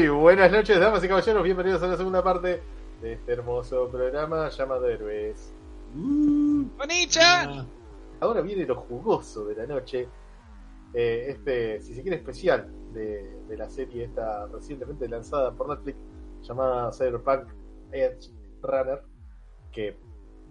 Muy buenas noches, damas y caballeros. Bienvenidos a la segunda parte de este hermoso programa llamado Héroes. ¡Bonicha! Ahora viene lo jugoso de la noche. Eh, este, si se quiere, especial de, de la serie esta recientemente lanzada por Netflix llamada Cyberpunk Edge Runner, que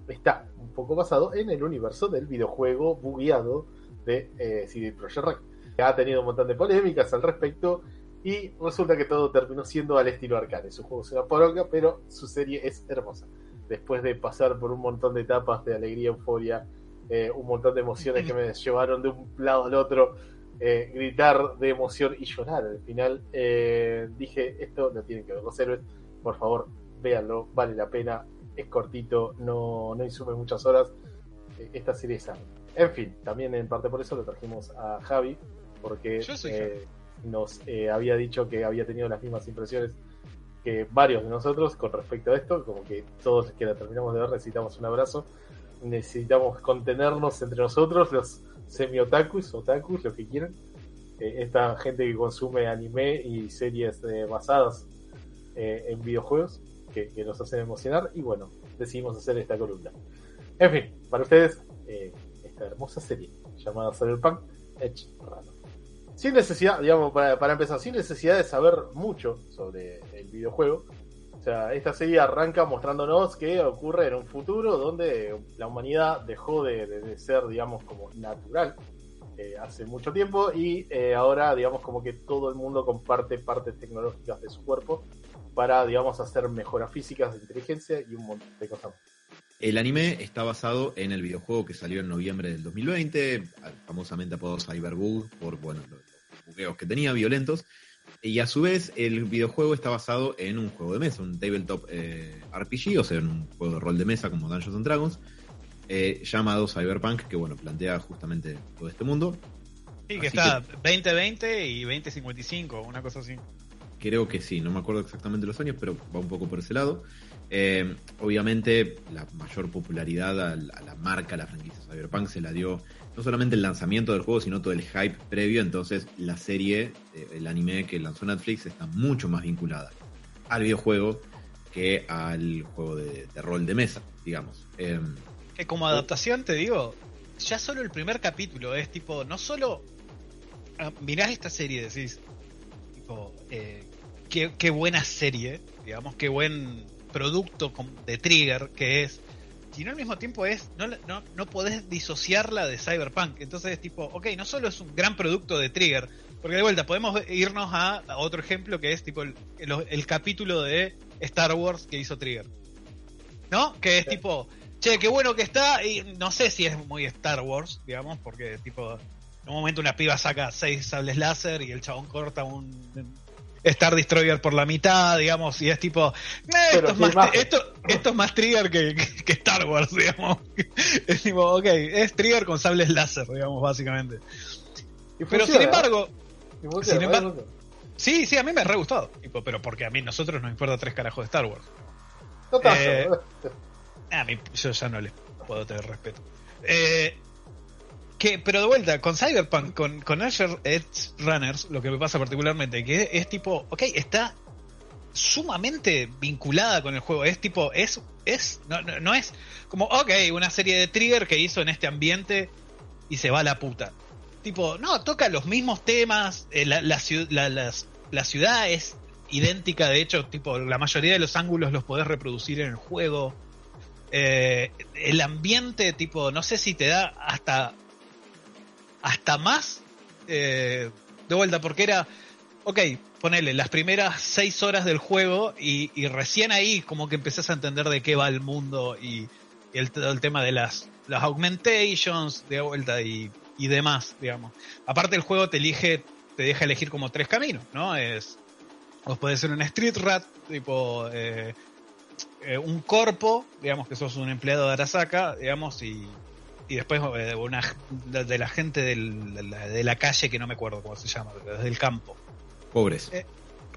está un poco basado en el universo del videojuego bugueado de eh, CD Projekt Red. Ha tenido un montón de polémicas al respecto y resulta que todo terminó siendo al estilo arcade. Su juego es una poronga, pero su serie es hermosa. Después de pasar por un montón de etapas de alegría, euforia, eh, un montón de emociones que me llevaron de un lado al otro, eh, gritar de emoción y llorar al final, eh, dije, esto no tiene que ver los héroes, por favor, véanlo, vale la pena, es cortito, no, no insume muchas horas, eh, esta serie es sana. En fin, también en parte por eso lo trajimos a Javi, porque Yo soy eh, nos eh, había dicho que había tenido las mismas impresiones que varios de nosotros con respecto a esto, como que todos los que la terminamos de ver necesitamos un abrazo, necesitamos contenernos entre nosotros, los semi-otakus, otakus, lo que quieran, eh, esta gente que consume anime y series eh, basadas eh, en videojuegos que, nos hacen emocionar, y bueno, decidimos hacer esta columna. En fin, para ustedes, esta hermosa serie llamada Cyberpunk Edge Runner sin necesidad, digamos, para, empezar, sin necesidad de saber mucho sobre el videojuego. O sea, esta serie arranca mostrándonos que ocurre en un futuro donde la humanidad dejó de, ser, digamos, como natural eh, hace mucho tiempo y eh, ahora, digamos, como que todo el mundo comparte partes tecnológicas de su cuerpo para, digamos, hacer mejoras físicas de inteligencia y un montón de cosas más. El anime está basado en el videojuego que salió en noviembre del 2020, famosamente apodado Cyberbug, por bueno, bugueos que tenía violentos. Y a su vez, el videojuego está basado en un juego de mesa, un tabletop eh, RPG, o sea, en un juego de rol de mesa como Dungeons and Dragons, eh, llamado Cyberpunk, que bueno, plantea justamente todo este mundo. Sí, que así está que, 2020 y 2055, una cosa así. Creo que sí, no me acuerdo exactamente los años, pero va un poco por ese lado. Eh, obviamente la mayor popularidad a la, a la, marca, a la franquicia Cyberpunk se la dio no solamente el lanzamiento del juego, sino todo el hype previo. Entonces la serie, eh, el anime que lanzó Netflix está mucho más vinculada al videojuego que al juego de, rol de mesa, digamos. Eh, que como adaptación te digo, ya solo el primer capítulo es tipo, no solo ah, mirás esta serie y decís, tipo, eh, qué, qué buena serie, digamos, qué buen producto de Trigger que es, sino al mismo tiempo es, no, no, no podés disociarla de Cyberpunk. Entonces es tipo, ok, no solo es un gran producto de Trigger, porque de vuelta podemos irnos a, a otro ejemplo que es tipo el, el, el, capítulo de Star Wars que hizo Trigger. ¿No? Que es sí. tipo, che, qué bueno que está, y no sé si es muy Star Wars, digamos, porque tipo, en un momento una piba saca seis sables láser y el chabón corta un Star Destroyer por la mitad, digamos, y es tipo, eh, esto, es más, esto, esto, es más trigger que, que, que, Star Wars, digamos. Es tipo, ok, es trigger con sables láser, digamos, básicamente. Pero sin embargo, sin embargo, sí, sí, a mí me ha re gustado, tipo, pero porque a mí nosotros nos importa tres carajos de Star Wars. No eh, a mí yo ya no le puedo tener respeto. Eh, que, pero de vuelta, con Cyberpunk, con, con Azure Edge Runners, lo que me pasa particularmente, que es, tipo, ok, está sumamente vinculada con el juego. Es tipo, es, es, no, no, es como, ok, una serie de trigger que hizo en este ambiente y se va a la puta. Tipo, no, toca los mismos temas, eh, la, la, la, la, la ciudad es idéntica, de hecho, tipo, la mayoría de los ángulos los podés reproducir en el juego. Eh, el ambiente, tipo, no sé si te da hasta hasta más eh, de vuelta, porque era, ok, ponele las primeras seis horas del juego y, y, recién ahí como que empezás a entender de qué va el mundo y, el, el, tema de las, las augmentations de vuelta y, y demás, digamos. Aparte el juego te elige, te deja elegir como tres caminos, ¿no? Es, vos podés ser un street rat, tipo, eh, eh, un corpo, digamos que sos un empleado de Arasaka, digamos, y y después eh, una de la gente del, de, la, de, la, calle que no me acuerdo cómo se llama, del campo. Pobres. Eh,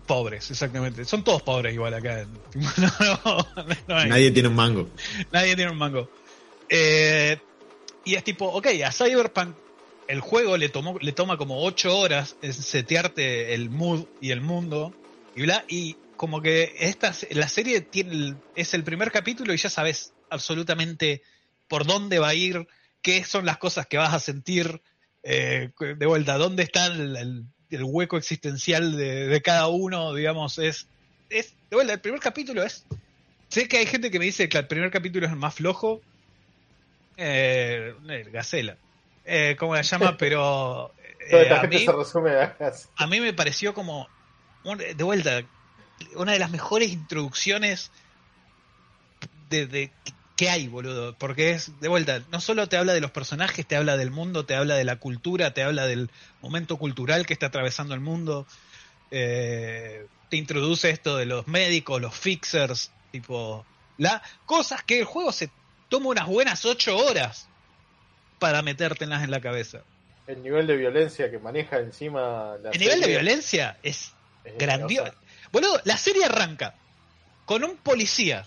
pobres, exactamente. Son todos pobres igual acá. No, no, Nadie tiene un mango. Nadie tiene un mango. Eh, y es tipo, ok, a Cyberpunk el juego le, tomó, le toma como 8 horas setearte el mood y el mundo. y bla, y como que esta, la serie tiene, es el primer capítulo y ya sabes absolutamente por dónde va a ir, qué son las cosas que vas a sentir, eh, de vuelta, dónde está el, hueco existencial de, cada uno, digamos, es, es, de vuelta, el primer capítulo es, sé que hay gente que me dice que el primer capítulo es el más flojo, eh, Gacela, eh, como la llama, pero eh, a, mí, a mí me pareció como, de vuelta, una de las mejores introducciones de, de que hay, boludo. Porque es, de vuelta, no solo te habla de los personajes, te habla del mundo, te habla de la cultura, te habla del momento cultural que está atravesando el mundo. Eh, te introduce esto de los médicos, los fixers, tipo, la cosas que el juego se toma unas buenas ocho horas para metértelas en la cabeza. El nivel de violencia que maneja encima la El nivel de violencia es, grandioso. Boludo, la serie arranca con un policía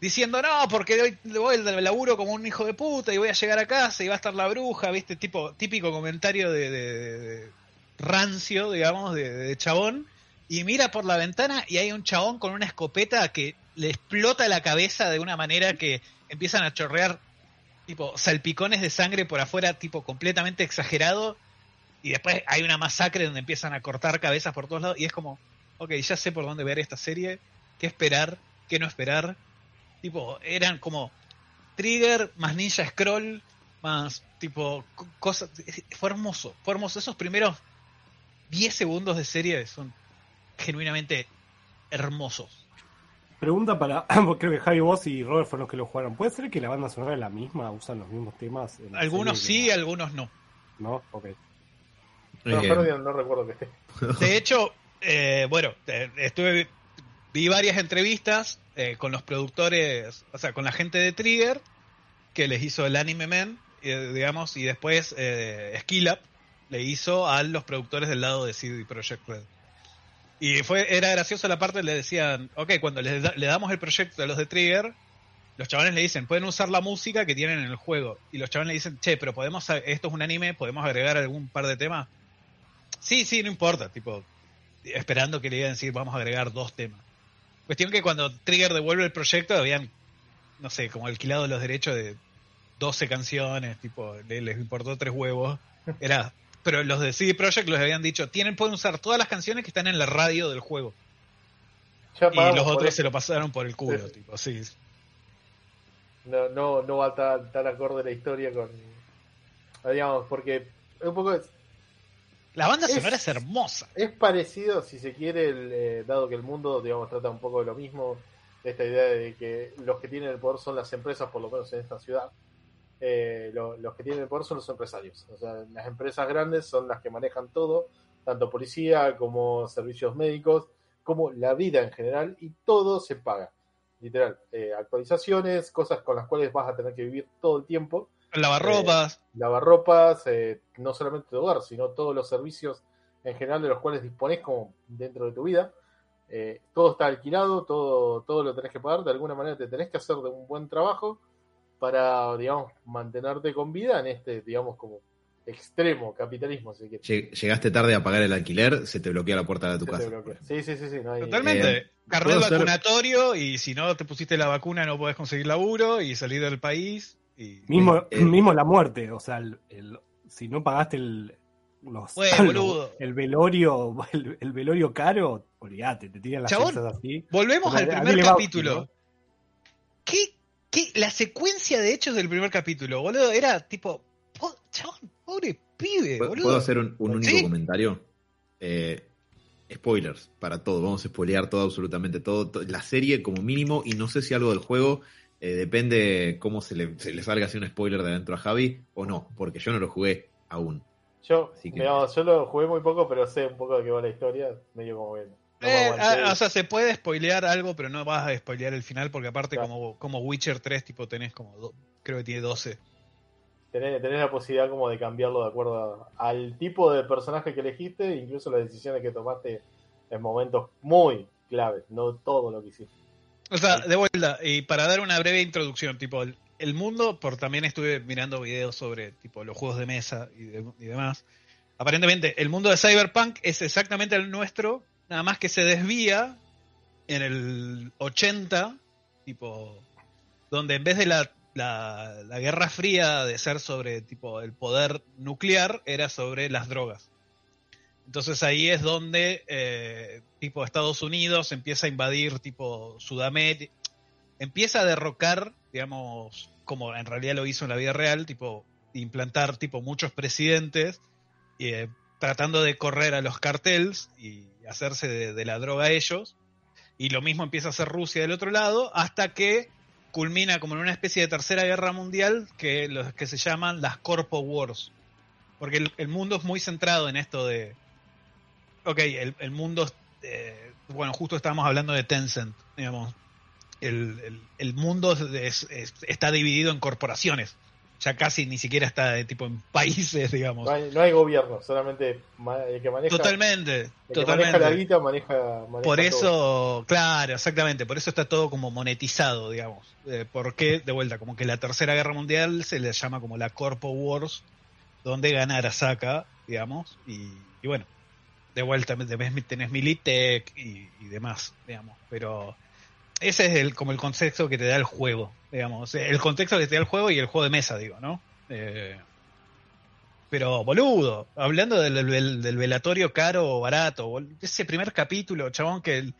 diciendo, no, porque hoy voy del laburo como un hijo de puta y voy a llegar a casa y va a estar la bruja, ¿viste? Tipo, típico comentario de, rancio, digamos, de, chabón. Y mira por la ventana y hay un chabón con una escopeta que le explota la cabeza de una manera que empiezan a chorrear, tipo, salpicones de sangre por afuera, tipo, completamente exagerado. Y después hay una masacre donde empiezan a cortar cabezas por todos lados. Y es como, ok, ya sé por dónde ver esta serie, qué esperar, qué no esperar Tipo, eran como Trigger más Ninja Scroll más tipo cosas. Fue hermoso, fue hermoso. Esos primeros 10 segundos de serie son genuinamente hermosos. Pregunta para, creo que Javi vos y Robert fueron los que lo jugaron. ¿Puede ser que la banda sonora es la misma? ¿Usan los mismos temas? algunos sí, algunos no. ¿No? Ok. No, no recuerdo que esté. De hecho, eh, bueno, eh, estuve vi varias entrevistas eh, con los productores, o sea, con la gente de Trigger, que les hizo el Anime Man, eh, digamos, y después eh, le hizo a los productores del lado de CD Projekt Red. Y fue, era gracioso la parte, le decían, ok, cuando le, le damos el proyecto a los de Trigger, los chavales le dicen, pueden usar la música que tienen en el juego. Y los chavales le dicen, che, pero podemos, esto es un anime, podemos agregar algún par de temas. Sí, sí, no importa, tipo, esperando que le digan decir, vamos a agregar dos temas. Cuestión que cuando Trigger devuelve el proyecto habían, no sé, como alquilado los derechos de 12 canciones, tipo, les importó tres huevos. Era, pero los de CD Projekt les habían dicho, tienen, pueden usar todas las canciones que están en la radio del juego. y los otros se lo pasaron por el culo, tipo, sí. No, no, no va tan, tan acorde la historia con, digamos, porque un poco la banda sonora es hermosa. Es parecido, si se quiere, eh, dado que el mundo, digamos, trata un poco de lo mismo, esta idea de que los que tienen el poder son las empresas, por lo menos en esta ciudad. Eh, los que tienen el poder son los empresarios. O sea, las empresas grandes son las que manejan todo, tanto policía como servicios médicos, como la vida en general, y todo se paga. Literal, eh, actualizaciones, cosas con las cuales vas a tener que vivir todo el tiempo Lavarropas. Eh, lavarropas, eh, no solamente de hogar, sino todos los servicios en general de los cuales dispones como dentro de tu vida. Eh, todo está alquilado, todo, todo lo tenés que pagar, de alguna manera te tenés que hacer de un buen trabajo para, digamos, mantenerte con vida en este, digamos, como extremo capitalismo. Llegaste tarde a pagar el alquiler, se te bloquea la puerta de tu casa. Sí, sí, sí, sí. Totalmente. Eh, Carnet vacunatorio y si no te pusiste la vacuna no podés conseguir laburo y salir del país mismo, eh, mismo la muerte, o sea, el, si no pagaste el, los, el velorio, el, velorio caro, olvídate, te tiran las cosas así. Volvemos al primer capítulo. ¿Qué, ¿Qué, La secuencia de hechos del primer capítulo, boludo, era tipo, chabón, pobre pibe, boludo. ¿Puedo hacer un, único comentario? Eh, spoilers para todo, vamos a spoilear todo, absolutamente todo, la serie como mínimo, y no sé si algo del juego, eh, depende cómo se le, se le salga así un spoiler de adentro a Javi o no, porque yo no lo jugué aún. Yo, yo lo jugué muy poco, pero sé un poco de qué va la historia, medio como bien. Eh, ah, o sea, se puede spoilear algo, pero no vas a spoilear el final, porque aparte como, como Witcher 3, tipo, tenés como, creo que tiene 12. Tenés, tenés, la posibilidad como de cambiarlo de acuerdo al tipo de personaje que elegiste, incluso las decisiones que tomaste en momentos muy claves, no todo lo que hiciste. O sea, de vuelta, y para dar una breve introducción, tipo, el, mundo, por también estuve mirando videos sobre tipo los juegos de mesa y, demás. Aparentemente, el mundo de Cyberpunk es exactamente el nuestro, nada más que se desvía en el 80, tipo, donde en vez de la, la, Guerra Fría de ser sobre tipo el poder nuclear, era sobre las drogas. Entonces ahí es donde eh, tipo Estados Unidos empieza a invadir tipo Sudamérica, empieza a derrocar, digamos, como en realidad lo hizo en la vida real, tipo implantar tipo muchos presidentes, eh, tratando de correr a los cartels y hacerse de, la droga a ellos. Y lo mismo empieza a hacer Rusia del otro lado, hasta que culmina como en una especie de tercera guerra mundial que los que se llaman las Corpo Wars. Porque el, mundo es muy centrado en esto de. Ok, el, mundo. Eh, bueno, justo estábamos hablando de Tencent, digamos. El, mundo está dividido en corporaciones ya casi ni siquiera está de tipo en países, digamos. No hay, gobierno, solamente el que maneja. Totalmente, totalmente. maneja la guita, maneja. por eso, claro, exactamente, por eso está todo como monetizado, digamos. Eh, porque, de vuelta, como que la Tercera Guerra Mundial se le llama como la Corpo Wars, donde gana Arasaka, digamos, y, bueno, de vuelta tenés Militech y, y demás, digamos, pero ese es el, como el contexto que te da el juego, digamos. El contexto que te da el juego y el juego de mesa, digo, ¿no? Eh, pero, boludo, hablando del, velatorio caro o barato, ese primer capítulo, chabón, que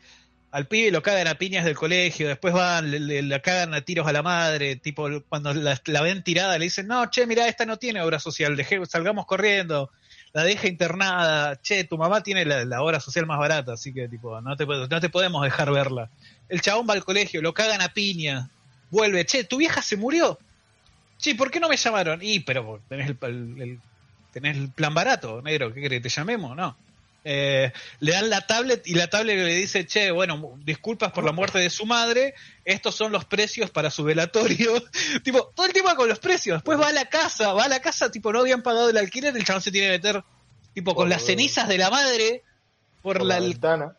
al pibe lo cagan a piñas del colegio, después van, le, cagan a tiros a la madre, tipo, cuando la, ven tirada le dicen, no, che, mira, esta no tiene obra social, deje, salgamos corriendo, la deja internada, che, tu mamá tiene la, obra social más barata, así que, tipo, no te, no te podemos dejar verla. El chabón va al colegio, lo cagan a piña, vuelve, che, tu vieja se murió. Che, ¿por qué no me llamaron? Y, pero tenés el, tenés el plan barato, negro, ¿qué querés que te llamemos? No. Eh, le dan la tablet y la tablet le dice, che, bueno, disculpas por la muerte de su madre, estos son los precios para su velatorio. tipo, todo el tiempo con los precios. Después va a la casa, va a la casa, tipo, no habían pagado el alquiler, el chabón se tiene que meter, tipo, con las cenizas de la madre por, la, ventana.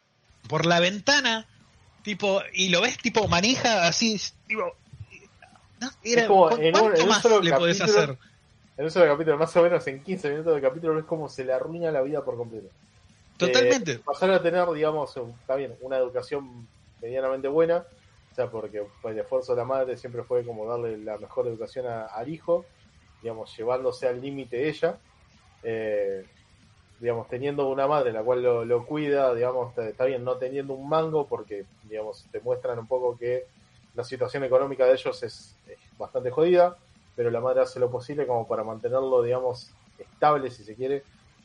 Por la ventana. Tipo, y lo ves, tipo, maneja así, tipo. Era, como en un, más le podés hacer? En un solo capítulo, más o menos en 15 minutos de capítulo, ves cómo se le arruina la vida por completo. Totalmente. Eh, pasar a tener, digamos, está bien, una educación medianamente buena, o sea, porque el esfuerzo de la madre siempre fue como darle la mejor educación al hijo, digamos, llevándose al límite ella. Eh, digamos, teniendo una madre la cual lo, cuida, digamos, está bien no teniendo un mango porque, digamos, te muestran un poco que la situación económica de ellos es, bastante jodida, pero la madre hace lo posible como para mantenerlo, digamos, estable, si se quiere,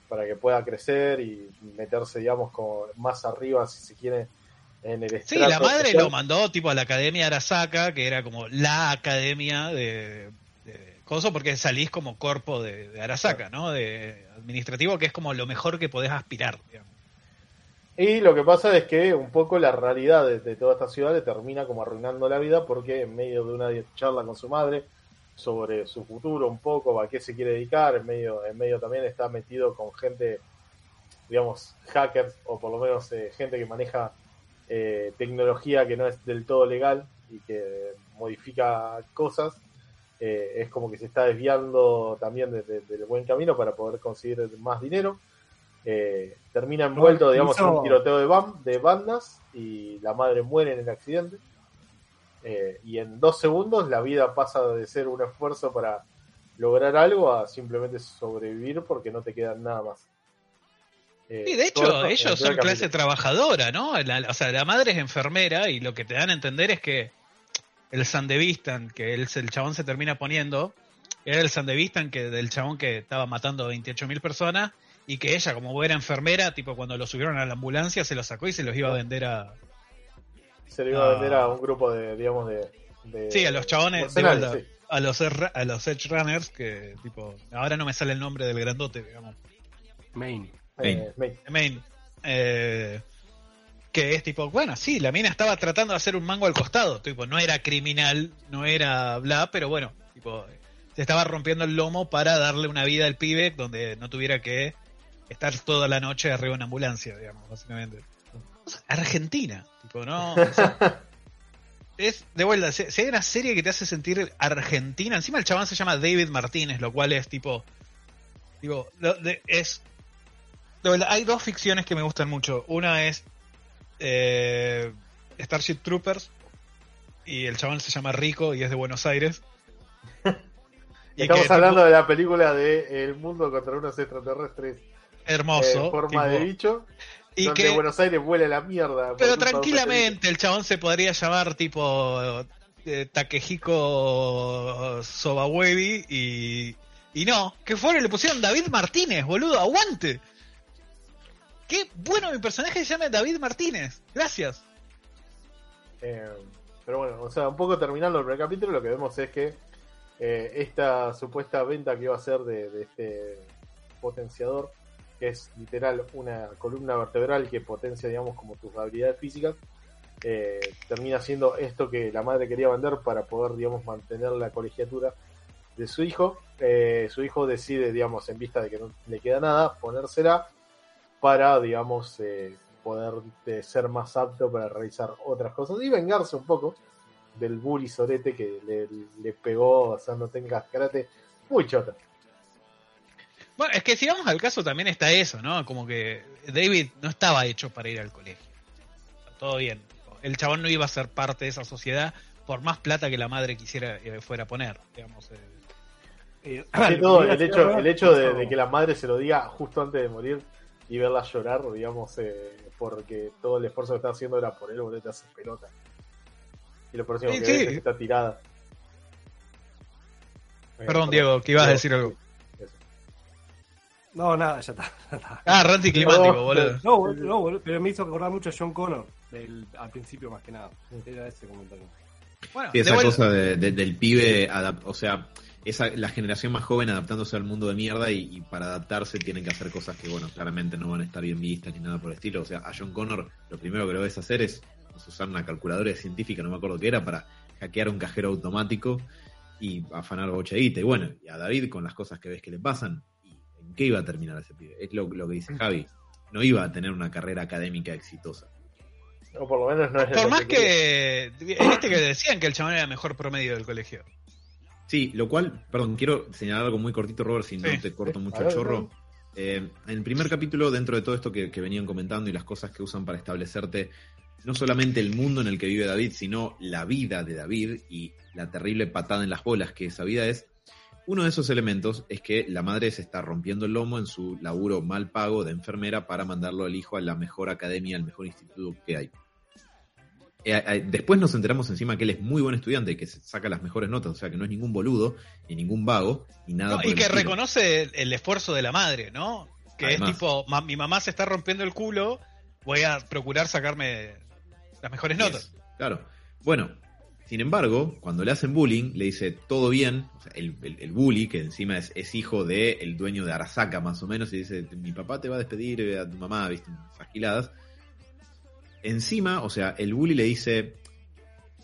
para que pueda crecer y meterse, digamos, como más arriba, si se quiere, en el Sí, la madre lo mandó tipo a la Academia Arasaka, que era como la academia de, Coso porque salís como cuerpo de, Arasaka, ¿no? De administrativo, que es como lo mejor que podés aspirar. Y lo que pasa es que un poco la realidad de, toda esta ciudad le termina como arruinando la vida porque en medio de una charla con su madre sobre su futuro un poco, a qué se quiere dedicar, en medio, en medio también está metido con gente, digamos, hackers o por lo menos eh, gente que maneja eh, tecnología que no es del todo legal y que modifica cosas eh, es como que se está desviando también del buen camino para poder conseguir más dinero. Eh, termina envuelto, digamos, en un tiroteo de, de bandas y la madre muere en el accidente. Eh, y en dos segundos la vida pasa de ser un esfuerzo para lograr algo a simplemente sobrevivir porque no te queda nada más. y de hecho, ellos son clase trabajadora, ¿no? o sea, la madre es enfermera y lo que te dan a entender es que el Sandevistan, que el, el chabón se termina poniendo, era el Sandevistan que, del chabón que estaba matando a 28.000 personas y que ella, como buena enfermera, tipo cuando lo subieron a la ambulancia, se lo sacó y se los iba a vender a... Se lo iba a, vender a un grupo de, digamos, de... sí, a los chabones, a, los, a los Edge Runners, que tipo, ahora no me sale el nombre del grandote, digamos. Main. Eh, Main. Main. Eh, que es tipo, bueno, sí, la mina estaba tratando de hacer un mango al costado, tipo, no era criminal, no era bla, pero bueno, tipo, se estaba rompiendo el lomo para darle una vida al pibe donde no tuviera que estar toda la noche arriba en ambulancia, digamos, básicamente. Argentina, no. es de vuelta, si, hay una serie que te hace sentir Argentina, encima el chabón se llama David Martínez, lo cual es tipo, digo, es, de hay dos ficciones que me gustan mucho. Una es eh, Starship Troopers y el chabón se llama Rico y es de Buenos Aires. Estamos hablando de la película de El mundo contra unos extraterrestres. Hermoso. En forma de bicho. Y donde que Buenos Aires vuela la mierda. Pero tranquilamente el chabón se podría llamar tipo eh, Takehiko Sobawebi y, y no, que fuera le pusieron David Martínez, boludo, aguante. Qué bueno mi personaje se llama David Martínez. Gracias. Eh, pero bueno, o sea, un poco terminando el primer capítulo, lo que vemos es que eh, esta supuesta venta que iba a ser de, este potenciador, que es literal una columna vertebral que potencia, digamos, como tus habilidades físicas, eh, termina siendo esto que la madre quería vender para poder, digamos, mantener la colegiatura de su hijo. Eh, su hijo decide, digamos, en vista de que no le queda nada, ponérsela para, digamos, poder ser más apto para realizar otras cosas y vengarse un poco del bully sorete que le, pegó, o sea, no karate, muy chota. Bueno, es que si vamos al caso también está eso, ¿no? Como que David no estaba hecho para ir al colegio. Todo bien. El chabón no iba a ser parte de esa sociedad por más plata que la madre quisiera eh, fuera a poner, digamos. Eh. Eh, el hecho, el hecho de, que la madre se lo diga justo antes de morir y verla llorar, digamos, porque todo el esfuerzo que está haciendo era por él, boludo, te hace pelota. Y lo próximo que sí. está tirada. Perdón, Diego, que ibas a decir algo. No, nada, ya está. ah, ranty climático, boludo. No, no, boludo, pero me hizo acordar mucho a John Connor del, al principio, más que nada. Era ese comentario. Bueno, esa cosa del pibe, o sea, esa, la generación más joven adaptándose al mundo de mierda y, para adaptarse tienen que hacer cosas que, bueno, claramente no van a estar bien vistas ni nada por el estilo. O sea, a John Connor lo primero que lo ves hacer es usar una calculadora científica, no me acuerdo qué era, para hackear un cajero automático y afanar bocheguita. Y bueno, y a David con las cosas que ves que le pasan, ¿en qué iba a terminar ese pibe? Es lo, que dice Javi. No iba a tener una carrera académica exitosa. O por lo menos no es Por más que. Viste que decían que el chabón era mejor promedio del colegio. Sí, lo cual, perdón, quiero señalar algo muy cortito, Robert, si no te corto mucho el chorro. Eh, en el primer capítulo, dentro de todo esto que, venían comentando y las cosas que usan para establecerte no solamente el mundo en el que vive David, sino la vida de David y la terrible patada en las bolas que esa vida es, uno de esos elementos es que la madre se está rompiendo el lomo en su laburo mal pago de enfermera para mandarlo al hijo a la mejor academia, al mejor instituto que hay. Eh, eh, después nos enteramos encima que él es muy buen estudiante y que saca las mejores notas, o sea que no es ningún boludo, ni ningún vago, ni nada. y que reconoce el, esfuerzo de la madre, ¿no? Que es tipo, mi mamá se está rompiendo el culo, voy a procurar sacarme las mejores notas. claro. Bueno, sin embargo, cuando le hacen bullying, le dice todo bien. el, el, bully, que encima es, es hijo del el dueño de Arasaka, más o menos, y dice: Mi papá te va a despedir eh, a tu mamá, viste, agiladas. Encima, o sea, el bully le dice: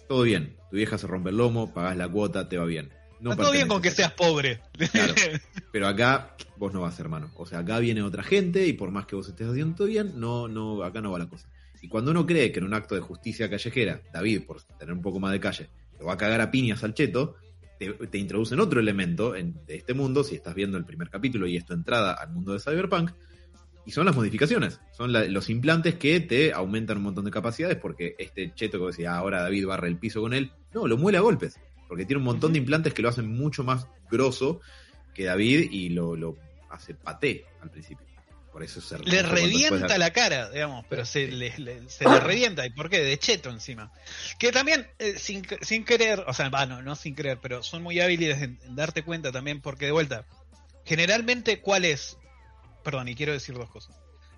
Todo bien, tu vieja se rompe el lomo, pagas la cuota, te va bien. No todo bien con que seas pobre. Claro, pero acá vos no vas, hermano. O sea, acá viene otra gente y por más que vos estés haciendo todo bien, no, no, acá no va la cosa. Y cuando uno cree que en un acto de justicia callejera, David, por tener un poco más de calle, lo va a cagar a piñas al cheto, te, introducen otro elemento en, de este mundo, si estás viendo el primer capítulo y es tu entrada al mundo de Cyberpunk, y son las modificaciones, son los implantes que te aumentan un montón de capacidades, porque este cheto que decía, ah, ahora David barra el piso con él, no, lo muele a golpes, porque tiene un montón de implantes que lo hacen mucho más grosso que David y lo, lo hace paté al principio. Por eso se le revienta la cara, digamos, pero se le, se le revienta. ¿Y por qué? De cheto encima. Que también, eh, sin, sin querer, o sea, bueno, no sin querer, pero son muy hábiles en, darte cuenta también, porque de vuelta, generalmente, ¿cuál es? Perdón, y quiero decir dos cosas.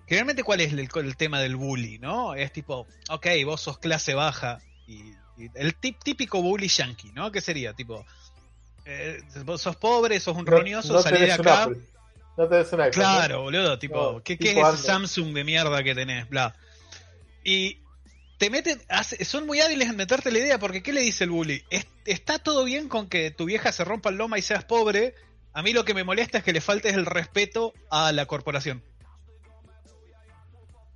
Generalmente, ¿cuál es el, tema del bully, no? Es tipo, ok, vos sos clase baja, y, el típico bully yankee, ¿no? ¿Qué sería? Tipo, eh, vos sos pobre, sos un roñoso, salí de acá. No te des una Claro, boludo, tipo, ¿qué, es ese Samsung de mierda que tenés? Bla. Y te meten, son muy hábiles en meterte la idea, porque ¿qué le dice el bully? está todo bien con que tu vieja se rompa el loma y seas pobre. A mí lo que me molesta es que le faltes el respeto a la corporación.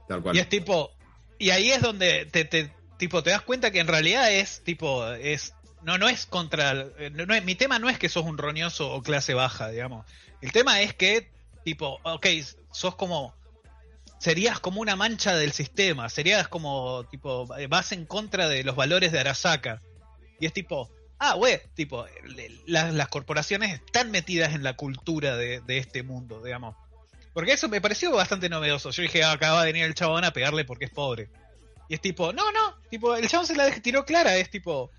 Tal cual. Y es tipo, y ahí es donde te, te, tipo, te das cuenta que en realidad es tipo, es no, no es contra. No, mi tema no es que sos un roñoso o clase baja, digamos. El tema es que, tipo, ok, sos como. serías como una mancha del sistema, serías como, tipo, vas en contra de los valores de Arasaka. Y es tipo, ah, güey, tipo, las corporaciones están metidas en la cultura de, este mundo, digamos. Porque eso me pareció bastante novedoso. Yo dije, ah, acá va venir el chabón a pegarle porque es pobre. Y es tipo, no, no, tipo, el chabón se la tiró clara, es tipo,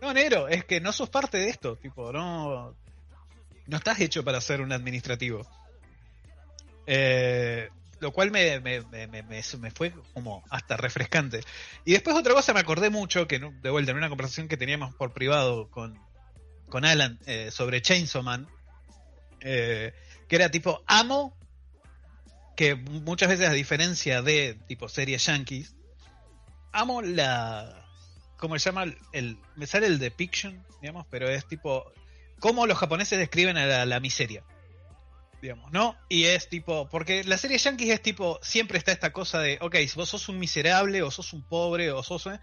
no, negro, es que no sos parte de esto, tipo, no, no estás hecho para ser un administrativo. Eh, lo cual me, me, me, me, fue como hasta refrescante. Y después otra cosa me acordé mucho, que de vuelta en una conversación que teníamos por privado con, con Alan eh, sobre Chainsaw Man, eh, que era tipo, amo que muchas veces a diferencia de tipo series yankees, amo la... ¿Cómo se llama? El, me sale el depiction, digamos, pero es tipo... Cómo los japoneses describen a la miseria digamos, ¿no? Y es tipo, porque la serie Yankees es tipo, siempre está esta cosa de, ok, si vos sos un miserable o sos un pobre o sos... Eh,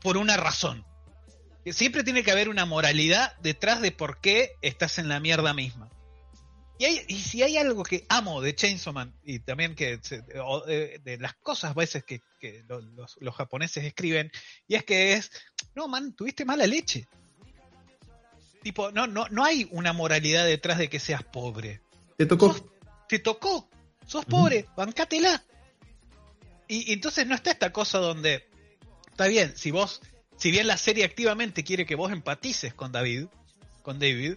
por una razón. Siempre tiene que haber una moralidad detrás de por qué estás en la mierda misma. Y, hay, y si hay algo que amo de Chainsaw Man y también que de, las cosas a veces que, los, los, japoneses escriben, y es que es, no, man, tuviste mala leche. Tipo, no, no, no hay una moralidad detrás de que seas pobre. Te tocó. te tocó. Sos pobre, bancátela. Y, entonces no está esta cosa donde, está bien, si vos, si bien la serie activamente quiere que vos empatices con David, con David,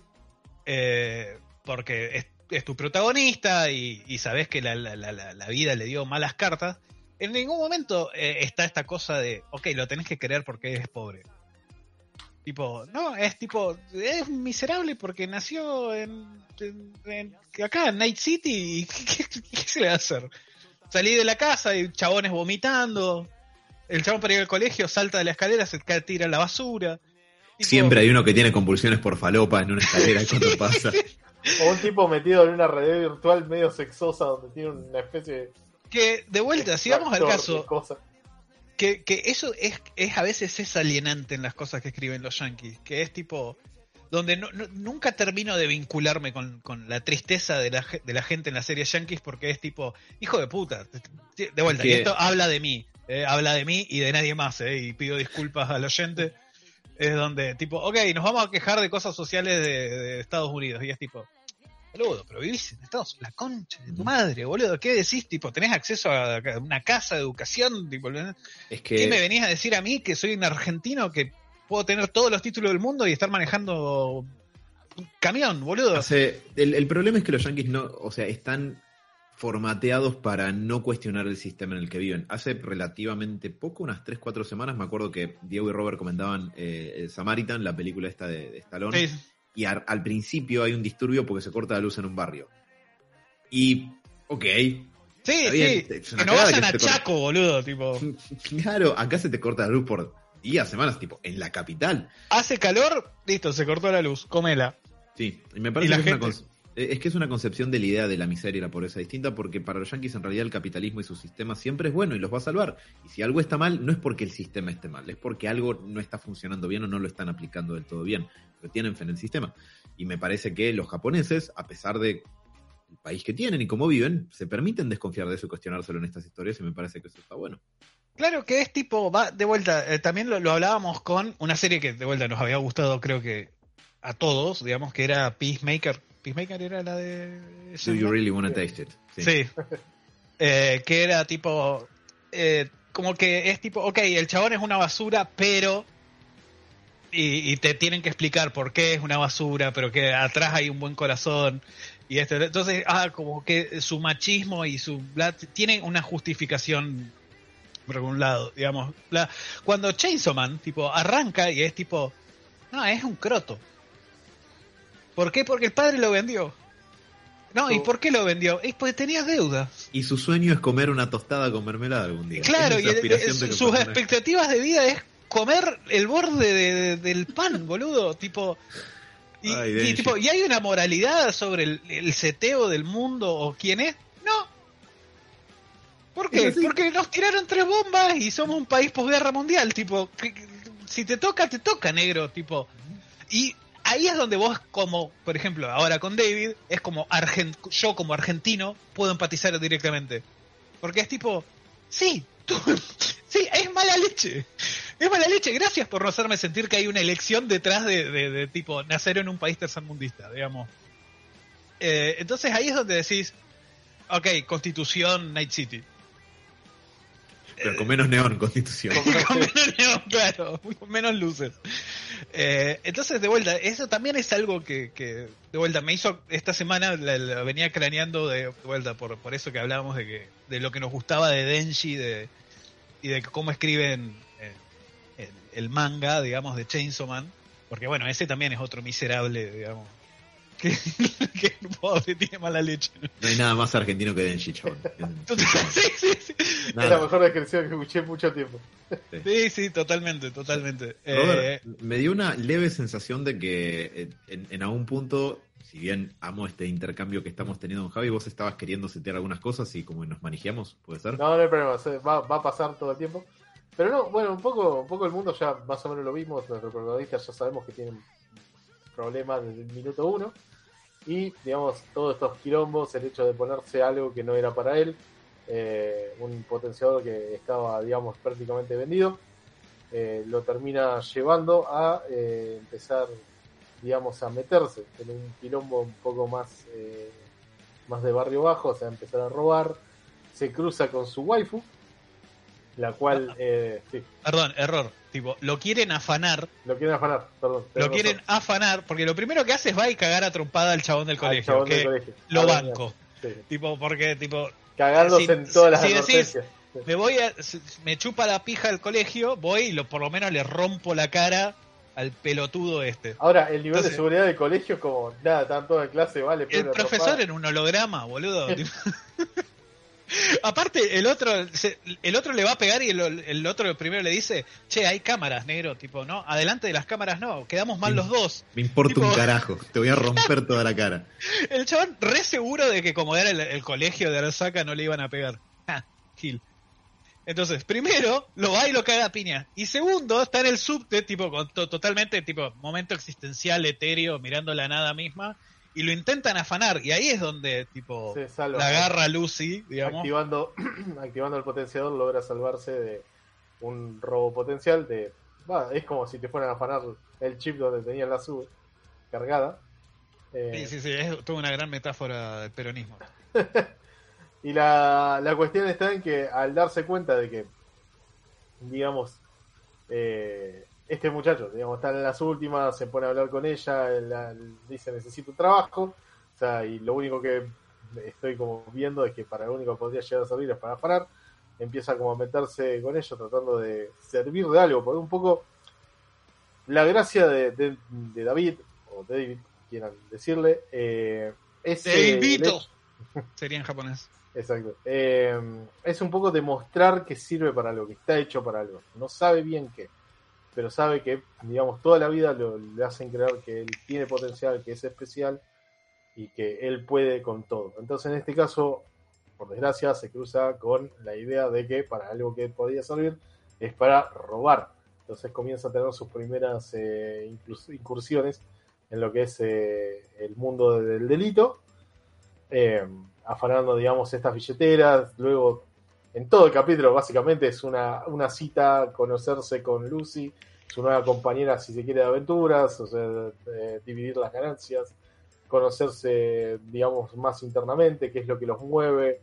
eh, porque es, tu protagonista y, sabes que la, vida le dio malas cartas, en ningún momento eh, está esta cosa de, ok, lo tenés que querer porque eres pobre. Tipo, no, es tipo, es miserable porque nació en, acá, en Night City, y ¿qué, se le va a hacer? Salí de la casa y chabones vomitando, el chabón para ir al colegio salta de la escalera, se cae, tira la basura. Siempre hay uno que tiene convulsiones por falopa en una escalera cuando pasa. O un tipo metido en una red virtual medio sexosa donde tiene una especie de... Que, de vuelta, si vamos al caso, que, que eso es, es, a veces es alienante en las cosas que escriben los yankees, que es tipo donde no, nunca termino de vincularme con, la tristeza de la, de la, gente en la serie yankees porque es tipo, hijo de puta, de vuelta, y esto habla de mí, eh, habla de mí y de nadie más, eh, y pido disculpas al oyente, es donde tipo, ok, nos vamos a quejar de cosas sociales de Estados Unidos, y es tipo, boludo, pero vivís en Estados Unidos, la concha de tu madre, boludo, ¿qué decís? Tipo, ¿tenés acceso a una casa de educación? Tipo, es que... ¿Qué me venís a decir a mí que soy un argentino que puedo tener todos los títulos del mundo y estar manejando un camión, boludo? el, problema es que los yankees no, o sea, están formateados para no cuestionar el sistema en el que viven. Hace relativamente poco, unas 3, 4 semanas, me acuerdo que Diego y Robert comentaban eh, Samaritan, la película esta de, de Stallone y al principio hay un disturbio porque se corta la luz en un barrio. Y, ok. Sí, sí. Que no vayan a Chaco, boludo, tipo. claro, acá se te corta la luz por días, semanas, tipo, en la capital. Hace calor, listo, se cortó la luz, comela. Sí, y me parece que es una eh, es que es una concepción de la idea de la miseria y la pobreza distinta porque para los yanquis en realidad el capitalismo y su sistema siempre es bueno y los va a salvar. Y si algo está mal, no es porque el sistema esté mal, es porque algo no está funcionando bien o no lo están aplicando del todo bien, pero tienen fe en el sistema. Y me parece que los japoneses, a pesar de el país que tienen y cómo viven, se permiten desconfiar de eso y cuestionárselo en estas historias y me parece que eso está bueno. Claro que es tipo, va de vuelta, eh, también lo, lo, hablábamos con una serie que de vuelta nos había gustado creo que a todos, digamos que era Peacemaker, Peacemaker era la de. Do you really wanna taste it? Sí. Eh, que era tipo. Eh, como que es tipo, ok, el chabón es una basura, pero. Y, te tienen que explicar por qué es una basura, pero que atrás hay un buen corazón. Y este, entonces, ah, como que su machismo y su. tienen una justificación por algún lado, digamos. La, cuando Chainsaw Man, tipo, arranca y es tipo. No, es un croto. ¿Por qué? Porque el padre lo vendió. No, ¿y por qué lo vendió? Es porque tenía deudas. Y su sueño es comer una tostada con mermelada algún día. Claro, y sus expectativas de vida es comer el borde del pan, boludo. Tipo. Y, tipo, ¿y hay una moralidad sobre el, seteo del mundo o quién es? No. ¿Por qué? Porque nos tiraron tres bombas y somos un país posguerra mundial. Tipo, si te toca, te toca, negro. Tipo. Y ahí es donde vos, como, por ejemplo, ahora con David, es como yo como argentino puedo empatizar directamente. Porque es tipo, sí, sí, es mala leche. Es mala leche. Gracias por no hacerme sentir que hay una elección detrás de, tipo nacer en un país tercermundista, digamos. Eh, entonces ahí es donde decís, ok, Constitución, Night City. Pero con menos neón, Constitución. con menos neón, claro, con menos luces. Eh, entonces, de vuelta, eso también es algo que, de vuelta, me hizo esta semana, la, venía craneando de, vuelta, por, por eso que hablábamos de, que, de lo que nos gustaba de Denji de, y de cómo escriben eh, el, manga, digamos, de Chainsaw Man. Porque bueno, ese también es otro miserable, digamos, que, que pobre tiene mala leche. No hay nada más argentino que Denji, chaval. sí, sí, sí. Es la mejor descripción que escuché en mucho tiempo. Sí, sí, totalmente, totalmente. Eh, me dio una leve sensación de que en, en, algún punto, si bien amo este intercambio que estamos teniendo con Javi, vos estabas queriendo setear algunas cosas y como nos manejamos, ¿puede ser? No, no hay problema, va, va a pasar todo el tiempo. Pero no, bueno, un poco, un poco el mundo ya más o menos lo vimos, nuestros protagonistas ya sabemos que tienen problemas desde el minuto uno. Y, digamos, todos estos quilombos, el hecho de ponerse algo que no era para él, eh, un potenciador que estaba, digamos, prácticamente vendido, eh, lo termina llevando a eh, empezar, digamos, a meterse en un quilombo un poco más, más de barrio bajo, o sea, empezar a robar, se cruza con su waifu, la cual, sí. Perdón, error. Tipo, lo quieren afanar. Lo quieren afanar, perdón. Lo quieren afanar, porque lo primero que hace es va y cagar a trompada al chabón del colegio. que Lo banco. Tipo, porque, tipo. Cagándose en todas las si decís, me voy a, me chupa la pija al colegio, voy y lo, por lo menos le rompo la cara al pelotudo este. Ahora, el nivel de seguridad del colegio es como, nada, están toda en clase, vale. El profesor en un holograma, boludo. Aparte, el otro, el otro le va a pegar y el, otro primero le dice, che, hay cámaras, negro, tipo, no, adelante de las cámaras no, quedamos mal los dos. Me importa un carajo, te voy a romper toda la cara. El chabón re seguro de que como era el, colegio de Arasaka no le iban a pegar. Gil. Entonces, primero, lo va y lo caga a piña. Y segundo, está en el subte, tipo, con totalmente, tipo, momento existencial, etéreo, mirando la nada misma y lo intentan afanar y ahí es donde tipo la agarra Lucy digamos. Activando activando el potenciador logra salvarse de un robo potencial de es como si te fueran a afanar el chip donde tenía la sub cargada. Eh, sí sí sí es toda una gran metáfora del peronismo. Y la, la cuestión está en que al darse cuenta de que digamos eh, este muchacho, digamos, está en las últimas, se pone a hablar con ella, dice necesito un trabajo, o sea, y lo único que estoy como viendo es que para lo único que podría llegar a servir es para parar, empieza como a meterse con ella tratando de servir de algo, porque un poco la gracia de, David, o David, quieran decirle, eh, es... Sería en japonés. Exacto. Eh, es un poco demostrar que sirve para algo, que está hecho para algo. No sabe bien qué pero sabe que, digamos, toda la vida le hacen creer que él tiene potencial, que es especial y que él puede con todo. Entonces, en este caso, por desgracia, se cruza con la idea de que para algo que podía servir es para robar. Entonces comienza a tener sus primeras eh, incursiones en lo que es eh, el mundo del delito, eh, afanando, digamos, estas billeteras, luego en todo el capítulo básicamente es una, una cita, conocerse con Lucy, su nueva compañera, si se quiere, de aventuras, o sea, dividir las ganancias, conocerse, digamos, más internamente, qué es lo que los mueve,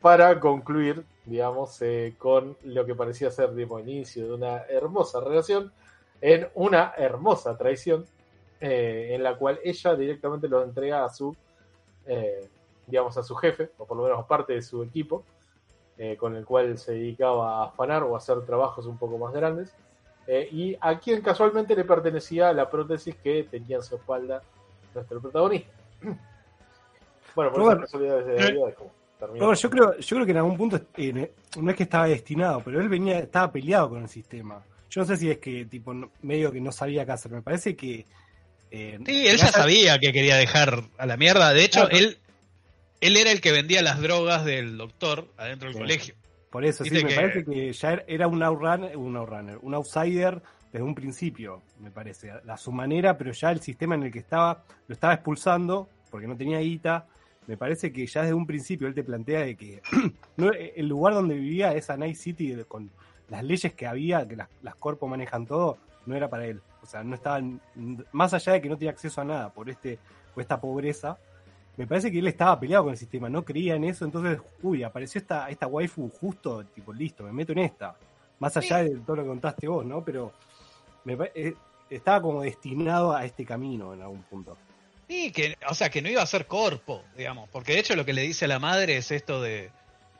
para concluir, digamos, eh, con lo que parecía ser el inicio de una hermosa relación, en una hermosa traición, eh, en la cual ella directamente lo entrega a su, eh, digamos, a su jefe, o por lo menos parte de su equipo, con el cual se dedicaba a afanar o a hacer trabajos un poco más grandes eh, y a quien casualmente le pertenecía la prótesis que tenía en su espalda nuestro protagonista. bueno, por esas casualidades de la vida es como yo creo, yo creo que en algún punto eh, no es que estaba destinado, pero él venía, estaba peleado con el sistema. Yo no sé si es que tipo medio que no sabía qué hacer. Me parece que eh, sí, él ya sabía que quería dejar a la mierda. De hecho, él él era el que vendía las drogas del doctor adentro del colegio. Por eso, sí, me parece que ya era un outrunner, un outrunner, un outsider desde un principio, me parece, a su manera, pero ya el sistema en el que estaba lo estaba expulsando porque no tenía guita me parece que ya desde un principio él te plantea de que el lugar donde vivía esa Night City con las leyes que había, que las, las corpos manejan todo, no era para él. O sea, no estaban, más allá de que no tenía acceso a nada por este, por esta pobreza, me parece que él estaba peleado con el sistema, no creía en eso, entonces, uy, apareció esta, esta waifu justo, tipo, listo, me meto en esta. Más allá de todo lo que contaste vos, ¿no? Pero me, eh, estaba como destinado a este camino en algún punto. Sí, que, o sea, que no iba a ser corpo, digamos, porque de hecho lo que le dice a la madre es esto de,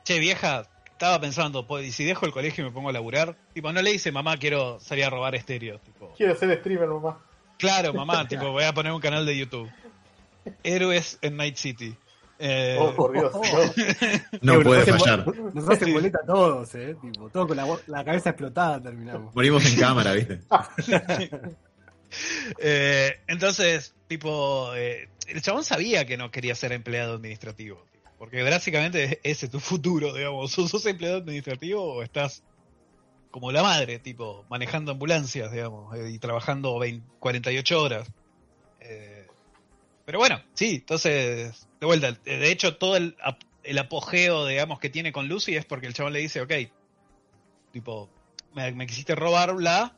che vieja, estaba pensando, pues, ¿y si dejo el colegio y me pongo a laburar? Tipo, no le dice, mamá, quiero salir a robar estéreo. Tipo. Quiero ser streamer, mamá. Claro, mamá, tipo, voy a poner un canal de YouTube. Héroes en Night City. Eh, oh, por Dios. no puede fallar. Nos hacen boleta a todos, ¿eh? Tipo, todos con la, cabeza explotada terminamos. Morimos en cámara, ¿viste? eh, entonces, tipo, eh, el chabón sabía que no quería ser empleado administrativo. Porque básicamente ese es tu futuro, digamos. ¿Sos empleado administrativo o estás como la madre, tipo, manejando ambulancias, digamos, eh, y trabajando 48 horas? Eh, pero bueno, sí, entonces, de vuelta, de hecho todo el, el, apogeo, digamos, que tiene con Lucy es porque el chabón le dice, ok, tipo, me, quisiste robar bla,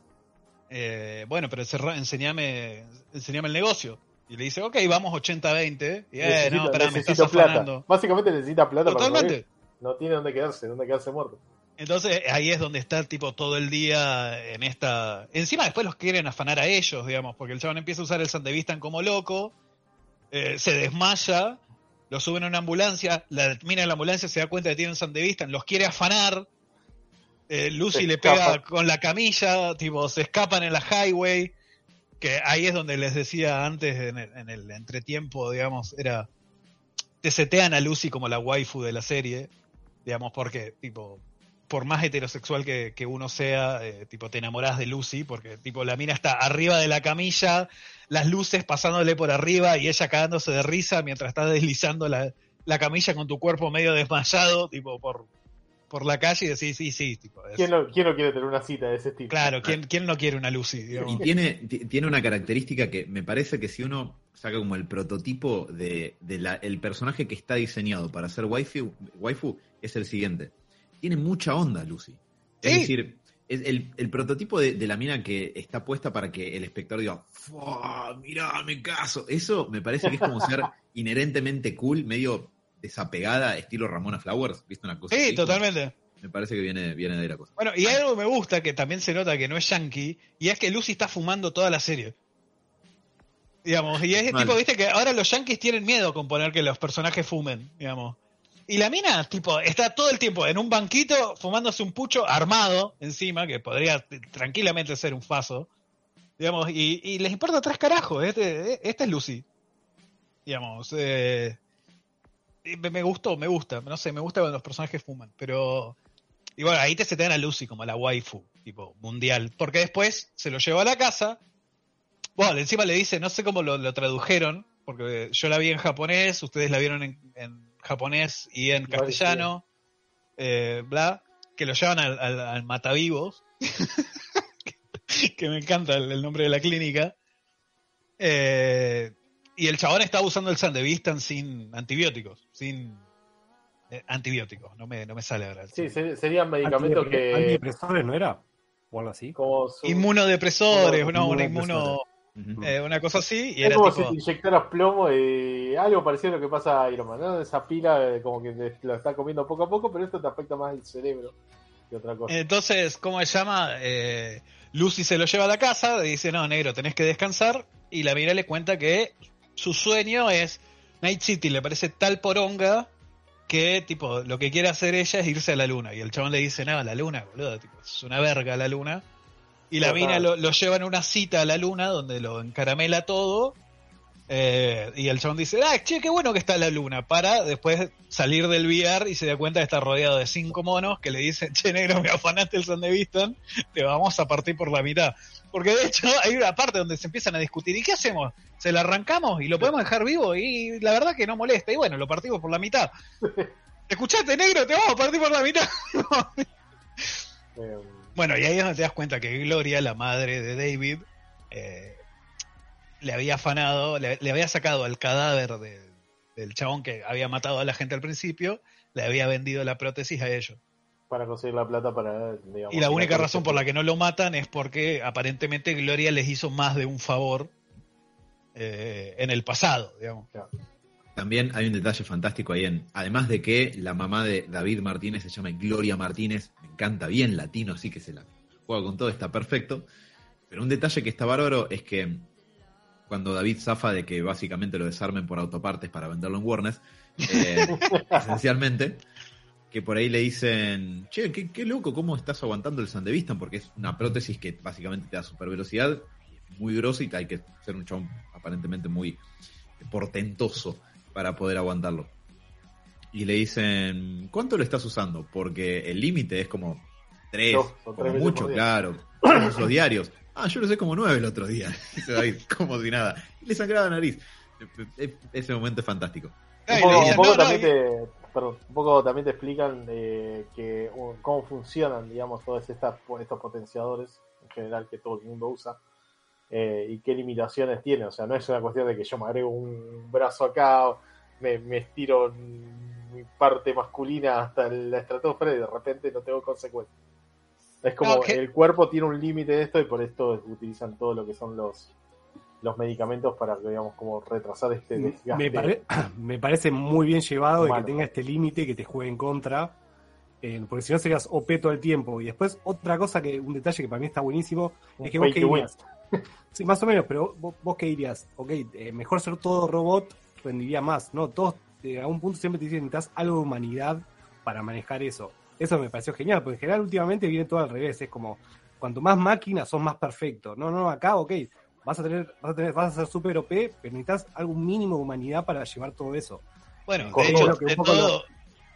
eh, bueno, pero enseñame, enseñame el negocio. Y le dice, ok, vamos 80-20. Y eh, no, espera, me estás plata. Básicamente necesita plata Totalmente. no tiene dónde quedarse, dónde quedarse muerto. Entonces ahí es donde está tipo todo el día en esta... Encima después los quieren afanar a ellos, digamos, porque el chabón empieza a usar el Sandevistan como loco, eh, se desmaya, lo suben a una ambulancia, la mina en la ambulancia se da cuenta de que tiene un Sandevistan, los quiere afanar, eh, Lucy le pega con la camilla, tipo, se escapan en la highway, que ahí es donde les decía antes en el, entretiempo, digamos, era te setean a Lucy como la waifu de la serie, digamos, porque tipo por más heterosexual que, uno sea, eh, tipo te enamorás de Lucy, porque tipo la mina está arriba de la camilla, las luces pasándole por arriba y ella cagándose de risa mientras está deslizando la, la camilla con tu cuerpo medio desmayado, tipo por, por la calle y decís, sí, sí. Tipo, ¿Quién, no, quiere tener una cita de ese tipo? Claro, ¿quién, quién no quiere una Lucy? Y tiene, tiene una característica que me parece que si uno saca como el prototipo de, el personaje que está diseñado para ser waifu, waifu, es el siguiente. Tiene mucha onda Lucy. Es decir, es el, el, prototipo de, la mina que está puesta para que el espectador diga, mirá, me caso. Eso me parece que es como ser inherentemente cool, medio desapegada, estilo Ramona Flowers, ¿viste una cosa? Sí, totalmente. Me parece que viene, viene de ahí la cosa. Bueno, y hay algo que me gusta, que también se nota que no es yankee, y es que Lucy está fumando toda la serie. Digamos, y es tipo, viste que ahora los yankees tienen miedo con poner que los personajes fumen, digamos. Y la mina, tipo, está todo el tiempo en un banquito fumándose un pucho armado encima, que podría tranquilamente ser un faso. Digamos, y, les importa tres carajos. Este, este es Lucy. Digamos, eh, me gustó, me gusta. No sé, me gusta cuando los personajes fuman. Pero. Y bueno, ahí te se te dan a Lucy como la waifu, tipo, mundial. Porque después se lo lleva a la casa. Bueno, encima le dice, no sé cómo lo, tradujeron, porque yo la vi en japonés, ustedes la vieron en, japonés y en castellano, eh, bla, que lo llevan al, al, Matavivos, que me encanta el, nombre de la clínica. Eh, y el chabón está usando el Sandevistan sin antibióticos, sin eh, antibióticos, no me, no me sale ahora. Sí, serían medicamentos que... Antidepresores, ¿no era? O algo así. Inmunodepresores, no, una inmuno... Eh, una cosa así. Y es como si te inyectaras plomo y algo parecido a lo que pasa a Iron Man, ¿no? Esa pila eh, como que lo está comiendo poco a poco, pero esto te afecta más el cerebro que otra cosa. Entonces, ¿cómo se llama? Lucy se lo lleva a la casa, dice, no, negro, tenés que descansar. Y la mira le cuenta que su sueño es Night City, le parece tal poronga que tipo lo que quiere hacer ella es irse a la luna. Y el chabón le dice, nada, la luna, boludo, tipo, es una verga la luna. Y la mina lo, lo, lleva en una cita a la luna donde lo encaramela todo eh, y el chabón dice, ah, che, qué bueno que está la luna, para después salir del VR y se da cuenta de estar rodeado de cinco monos que le dicen, che, negro, me afanaste el son de Viston, te vamos a partir por la mitad. Porque de hecho hay una parte donde se empiezan a discutir, ¿y qué hacemos? ¿Se la arrancamos y lo podemos dejar vivo? Y la verdad que no molesta, y bueno, lo partimos por la mitad. Escuchate, negro, te vamos a partir por la mitad. Bueno, y ahí es donde te das cuenta que Gloria, la madre de David, eh, le había afanado, le, había sacado al cadáver de, del chabón que había matado a la gente al principio, le había vendido la prótesis a ellos. Para conseguir la plata para, digamos, Y la única razón por la que no lo matan es porque aparentemente Gloria les hizo más de un favor eh, en el pasado, digamos. También hay un detalle fantástico ahí en, además de que la mamá de David Martínez se llama Gloria Martínez, me encanta bien latino, así que se la juega con todo, está perfecto. Pero un detalle que está bárbaro es que cuando David zafa de que básicamente lo desarmen por autopartes para venderlo en Warnes, eh, esencialmente, que por ahí le dicen, che, qué, qué loco, ¿cómo estás aguantando el Sandevistan? Porque es una prótesis que básicamente te da super velocidad, muy grosa y hay que ser un chabón aparentemente muy portentoso para poder aguantarlo. Y le dicen, ¿cuánto lo estás usando? Porque el límite es como tres, Dos o tres como veces mucho, claro. Los diarios. Ah, yo lo sé como nueve el otro día. Dice David, como si nada. Y le sangraba la nariz. E- Ese momento es fantástico. Un poco, le un dicen, poco "No, no, también te, perdón, un poco también te explican eh, que uh, cómo funcionan, digamos, todos estas, estos potenciadores en general que todo el mundo usa eh, y qué limitaciones tiene. O sea, no es una cuestión de que yo me agrego un brazo acá, me, me estiro mi parte masculina hasta la estratosfera y de repente no tengo consecuencias. Es como que- el cuerpo tiene un límite de esto y por esto utilizan todo lo que son los los medicamentos para, digamos, como retrasar este desgaste. Me, pare- me parece muy bien llevado de que tenga este límite que te juegue en contra. eh, porque si no serías OP todo el tiempo. Y después, otra cosa que, un detalle que para mí está buenísimo, Un es que vos pay Sí, más o menos, pero vos, vos qué dirías, ok, eh, mejor ser todo robot rendiría más, ¿no? Todos eh, a un punto siempre te dicen que necesitas algo de humanidad para manejar eso. Eso me pareció genial, porque en general últimamente viene todo al revés, es como, cuanto más máquinas sos más perfecto. No, no, acá, ok, vas a tener, vas a tener, vas a ser super OP, pero necesitas algún mínimo de humanidad para llevar todo eso. Bueno, de todo hecho, lo que un de poco todo,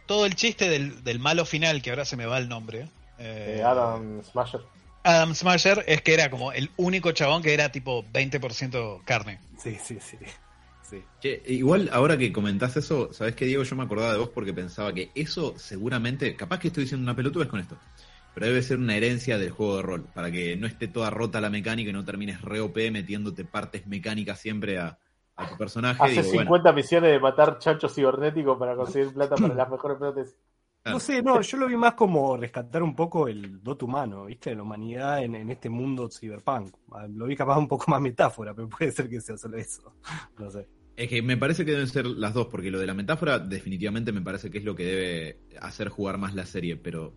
todo el chiste del, del malo final, que ahora se me va el nombre, eh, Eh, Adam Smasher. Adam Smasher, es que era como el único chabón que era tipo 20% carne. Sí, sí, sí. sí. Che, igual ahora que comentás eso, ¿sabés qué, Diego? Yo me acordaba de vos porque pensaba que eso seguramente, capaz que estoy diciendo una pelotudez con esto, pero debe ser una herencia del juego de rol, para que no esté toda rota la mecánica y no termines re OP metiéndote partes mecánicas siempre a, a tu personaje. Hace Digo, bueno, 50 misiones de matar chanchos cibernéticos para conseguir plata para las mejores prótesis. No sé, no, yo lo vi más como rescatar un poco el dote humano, ¿viste? La humanidad en, en este mundo cyberpunk. Ah, Lo vi capaz un poco más metáfora, pero puede ser que sea solo eso. No sé. Es que me parece que deben ser las dos, porque lo de la metáfora definitivamente me parece que es lo que debe hacer jugar más la serie, pero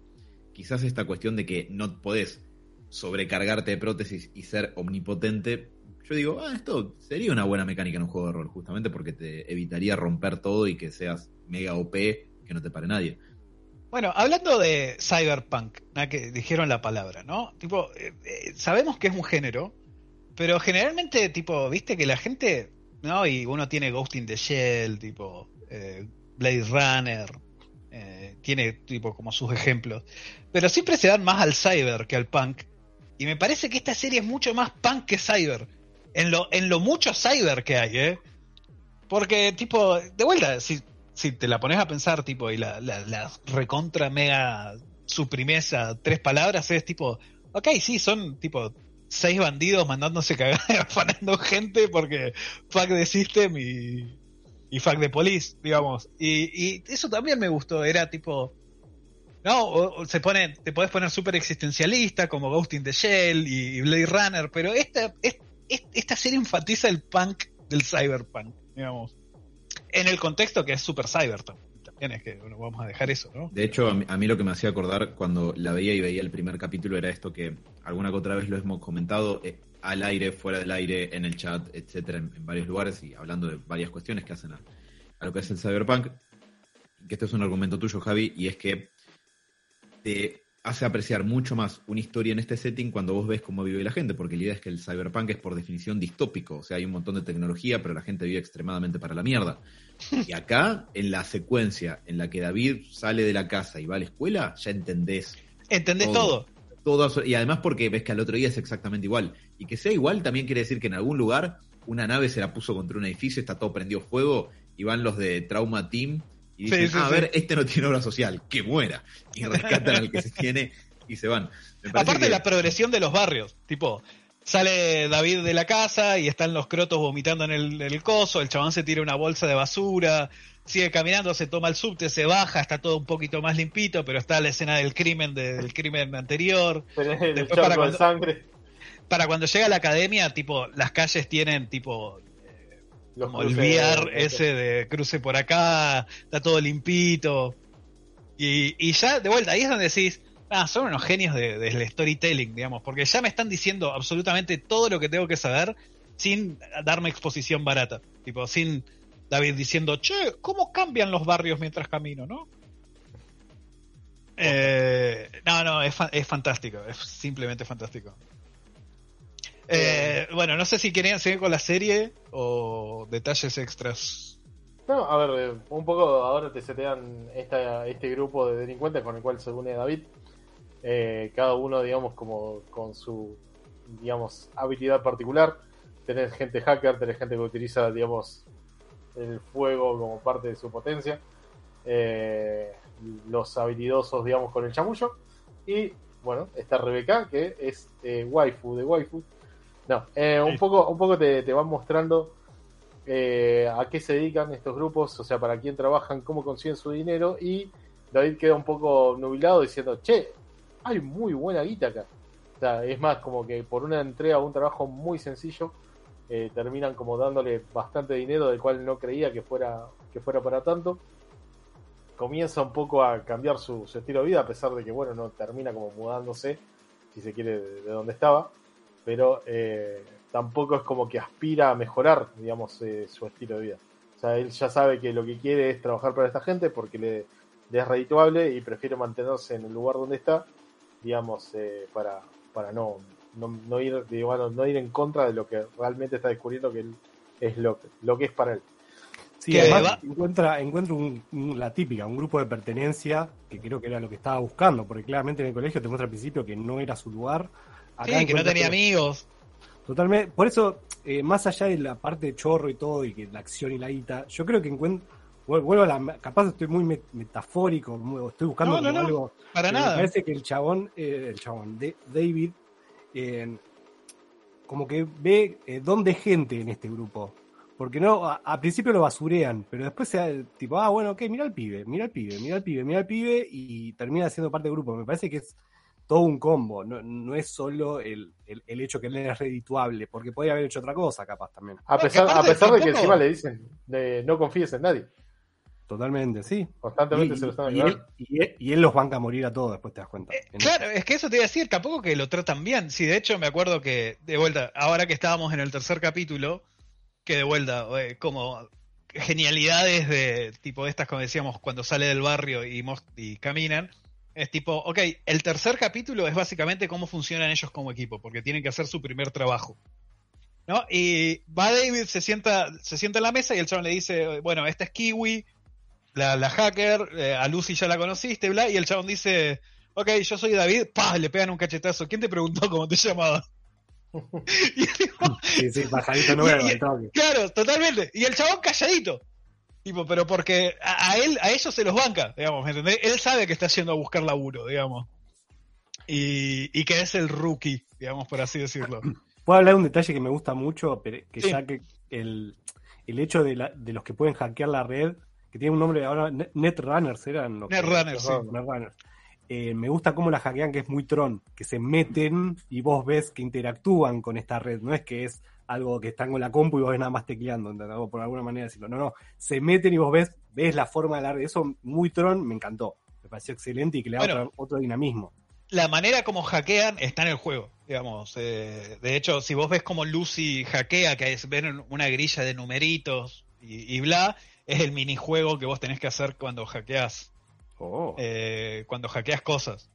quizás esta cuestión de que no podés sobrecargarte de prótesis y ser omnipotente, yo digo, ah, esto sería una buena mecánica en un juego de rol, justamente porque te evitaría romper todo y que seas mega OP, que no te pare nadie. Bueno, hablando de cyberpunk, nada que dijeron la palabra, ¿no? Tipo, eh, eh, sabemos que es un género, pero generalmente, tipo, viste que la gente, ¿no? Y uno tiene Ghost in the Shell, tipo, eh, Blade Runner, eh, tiene, tipo, como sus ejemplos, pero siempre se dan más al cyber que al punk, y me parece que esta serie es mucho más punk que cyber, en lo, en lo mucho cyber que hay, ¿eh? Porque, tipo, de vuelta, si, si te la pones a pensar, tipo, y la, la, la recontra mega suprimesa tres palabras, es tipo, ok, sí, son tipo seis bandidos mandándose cagar, afanando gente porque fuck the system y, y fuck the police, digamos. Y, y eso también me gustó, era tipo, no, o- se pone, te podés poner súper existencialista como Ghost in the Shell y, Blade Runner, pero esta, es- es- esta serie enfatiza el punk del cyberpunk, digamos. En el contexto que es super cyber tam- también, es que bueno, vamos a dejar eso, ¿no? De hecho, a mí, lo que me hacía acordar cuando la veía y veía el primer capítulo era esto que alguna que otra vez lo hemos comentado eh, al aire, fuera del aire, en el chat, etcétera, en, en varios lugares y hablando de varias cuestiones que hacen a, a lo que es el cyberpunk. Que este es un argumento tuyo, Javi, y es que te hace apreciar mucho más una historia en este setting cuando vos ves cómo vive la gente, porque la idea es que el cyberpunk es por definición distópico, o sea, hay un montón de tecnología, pero la gente vive extremadamente para la mierda. Y acá, en la secuencia en la que David sale de la casa y va a la escuela, ya entendés ¿Entendés Todo. todo? Y además porque ves que al otro día es exactamente igual. Y que sea igual también quiere decir que en algún lugar una nave se la puso contra un edificio, está todo prendido fuego, y van los de Trauma Team y dicen, Sí, sí, "Ah, a ver, este no tiene obra social, que muera. Y rescatan al que se tiene y se van. Aparte que- la progresión de los barrios, tipo, Sale David de la casa y están los crotos vomitando en el, en el coso, el chabón se tira una bolsa de basura, sigue caminando, se toma el subte, se baja, está todo un poquito más limpito, pero está la escena del crimen del crimen anterior. Después para de cuando- sangre. Para cuando llega a la academia, tipo, las calles tienen tipo Los de- ese de cruce por acá, está todo limpito. Y, y ya, de vuelta, ahí es donde decís, ah, son unos genios de- del storytelling, digamos, porque ya me están diciendo absolutamente todo lo que tengo que saber sin darme exposición barata. Tipo, sin David diciendo, che, ¿cómo cambian los barrios mientras camino, no? Eh, no, no, es, fa- es fantástico, es simplemente fantástico. Eh, bueno, no sé si querían seguir con la serie o detalles extras. No, a ver, eh, un poco ahora te setean esta, este grupo de delincuentes con el cual se une David. Eh, cada uno, digamos, como con su, digamos, habilidad particular. Tenés gente hacker, tenés gente que utiliza, digamos, el fuego como parte de su potencia. Eh, los habilidosos, digamos, con el chamullo. Y, bueno, está Rebeca, que es waifu de waifu. No, eh, un poco, un poco te, te van mostrando eh, a qué se dedican estos grupos, o sea, para quién trabajan, cómo consiguen su dinero, y David queda un poco nubilado diciendo, che, hay muy buena guita acá. O sea, es más, como que por una entrega o un trabajo muy sencillo, eh, terminan como dándole bastante dinero del cual no creía que fuera, que fuera para tanto. Comienza un poco a cambiar su, su estilo de vida, a pesar de que, bueno, no termina como mudándose, si se quiere, de, de donde estaba pero eh, tampoco es como que aspira a mejorar, digamos, eh, su estilo de vida. O sea, él ya sabe que lo que quiere es trabajar para esta gente porque le, le es redituable y prefiere mantenerse en el lugar donde está, digamos, eh, para, para no, no, no ir, digamos, no ir en contra de lo que realmente está descubriendo que él es lo, lo que es para él. Sí, Que además va- encuentra, encuentra un- un- la típica, un grupo de pertenencia, que creo que era lo que estaba buscando, porque claramente en el colegio te muestra al principio que no era su lugar. Acá Sí, que no tenía amigos. Totalmente. Por eso, eh, más allá de la parte de chorro y todo, y que la acción y la guita, yo creo que encuentro. Vuelvo a la. Capaz estoy muy met- metafórico, muy- estoy buscando No, no, como no, algo. Para pero nada. Me parece que el chabón, eh, el chabón, de, David, eh, como que ve eh, dónde hay gente en este grupo. Porque no, a, a principio lo basurean, pero después se da tipo, ah, bueno, ok, mira al pibe, mira al pibe, mira al pibe, mira al pibe, y termina siendo parte del grupo. Me parece que es todo un combo, no, no es solo el, el, el hecho que él es redituable, porque podría haber hecho otra cosa, capaz también. A pesar, a pesar de que encima le dicen, de, no confíes en nadie. Totalmente, sí. Constantemente Y, se lo están y él, y él- y él los banca a morir a todos, después te das cuenta. Eh, claro, es que eso te iba a decir, tampoco que lo tratan bien. Sí, de hecho me acuerdo que, de vuelta, ahora que estábamos en el tercer capítulo, que de vuelta, eh, como genialidades de tipo estas, como decíamos, cuando sale del barrio y, y caminan, es tipo, ok, el tercer capítulo es básicamente cómo funcionan ellos como equipo, porque tienen que hacer su primer trabajo. ¿No? Y va David, se sienta, se sienta en la mesa y el chabón le dice, bueno, esta es Kiwi, la, la hacker, eh, a Lucy ya la conociste, bla, y el chabón dice, ok, yo soy David, pa, le pegan un cachetazo. ¿Quién te preguntó cómo te llamabas? y el tipo, Sí, sí, pajarito nuevo, Y- claro, totalmente. Y el chabón calladito. Tipo, pero porque a, a él, a ellos se los banca, digamos, ¿me entendés? Él sabe que está yendo a buscar laburo, digamos. Y, y que es el rookie, digamos, por así decirlo. Puedo hablar de un detalle que me gusta mucho, pero que Sí. ya que el, el hecho de, la- de los que pueden hackear la red, que tiene un nombre ahora, Net- Netrunners eran los Netrunners, sí. Netrunners. Eh, me gusta cómo la hackean, que es muy tron, que se meten y vos ves que interactúan con esta red. No es que es algo que están con la compu y vos ves nada más tecleando, ¿entendés? Por alguna manera decirlo. No, no, se meten y vos ves, ves la forma de la red. Eso muy tron, me encantó. Me pareció excelente y que le da Bueno. otro, otro dinamismo. La manera como hackean está en el juego, digamos. eh, de hecho, si vos ves como Lucy hackea, que es ver una grilla de numeritos y, y bla, es el minijuego que vos tenés que hacer cuando hackeas Oh. eh, cuando hackeas cosas.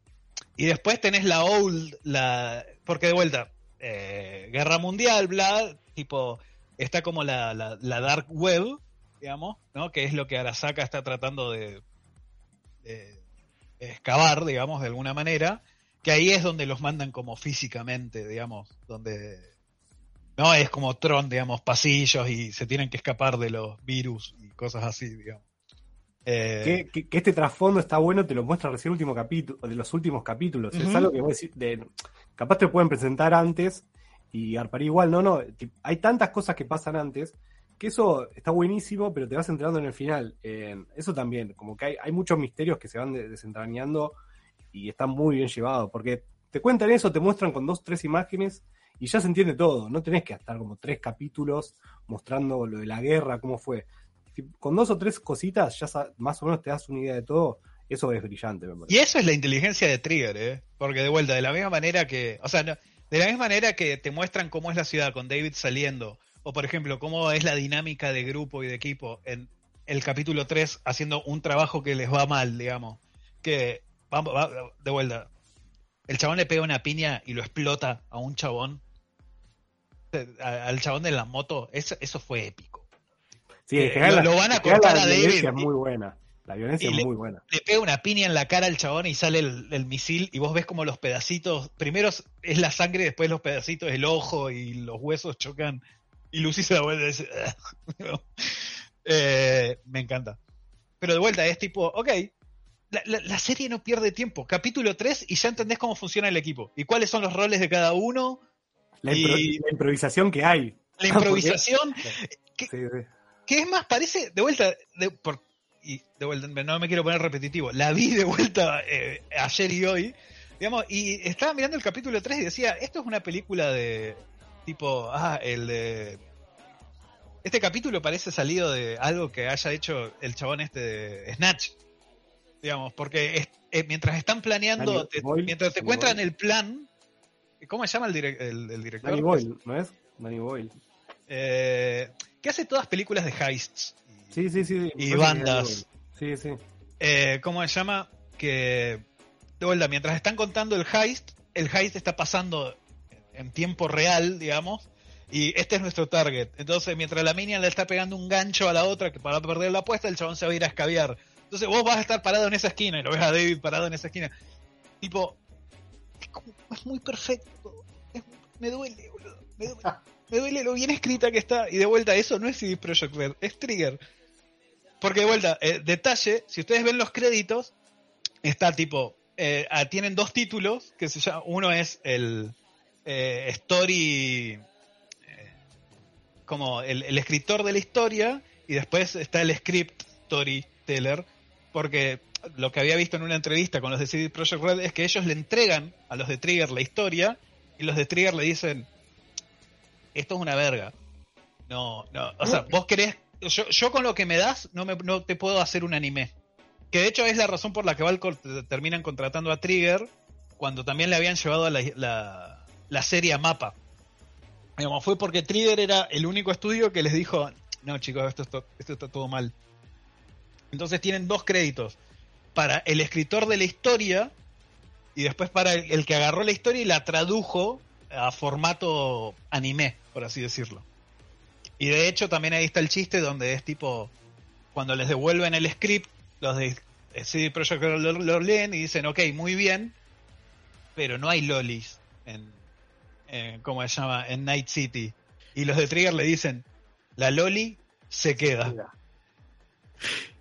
Y después tenés la old, la porque de vuelta, eh, guerra mundial, bla, tipo, está como la, la, la dark web, digamos, ¿no? Que es lo que Arasaka está tratando de, de excavar, digamos, de alguna manera, que ahí es donde los mandan como físicamente, digamos, donde no es como Tron, digamos, pasillos y se tienen que escapar de los virus y cosas así, digamos. Eh, que, que- que este trasfondo está bueno, te lo muestra recién el último capítulo, de los últimos capítulos. Es algo que vos decís, de, capaz te pueden presentar antes y Arparí igual, no, no, hay tantas cosas que pasan antes que eso está buenísimo, pero te vas enterando en el final. Eh, eso también, como que hay, hay muchos misterios que se van de- desentrañando y están muy bien llevados, porque te cuentan eso, te muestran con dos, tres imágenes y ya se entiende todo. No tenés que estar como tres capítulos mostrando lo de la guerra, cómo fue. Con dos o tres cositas ya más o menos te das una idea de todo. Eso es brillante. Y eso es la inteligencia de Trigger, ¿eh? Porque de vuelta, de la misma manera que. O sea, de la misma manera que te muestran cómo es la ciudad con David saliendo, o por ejemplo, cómo es la dinámica de grupo y de equipo en el capítulo 3 haciendo un trabajo que les va mal, digamos. Que, va- de vuelta, el chabón le pega una piña y lo explota a un chabón. Al chabón de la moto, eso fue épico. Sí, en Eh, lo- van a cortar la a David. violencia es muy buena. La violencia es le- muy buena. le pega una piña en la cara al chabón y sale el, el misil y vos ves como los pedacitos, primero es la sangre, después los pedacitos, el ojo y los huesos chocan y Lucy se da vuelta y dice, "Ugh". Eh, me encanta. Pero de vuelta es tipo, ok, la, la- la serie no pierde tiempo, capítulo 3 y ya entendés cómo funciona el equipo y cuáles son los roles de cada uno, La, impro- y- la improvisación que hay. la Ah, improvisación, Sí, sí. Que es más, parece, de vuelta, de, por- y de vuelta, no me quiero poner repetitivo, la vi de vuelta eh, ayer y hoy, digamos, y estaba mirando el capítulo 3 y decía, esto es una película de tipo, ah, el de... Este capítulo parece salido de algo que haya hecho el chabón este de Snatch, digamos, porque es- eh, mientras están planeando, Danny te- Boyle, mientras te Boyle. el plan, ¿cómo se llama el, direc- el- el director? Danny Boyle, ¿no es? Danny Boyle. Eh, que hace todas películas de heists. Sí, sí, sí. me parece Y bandas. Sí, sí. Eh, ¿Cómo se llama? Que de vuelta, mientras están contando el heist, el heist está pasando en tiempo real, digamos, y este es nuestro target. Entonces, mientras la minion le está pegando un gancho a la otra que para perder la apuesta, el chabón se va a ir a escabiar. Entonces vos vas a estar parado en esa esquina y lo ves a David parado en esa esquina. Tipo, es, como- es muy perfecto. Es- me duele, boludo. Me duele, me duele lo bien escrita que está. Y de vuelta, eso no es CD Projekt Red, es Trigger. Porque de vuelta, eh, detalle, si ustedes ven los créditos, está tipo, eh, ah, tienen dos títulos, que se llama, uno es el eh, Story, eh, como el, el escritor de la historia, y después está el Script Storyteller, porque lo que había visto en una entrevista con los de CD Projekt Red es que ellos le entregan a los de Trigger la historia, y los de Trigger le dicen, esto es una verga. No, no, o sea, vos querés, yo, yo con lo que me das no, me, no te puedo hacer un anime. Que de hecho es la razón por la que Valcor te- terminan contratando a Trigger cuando también le habían llevado a la, la, la serie a mapa. Digamos, fue porque Trigger era el único estudio que les dijo, no chicos, esto, está- esto está todo mal. Entonces tienen dos créditos. Para el escritor de la historia y después para el, el que agarró la historia y la tradujo a formato anime, por así decirlo. Y de hecho también ahí está el chiste donde es tipo, cuando les devuelven el script, los de CD Projekt lo, lo leen y dicen, ok, muy bien, pero no hay lolis en, en ¿cómo se llama? En Night City. Y los de Trigger le dicen, la loli se queda.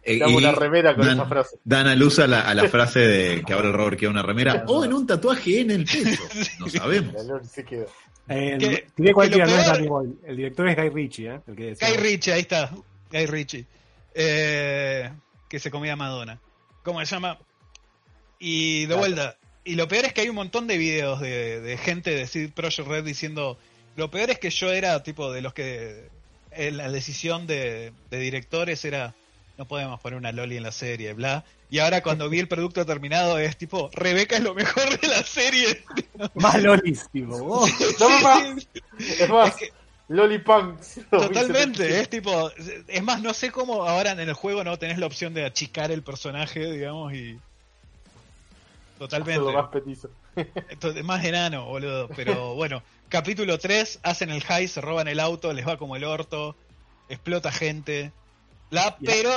Eh, dame una remera con dan, esa frase. dan a luz a la, a la frase de que ahora el Robert quiere una remera o en un tatuaje en el pecho. No sabemos. La Loli se quedó. Eh, Que- tiré cualquiera, que lo no es peor- Danny Boyle. El director es Guy Ritchie, ¿eh? El que decía. Guy Ritchie, ahí está. Guy Ritchie. Eh, que se comía Madonna. ¿Cómo se llama? Y de Claro. vuelta. Y lo peor es que hay un montón de videos de, de gente de CD Projekt Red diciendo. Lo peor es que yo era tipo de los que. eh, la decisión de, de directores era. No podemos poner una Loli en la serie, bla. Y ahora cuando vi el producto terminado es tipo. Rebeca es lo mejor de la serie. Más lolis, tipo. oh. No, mamá. Sí, Es más, Es que- Punks. Totalmente, es tipo, es más, no sé cómo ahora en el juego no tenés la opción de achicar el personaje, digamos, y... Totalmente, Lo más petizo. Más enano, boludo, pero bueno, capítulo 3, hacen el high, se roban el auto, les va como el orto, explota gente, la, pero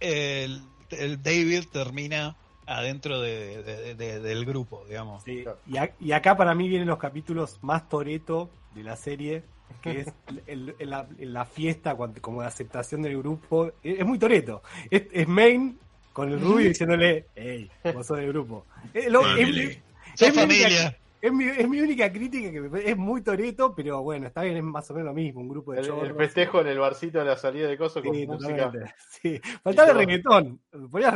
el, el David termina adentro de- de- de- del grupo, digamos. Sí, y, a- y acá para mí vienen los capítulos más toreto de la serie, que es el- el- la, la fiesta cuando- como de aceptación del grupo. Es, es muy toreto. Es, es Main con el rubio diciéndole, hey, vos sos del grupo. Es, lo- es- familia. Es mi, es mi única crítica, que me- es muy toreto, pero bueno, está bien, es más o menos lo mismo, un grupo de El, chorros. el festejo en el barcito de la salida de coso con Sí, música. Sí. Faltaba el reggaetón. Reggaetón bueno,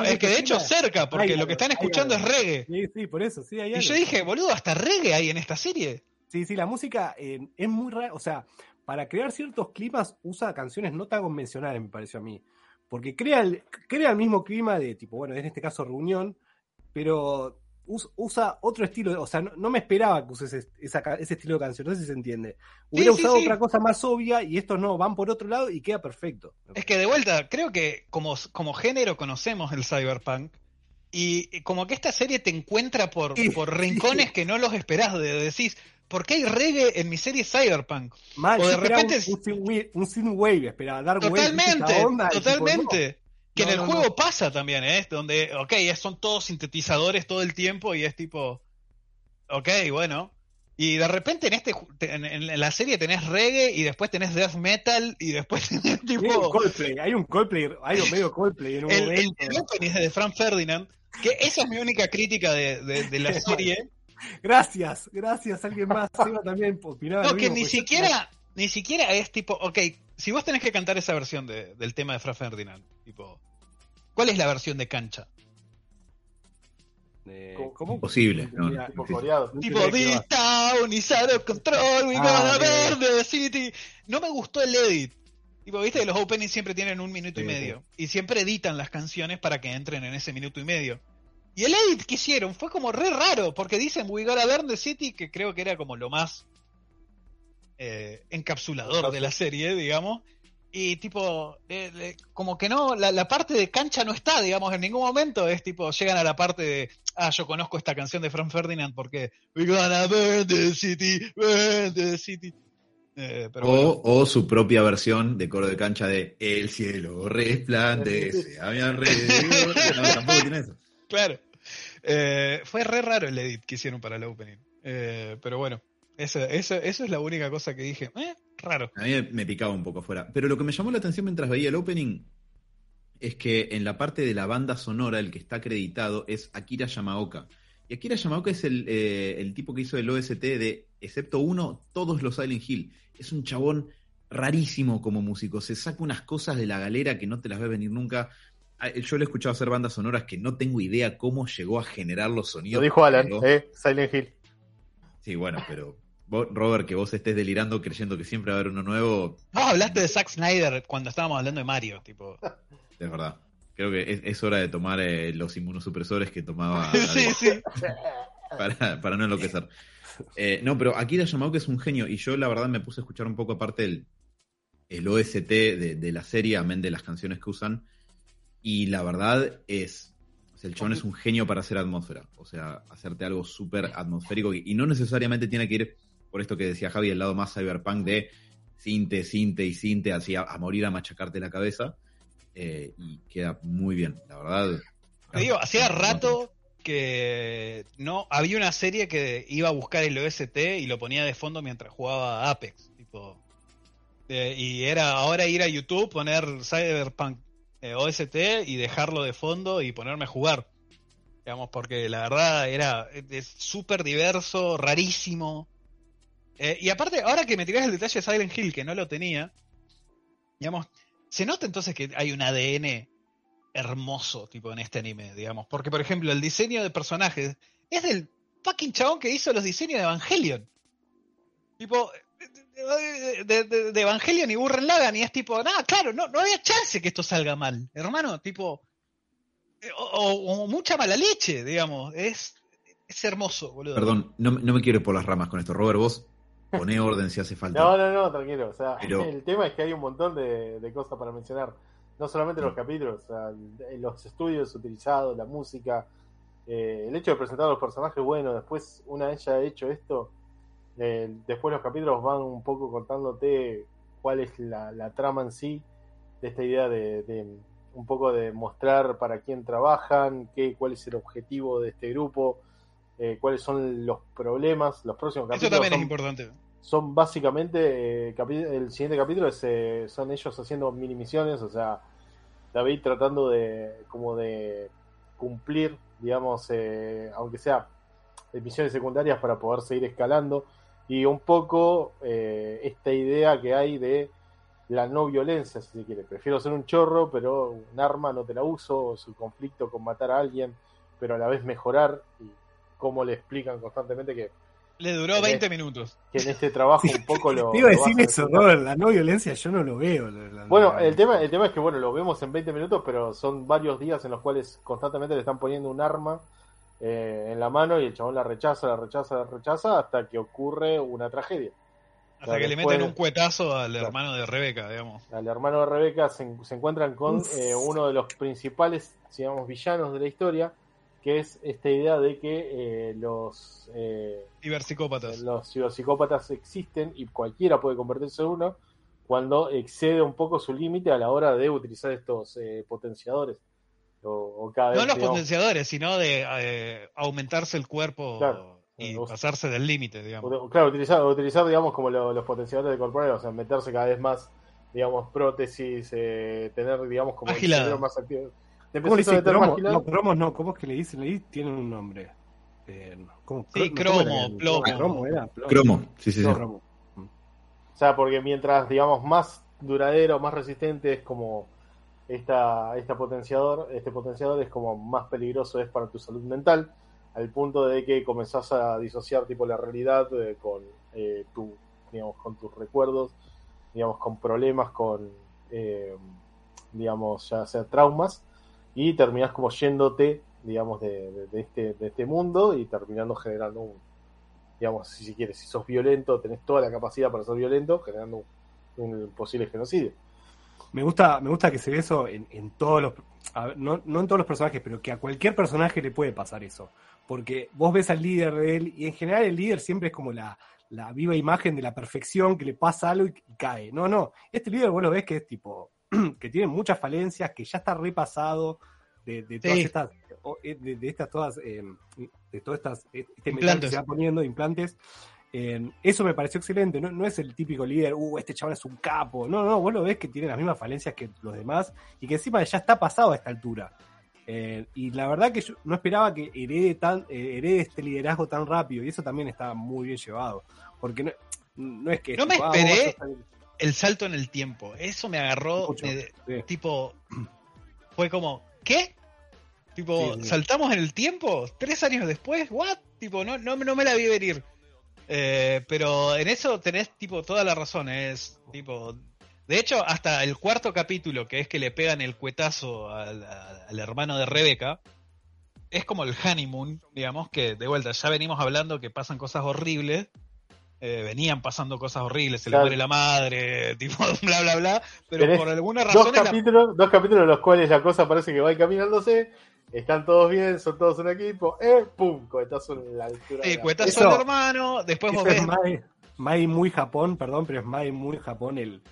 ahí, es que de hecho cerca, porque Hay lo que están hay escuchando es reggae. Sí, sí, por eso, sí, hay Y algo. yo dije, boludo, hasta reggae hay en esta serie. Sí, sí, la música eh, es muy rara. O sea, para crear ciertos climas usa canciones no tan convencionales, me pareció a mí. Porque crea el, crea el mismo clima de tipo, bueno, en este caso reunión, pero usa otro estilo. o sea, no, no me esperaba que use ese, esa ese estilo de canción, no sé si se entiende. Hubiera sí, usado sí. otra cosa más obvia y estos no, van por otro lado y queda perfecto. Es que de vuelta, creo que como, como género conocemos el cyberpunk. Y como que esta serie te encuentra por, por rincones que no los esperás. De, decís, ¿por qué hay reggae en mi serie Cyberpunk? Mal, o de repente un, un un synthwave, esperaba dar Totalmente, onda, y tipo, totalmente. Que en No, el no, juego no. pasa también, ¿eh? Donde, ok, son todos sintetizadores todo el tiempo y es tipo, ok, bueno. Y de repente en este en, en la serie tenés reggae y después tenés death metal y después tenés no. Hay un tipo Coldplay, hay un Coldplay, hay un medio Coldplay en un el, momento. el opening de Frank Ferdinand, que esa es mi única crítica de, de- de la serie. Gracias, gracias, alguien más. Seba también opinaba No, que mismo, ni pues siquiera, ni siquiera es tipo, ok, si vos tenés que cantar esa versión de- del tema de Frank Ferdinand, tipo, ¿cuál es la versión de cancha? Eh, ¿Cómo? Imposible, no, Tipo no Tipo, of control, we Ah, the city. No me gustó el edit. Tipo, viste que los openings siempre tienen un minuto y Sí, medio. Y siempre editan las canciones para que entren en ese minuto y medio. Y el edit que hicieron fue como re raro, porque dicen We gotta burn the city, que creo que era como lo más eh, encapsulador de la serie, digamos. Y tipo, eh, eh, como que no, la, la parte de cancha no está, digamos, en ningún momento. Es tipo, llegan a la parte de, ah, yo conozco esta canción de Frank Ferdinand porque We gonna burn the city, burn the city. Eh, pero bueno, O, o su propia versión de coro de cancha de El cielo resplandece a mi alrededor. No, tampoco tiene eso. claro. Eh, fue re raro el edit que hicieron para el opening. Eh, pero bueno, eso, eso, eso es la única cosa que dije. Eh, raro. A mí me picaba un poco afuera. Pero lo que me llamó la atención mientras veía el opening es que en la parte de la banda sonora el que está acreditado es Akira Yamaoka. Y Akira Yamaoka es el, eh, el tipo que hizo el OST de, excepto uno, todos los Silent Hill. Es un chabón rarísimo como músico. Se saca unas cosas de la galera que no te las ves venir nunca. Ah, Yo le he escuchado hacer bandas sonoras que no tengo idea cómo llegó a generar los sonidos. Lo dijo Alan, pero- eh, Silent Hill. Sí, bueno, pero vos, Robert, que vos estés delirando creyendo que siempre va a haber uno nuevo, Vos hablaste de Zack Snyder cuando estábamos hablando de Mario, tipo. Es verdad. Creo que es, es hora de tomar eh, los inmunosupresores que tomaba sí, sí. para, para no enloquecer. Eh, no, pero Akira Yamaoka es un genio y yo la verdad me puse a escuchar un poco aparte el, el OST de, de la serie, amén de las canciones que usan. Y la verdad es, o sea, el chabón es un genio para hacer atmósfera. O sea, hacerte algo súper atmosférico y, no necesariamente tiene que ir por esto que decía Javi, el lado más cyberpunk de cinte, cinte y cinte, así a, a morir a machacarte la cabeza. Eh, y queda muy bien, la verdad. Te digo, hacía rato que no había una serie que iba a buscar el OST y lo ponía de fondo mientras jugaba Apex, tipo. Eh, y era ahora ir a YouTube, poner Cyberpunk eh, OST y dejarlo de fondo y ponerme a jugar. Digamos, porque la verdad era súper diverso, rarísimo. Eh, y aparte, ahora que me tirás el detalle de Silent Hill, que no lo tenía, digamos, se nota entonces que hay un ADN hermoso, tipo, en este anime, digamos. Porque, por ejemplo, el diseño de personajes es del fucking chabón que hizo los diseños de Evangelion. Tipo, de, de- de- Evangelion y Burren Lagan, y es tipo, nada, claro, no, no había chance que esto salga mal, hermano, tipo, eh, o, o- o mucha mala leche, digamos, es, es hermoso, boludo. Perdón, no, no me quiero ir por las ramas con esto. Robert, vos poné orden si hace falta. No, no, no, tranquilo. O sea, Pero- el tema es que hay un montón de, de cosas para mencionar. No solamente Mm. los capítulos, o sea, los estudios utilizados, la música, eh, el hecho de presentar a los personajes, bueno, después, una vez ya hecho esto, eh, después los capítulos van un poco contándote cuál es la, la trama en sí, de esta idea de, de un poco de mostrar para quién trabajan, qué, cuál es el objetivo de este grupo, eh, cuáles son los problemas, los próximos Eso capítulos. también es son- importante. son básicamente eh, el siguiente capítulo es, eh, son ellos haciendo mini misiones, o sea, David tratando de como de cumplir, digamos, aunque sea de misiones secundarias para poder seguir escalando y un poco eh, esta idea que hay de la no violencia, si se quiere. Prefiero ser un chorro, pero un arma no te la uso, o su conflicto con matar a alguien, pero a la vez mejorar, y cómo le explican constantemente que, Le duró 20 minutos. que en este trabajo un poco lo... Te iba a decir eso. ¿no? La no violencia yo no lo veo. la- la- Bueno, la- el tema, el tema es que bueno, lo vemos en 20 minutos, pero son varios días en los cuales constantemente le están poniendo un arma eh, en la mano y el chabón la rechaza, la rechaza, la rechaza hasta que ocurre una tragedia. Hasta sea, que le meten un cuetazo al Claro. hermano de Rebeca, digamos. Al hermano de Rebeca se, se encuentran con eh, uno de los principales, digamos, villanos de la historia, que es esta idea de que eh, los, eh, Ciberpsicópatas. los ciberpsicópatas existen y cualquiera puede convertirse en uno cuando excede un poco su límite a la hora de utilizar estos eh, potenciadores. O, o cada No vez, los digamos, potenciadores, sino de eh, aumentarse el cuerpo Claro. y Vos- pasarse del límite, digamos. Claro, utilizar, utilizar digamos, como lo- los potenciadores de corporal, o sea, meterse cada vez más, digamos, prótesis, eh, tener, digamos, como el más activo. Te ¿Cómo le dicen? Cromo, no, cromos no, ¿cómo es que le dicen? Le dicen, tienen un nombre. Eh, ¿cómo, Sí, cro- ¿cómo era cromo, plomo. ¿Cromo era? Plomo. Cromo, sí, sí, sí. Cromo. O sea, porque mientras, digamos, más duradero, más resistente es como esta, esta potenciador, este potenciador es como más peligroso es para tu salud mental, al punto de que comenzás a disociar tipo la realidad eh, con eh, tu, digamos, con tus recuerdos, digamos, con problemas, con eh, digamos, ya sea traumas, y terminás como yéndote, digamos, de, este, de este mundo y terminando generando un, digamos, si, si quieres, si sos violento, tenés toda la capacidad para ser violento, generando un, un posible genocidio. Me gusta, me gusta que se ve eso en, en todos los. a no, no en todos los personajes, pero que a cualquier personaje le puede pasar eso. Porque vos ves al líder de él, y en general el líder siempre es como la, la viva imagen de la perfección, que le pasa algo y, y cae. No, no. Este líder vos lo ves que es tipo. que tiene muchas falencias, que ya está repasado de, de todas Sí. estas. eh, De, de estas todas. eh, de todas estas. Este metal que se va poniendo, implantes. Eh, eso me pareció excelente. No, no es el típico líder, uh, este chaval es un capo. No, no, vos lo ves que tiene las mismas falencias que los demás y que encima ya está pasado a esta altura. Eh, y la verdad que yo no esperaba que herede, tan, eh, herede este liderazgo tan rápido y eso también está muy bien llevado. Porque no, no es que. No me tipo, ah, esperé. El salto en el tiempo. Eso me agarró Mucho, de- sí. tipo. Fue como, ¿qué? Tipo, Sí, sí. ¿saltamos en el tiempo? ¿Tres años después? ¿What? Tipo, no, no, no me la vi venir. Eh, pero en eso tenés tipo toda la razón. Es tipo. De hecho, hasta el cuarto capítulo, que es que le pegan el cuetazo al, hermano de Rebeca, es como el honeymoon, digamos, que de vuelta ya venimos hablando que pasan cosas horribles. eh, venían pasando cosas horribles, se Claro. le muere la madre, tipo, bla, bla, bla. Pero Tenés por alguna Dos razón. la- capítulos, dos capítulos en los cuales la cosa parece que va encaminándose, están todos bien, son todos un equipo, eh, pum, cohetazo en la altura. Sí, de la- cuetazo Eso- al hermano, después vos es ves. Mai, Mai muy Japón, perdón, pero es Mai muy Japón el.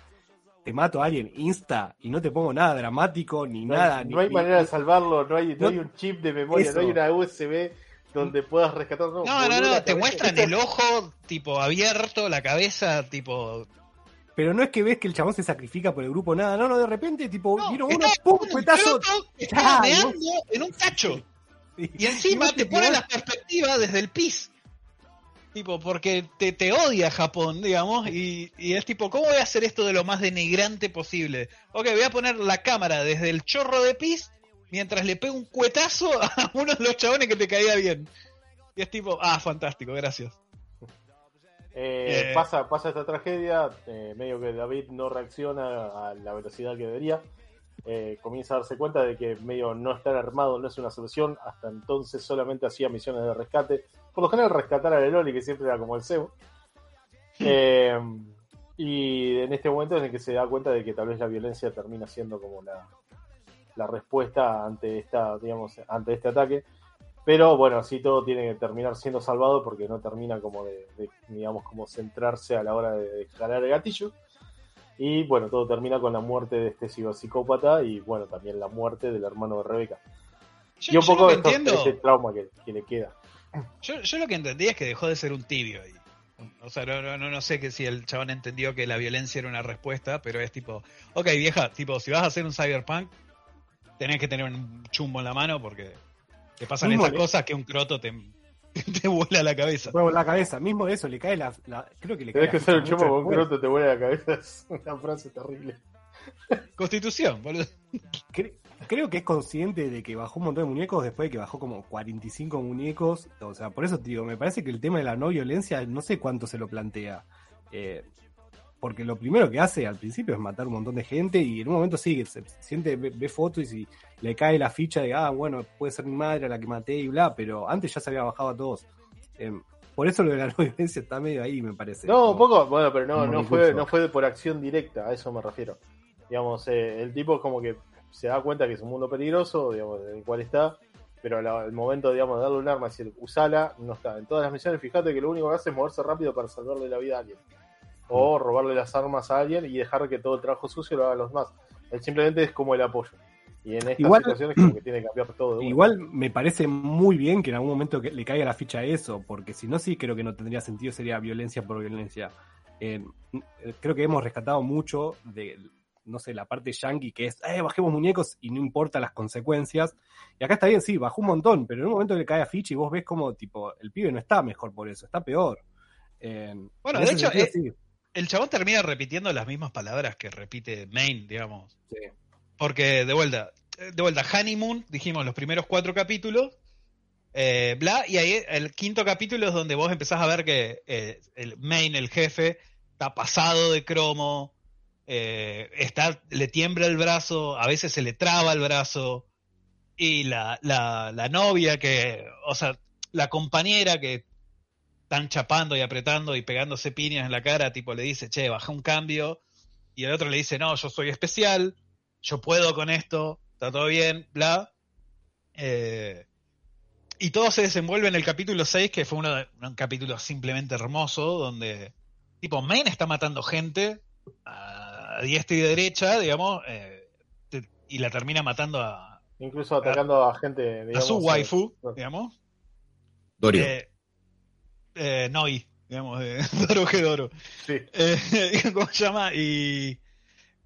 Te mato a alguien, insta, y no te pongo nada dramático ni No nada. no ni- hay ni- manera de salvarlo, no hay, no No- hay un chip de memoria, no hay una USB donde puedas rescatar. No, No, no, no, te cabeza- muestran el ojo tipo abierto, la cabeza tipo. Pero no es que ves que el chabón se sacrifica por el grupo, nada, no, no, de repente, tipo, No, vieron está uno, pum, que está meando en un tacho. Y encima te pone la perspectiva desde el pis. Tipo, porque te, te odia Japón, digamos, y, y es tipo, ¿cómo voy a hacer esto de lo más denigrante posible? Ok, voy a poner la cámara desde el chorro de pis mientras le pego un cuetazo a uno de los chabones que te caía bien. Y es tipo, ah, fantástico, gracias. Eh, Eh. pasa, pasa esta tragedia, eh, medio que David no reacciona a la velocidad que debería. Eh, comienza a darse cuenta de que medio no estar armado no es una solución. Hasta entonces solamente hacía misiones de rescate. Por lo general rescatar a Leloli, que siempre era como el cebo. Y en este momento es en el que se da cuenta de que tal vez la violencia termina siendo como la, la respuesta ante esta, digamos, ante este ataque. Pero bueno, así todo tiene que terminar siendo salvado porque no termina como de, de, digamos, como centrarse a la hora de, de jalar el gatillo. Y bueno, todo termina con la muerte de este psicópata y bueno, también la muerte del hermano de Rebeca. Yo, y un poco entiendo, este trauma que, que le queda. yo, yo lo que entendí es que dejó de ser un tibio ahí. O sea, no, no, no, no sé que si el chabón entendió que la violencia era una respuesta, pero es tipo, ok vieja, tipo, si vas a hacer un cyberpunk, tenés que tener un chumbo en la mano porque te pasan estas mole- cosas que un croto te, te vuela la cabeza. Juego la cabeza, mismo de eso, le cae la. la- creo que le cae Tenés que la ser un mucho con un croto te vuela la cabeza. Es una frase terrible. Constitución, boludo. Cre- creo que es consciente de que bajó un montón de muñecos después de que bajó como 45 muñecos. O sea, por eso te digo, me parece que el tema de la no violencia, no sé cuánto se lo plantea. Eh, porque lo primero que hace al principio es matar un montón de gente y en un momento sí, se siente, ve, ve fotos y le cae la ficha de, ah, bueno, puede ser mi madre a la que maté y bla, pero antes ya se había bajado a todos. Eh, por eso lo de la no violencia está medio ahí, me parece. No, Como- un poco, bueno, pero no, no fue, no fue por acción directa, a eso me refiero. Digamos, eh, el tipo como que se da cuenta que es un mundo peligroso, digamos, en el cual está, pero la- el momento, digamos, de darle un arma, es decir, usala, no está. En todas las misiones, fíjate que lo único que hace es moverse rápido para salvarle la vida a alguien. O robarle las armas a alguien y dejar que todo el trabajo sucio lo hagan los demás. Él simplemente es como el apoyo. Y en estas Igual- situaciones como que tiene que cambiar todo. Igual me parece muy bien que en algún momento que le caiga la ficha a eso, porque si no, sí creo que no tendría sentido, sería violencia por violencia. Eh, creo que hemos rescatado mucho de, no sé, la parte yankee, que es, eh, bajemos muñecos y no importa las consecuencias. Y acá está bien, sí, bajó un montón, pero en un momento que le cae a ficha y vos ves como, tipo, el pibe no está mejor por eso, está peor. Eh, Bueno, en de hecho, sentido, eh, sí. El chabón termina repitiendo las mismas palabras que repite Main, digamos. Sí. Porque, de vuelta, de vuelta, Honeymoon, dijimos los primeros cuatro capítulos, eh, bla, y ahí el quinto capítulo es donde vos empezás a ver que eh, el Main, el jefe, está pasado de cromo, eh, está, le tiembla el brazo, a veces se le traba el brazo, y la, la, la novia que, o sea, la compañera que están chapando y apretando y pegándose piñas en la cara, tipo le dice, che, baja un cambio, y el otro le dice, no, yo soy especial, yo puedo con esto, está todo bien, bla. Eh, y todo se desenvuelve en el capítulo 6, que fue uno de- un capítulo simplemente hermoso, donde tipo Main está matando gente a diestra y derecha, digamos, eh, te- y la termina matando a, Incluso atacando a gente, a digamos. su eh, waifu, no. digamos. Dorio. Eh, Noi, digamos, de Doro Gedoro. Sí. Eh, ¿Cómo se llama? Y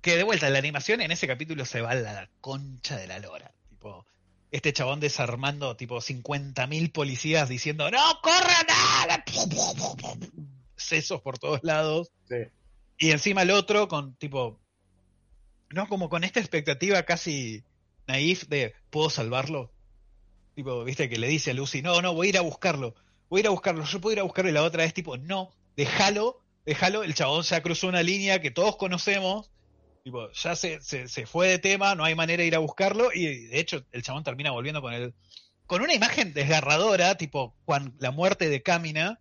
que de vuelta, la animación en ese capítulo se va a la concha de la lora. Tipo, este chabón desarmando tipo 50.000 policías diciendo ¡No corran! nada! Sesos por todos lados. Sí. Y encima el otro con tipo. No, como con esta expectativa casi naif de ¿puedo salvarlo? Tipo, viste que le dice a Lucy, no, no, voy a ir a buscarlo. Voy a ir a buscarlo, yo puedo ir a buscarlo. Y la otra es tipo, no, déjalo, déjalo. El chabón ya cruzó una línea que todos conocemos. Tipo, ya se, se, se fue de tema, no hay manera de ir a buscarlo. Y de hecho, el chabón termina volviendo con el. Con una imagen desgarradora, tipo, cuando la muerte de Camina,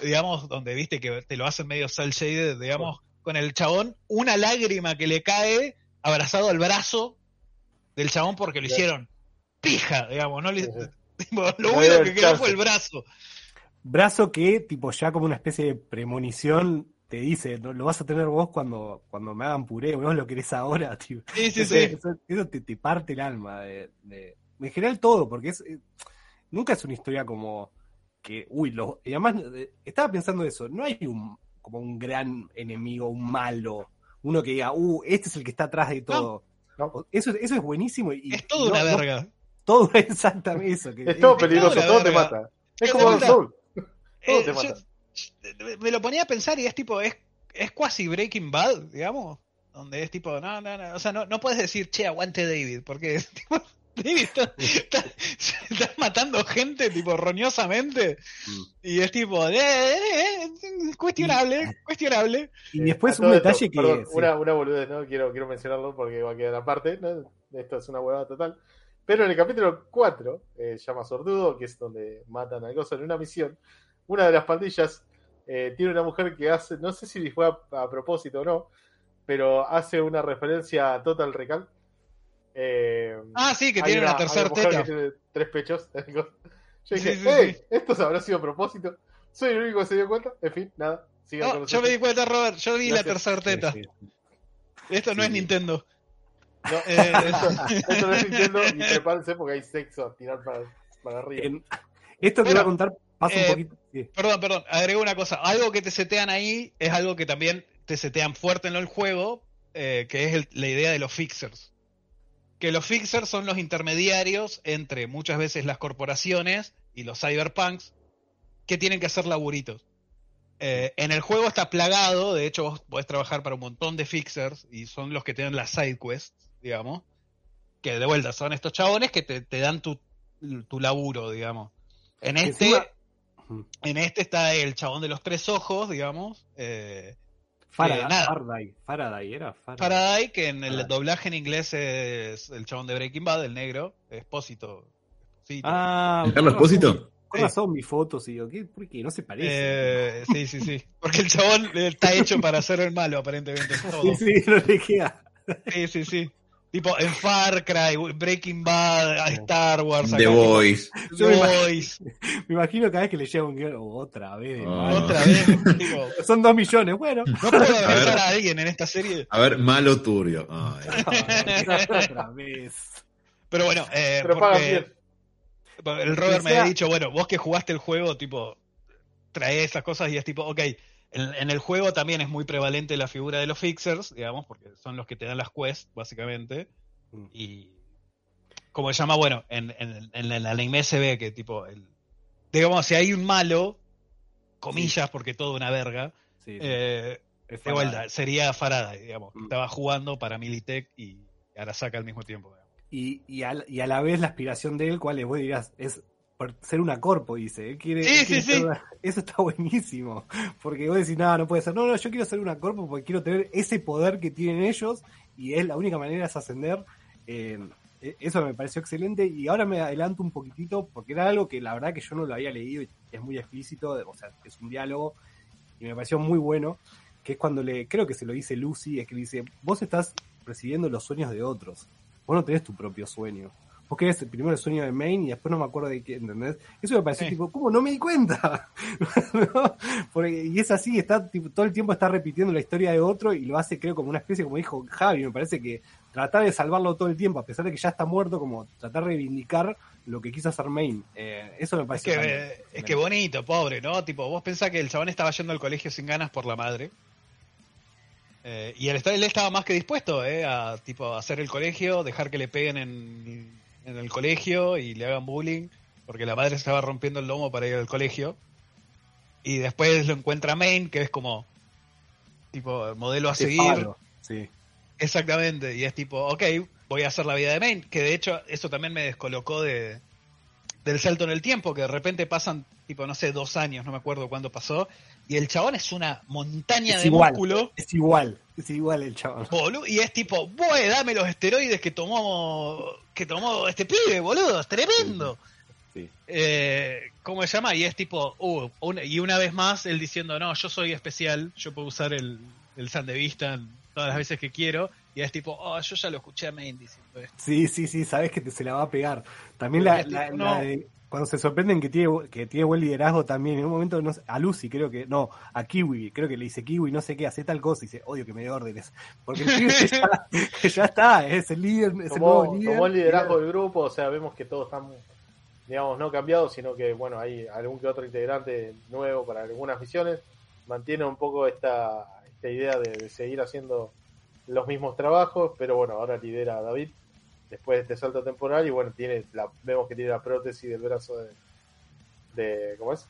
digamos, donde viste que te lo hacen medio cel shaded, digamos, con el chabón, una lágrima que le cae abrazado al brazo del chabón porque lo hicieron pija, digamos, no le, tipo, lo único que quedó fue el brazo. Brazo que, tipo, ya como una especie de premonición te dice, "No, lo vas a tener vos cuando, cuando me hagan puré, vos lo querés ahora, tío. Sí, sí, Eso, sí. eso- eso te, te parte el alma de, de- en general todo, porque es eh, nunca es una historia como que, uy, lo, y además eh, estaba pensando eso, no hay un como un gran enemigo, un malo, uno que diga, uh, este es el que está atrás de todo. No. O- Eso, eso es buenísimo y Es todo no- una no- verga. todo es exactamente eso. Que Es todo es- peligroso, la todo te mata. Es como Dark Souls. Eh, yo- me lo ponía a pensar y es tipo, es, es cuasi Breaking Bad, digamos, donde es tipo, no, no, no, o sea, no, no puedes decir, che, aguante David, porque tipo, David está, está- está matando gente, tipo, roñosamente, Mm. y es tipo, eh, eh, eh, cuestionable, cuestionable. Y después un esto, detalle que... perdón, sí. una, una boludez, ¿no? Quiero, quiero mencionarlo porque va a quedar aparte, ¿no? Esto es una huevada total. Pero en el capítulo 4, eh, llama Sordudo, que es donde matan al cosa en una misión, una de las pandillas eh, tiene una mujer que hace, no sé si fue a, a propósito o no, pero hace una referencia a Total Recall. Eh, Ah, sí, que tiene una, tercera teta. que tiene tres pechos. Yo dije, Sí, sí, "Ey, sí. esto se habrá sido a propósito. Soy el único que se dio cuenta. En fin, nada. sigan con No, yo me di cuenta, Robert, yo vi la tercera teta. Sí, sí. Esto no Sí. es Nintendo. No, Eh, esto, esto no es Nintendo y prepárense porque hay sexo a tirar para, para arriba. En- esto que Bueno, voy a contar pasa eh, un poquito... sí. Perdón, perdón, agrego una cosa. Algo que te setean ahí es algo que también te setean fuerte en el juego, eh, que es el- la idea de los fixers. Que los fixers son los intermediarios entre muchas veces las corporaciones y los cyberpunks que tienen que hacer laburitos. Eh, en el juego está plagado, de hecho vos podés trabajar para un montón de fixers y son los que tienen las side quests, digamos, que de vuelta son estos chabones que te, te dan tu, tu laburo, digamos. En este, Encima-. En este está el chabón de los tres ojos, digamos, eh, Faraday. Faraday, Faraday, era Faraday. Faraday, que en el Faraday. doblaje en inglés es el chabón de Breaking Bad, el negro, Espósito. Ah, ¿Carlos Espósito? Con razón mis fotos y digo, ¿qué? ¿Por qué? No se parece. Eh, sí, sí, sí. Porque el chabón está hecho para ser el malo, aparentemente. todo. sí, sí, no le queda. Sí, sí, sí. Tipo en Far Cry, Breaking Bad, a Star Wars, The acá, Voice. The me imagino- Voice, Me imagino cada vez que le llega un guion, oh, otra vez. Ah. otra vez. tipo, Son dos millones, bueno. no puedo abrazar a alguien en esta serie. A ver, malo turbio. Ay, otra vez. Pero bueno, eh, Pero porque el Robert me sea- había dicho, bueno, vos que jugaste el juego, tipo, trae esas cosas y es tipo, ok, en, en el juego también es muy prevalente la figura de los fixers, digamos, porque son los que te dan las quests, básicamente. Mm. Y como se llama, bueno, en, en, en el anime se ve que tipo, el, digamos, si hay un malo, comillas, porque todo una verga, Sí, sí, eh, es sería Faraday, digamos, que Mm. estaba jugando para Militech y Arasaka al mismo tiempo. Y, y, a, y a la vez la aspiración de él, ¿cuál es? Vos dirás, es ser una corpo, dice. Él quiere, Sí, él quiere sí, ser sí. una- Eso está buenísimo. Porque vos decís, nada, no puede ser. No, no, yo quiero ser una corpo porque quiero tener ese poder que tienen ellos y es la única manera es ascender. Eh, e- eso me pareció excelente y ahora me adelanto un poquitito porque era algo que la verdad que yo no lo había leído y es muy explícito, o sea, es un diálogo y me pareció muy bueno, que es cuando le, creo que se lo dice Lucy, es que le dice, vos estás presidiendo los sueños de otros, vos no tenés tu propio sueño. Vos querés primero el sueño de Maine y después no me acuerdo de qué, ¿entendés? Eso me pareció Sí. tipo, ¿cómo no me di cuenta? ¿No? Porque- y es así, está tipo, todo el tiempo está repitiendo la historia de otro y lo hace, creo, como una especie, como dijo Javi, me parece que tratar de salvarlo todo el tiempo, a pesar de que ya está muerto, como tratar de reivindicar lo que quiso hacer Maine. Eh, eso me Es parece que, eh, es que bonito, pobre, ¿no? Tipo, vos pensás que el chabón estaba yendo al colegio sin ganas por la madre. Eh, y él, él estaba más que dispuesto, ¿eh? A tipo, hacer el colegio, dejar que le peguen en, en el colegio y le hagan bullying, porque la madre estaba rompiendo el lomo para ir al colegio. Y después lo encuentra Maine, que es como, tipo, modelo a seguir. Sí. Exactamente, y es tipo, ok, voy a hacer la vida de Main, que de hecho eso también me descolocó de del salto en el tiempo, que de repente pasan, tipo, no sé, dos años, no me acuerdo cuándo pasó, y el chabón es una montaña Es de igual. músculo, Es igual, es igual el chaval. boludo, y es tipo, voy, dame los esteroides que tomó, que tomó este pibe, boludo, es tremendo. Sí. Eh, ¿Cómo se llama? Y es tipo, uh, y una vez más él diciendo, no, yo soy especial, yo puedo usar el, el Sandevista todas las veces que quiero, y es tipo, oh, yo ya lo escuché a Main diciendo esto. Sí, sí, sí, sabes que te, se la va a pegar. También la, Porque la- tipo, la no. de- cuando se sorprenden que tiene, que tiene buen liderazgo también, en un momento no sé, a Lucy creo que, no, a Kiwi, creo que le dice Kiwi, no sé qué, hace tal cosa y dice, odio que me dé órdenes. Porque el ya, ya está, es el líder, es el nuevo Tomó, líder. tomó el liderazgo del grupo, o sea, vemos que todos están, digamos, no cambiados, sino que, bueno, hay algún que otro integrante nuevo para algunas misiones. Mantiene un poco esta, esta idea de, de seguir haciendo los mismos trabajos, pero bueno, ahora lidera a David después de este salto temporal y bueno, tiene la, vemos que tiene la prótesis del brazo de, de ¿cómo es?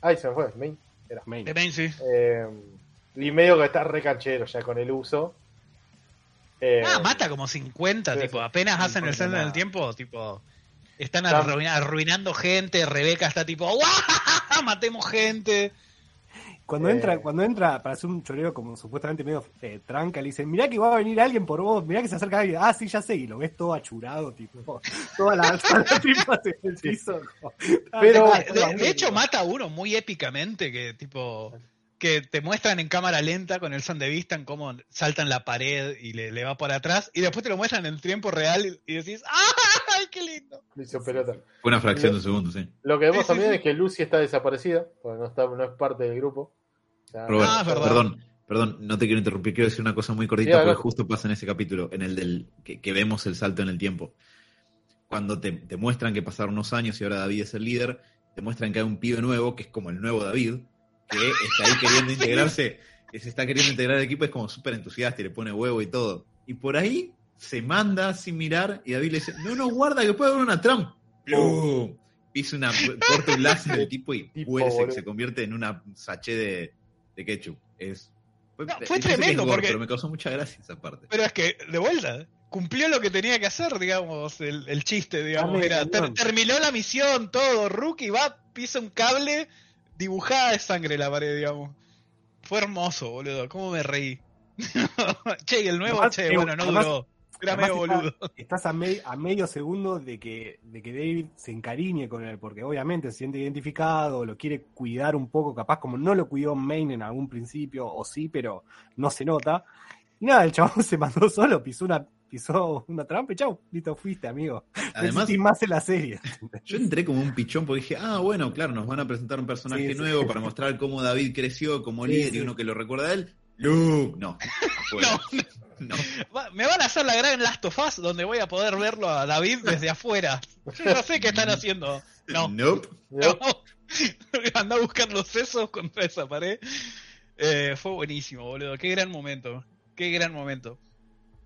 Ay, se me fue, Main. Era. Main. De Main, sí. Eh, y medio que está re canchero ya con el uso. Eh, Ah, mata como 50, sí, tipo, apenas hacen el salto en el tiempo, tipo, están Está- arruina- arruinando gente, Rebeca está tipo, ¡guau! Matemos gente. Cuando Eh. entra, cuando entra para hacer un choreo como supuestamente medio eh, tranca, le dicen, mirá que va a venir alguien por vos, mirá que se acerca alguien, ah sí ya sé, y lo ves todo achurado, tipo, toda la, toda la tripa en el piso. como, ah, Pero- De, de hecho, mata a uno muy épicamente, que tipo, que te muestran en cámara lenta con el San de Vista en cómo saltan la pared y le, le va por atrás, y después te lo muestran en tiempo real y, y decís, ¡ay, qué lindo! hizo pelota. Una fracción de un segundo, sí. Lo que vemos Sí, sí, también sí. es que Lucy está desaparecida, porque no, está, no es parte del grupo. Ah, perdón, perdón, no te quiero interrumpir, quiero decir una cosa muy cortita Sí, porque justo pasa en ese capítulo, en el del que, que vemos el salto en el tiempo. Cuando te, te muestran que pasaron unos años y ahora David es el líder, te muestran que hay un pibe nuevo, que es como el nuevo David, que está ahí queriendo integrarse, que se está queriendo integrar al equipo, es como súper entusiasta y le pone huevo y todo. Y por ahí se manda sin mirar y David le dice, no, no, guarda que puede haber una trampa. ¡Plum! pisa una, corta un láser el tipo y Tipo, se convierte en una sachet de, de ketchup. Es, fue, No, fue tremendo, gore, porque- Pero me causó mucha gracia esa parte. Pero es que, de vuelta, cumplió lo que tenía que hacer, digamos, el, el chiste, digamos. Era, ter- terminó la misión, todo. Rookie va, pisa un cable, dibujada de sangre la pared, digamos. Fue hermoso, boludo. ¿Cómo me reí? che, y el nuevo, Además, che, bueno, no además- duró. Además boludo. Estás a, me- a medio segundo de que, de que David se encariñe con él, porque obviamente se siente identificado, lo quiere cuidar un poco, capaz como no lo cuidó Main en algún principio, o sí, pero no se nota. Y nada, el chabón se mandó solo, pisó una, pisó una trampa y chau, listo, fuiste, amigo. Además, no más en la serie. yo entré como un pichón porque dije, ah, bueno, claro, nos van a presentar un personaje Sí, sí. nuevo para mostrar cómo David creció como Sí, líder y uno que lo recuerda a él. Luke, no. afuera. No. Va- Me van a hacer la gran Last of Us donde voy a poder verlo a David desde afuera. Yo no sé qué están haciendo. No. Nope. No. Anda a buscar los sesos contra esa pared. Eh, fue buenísimo, boludo. Qué gran momento. Qué gran momento.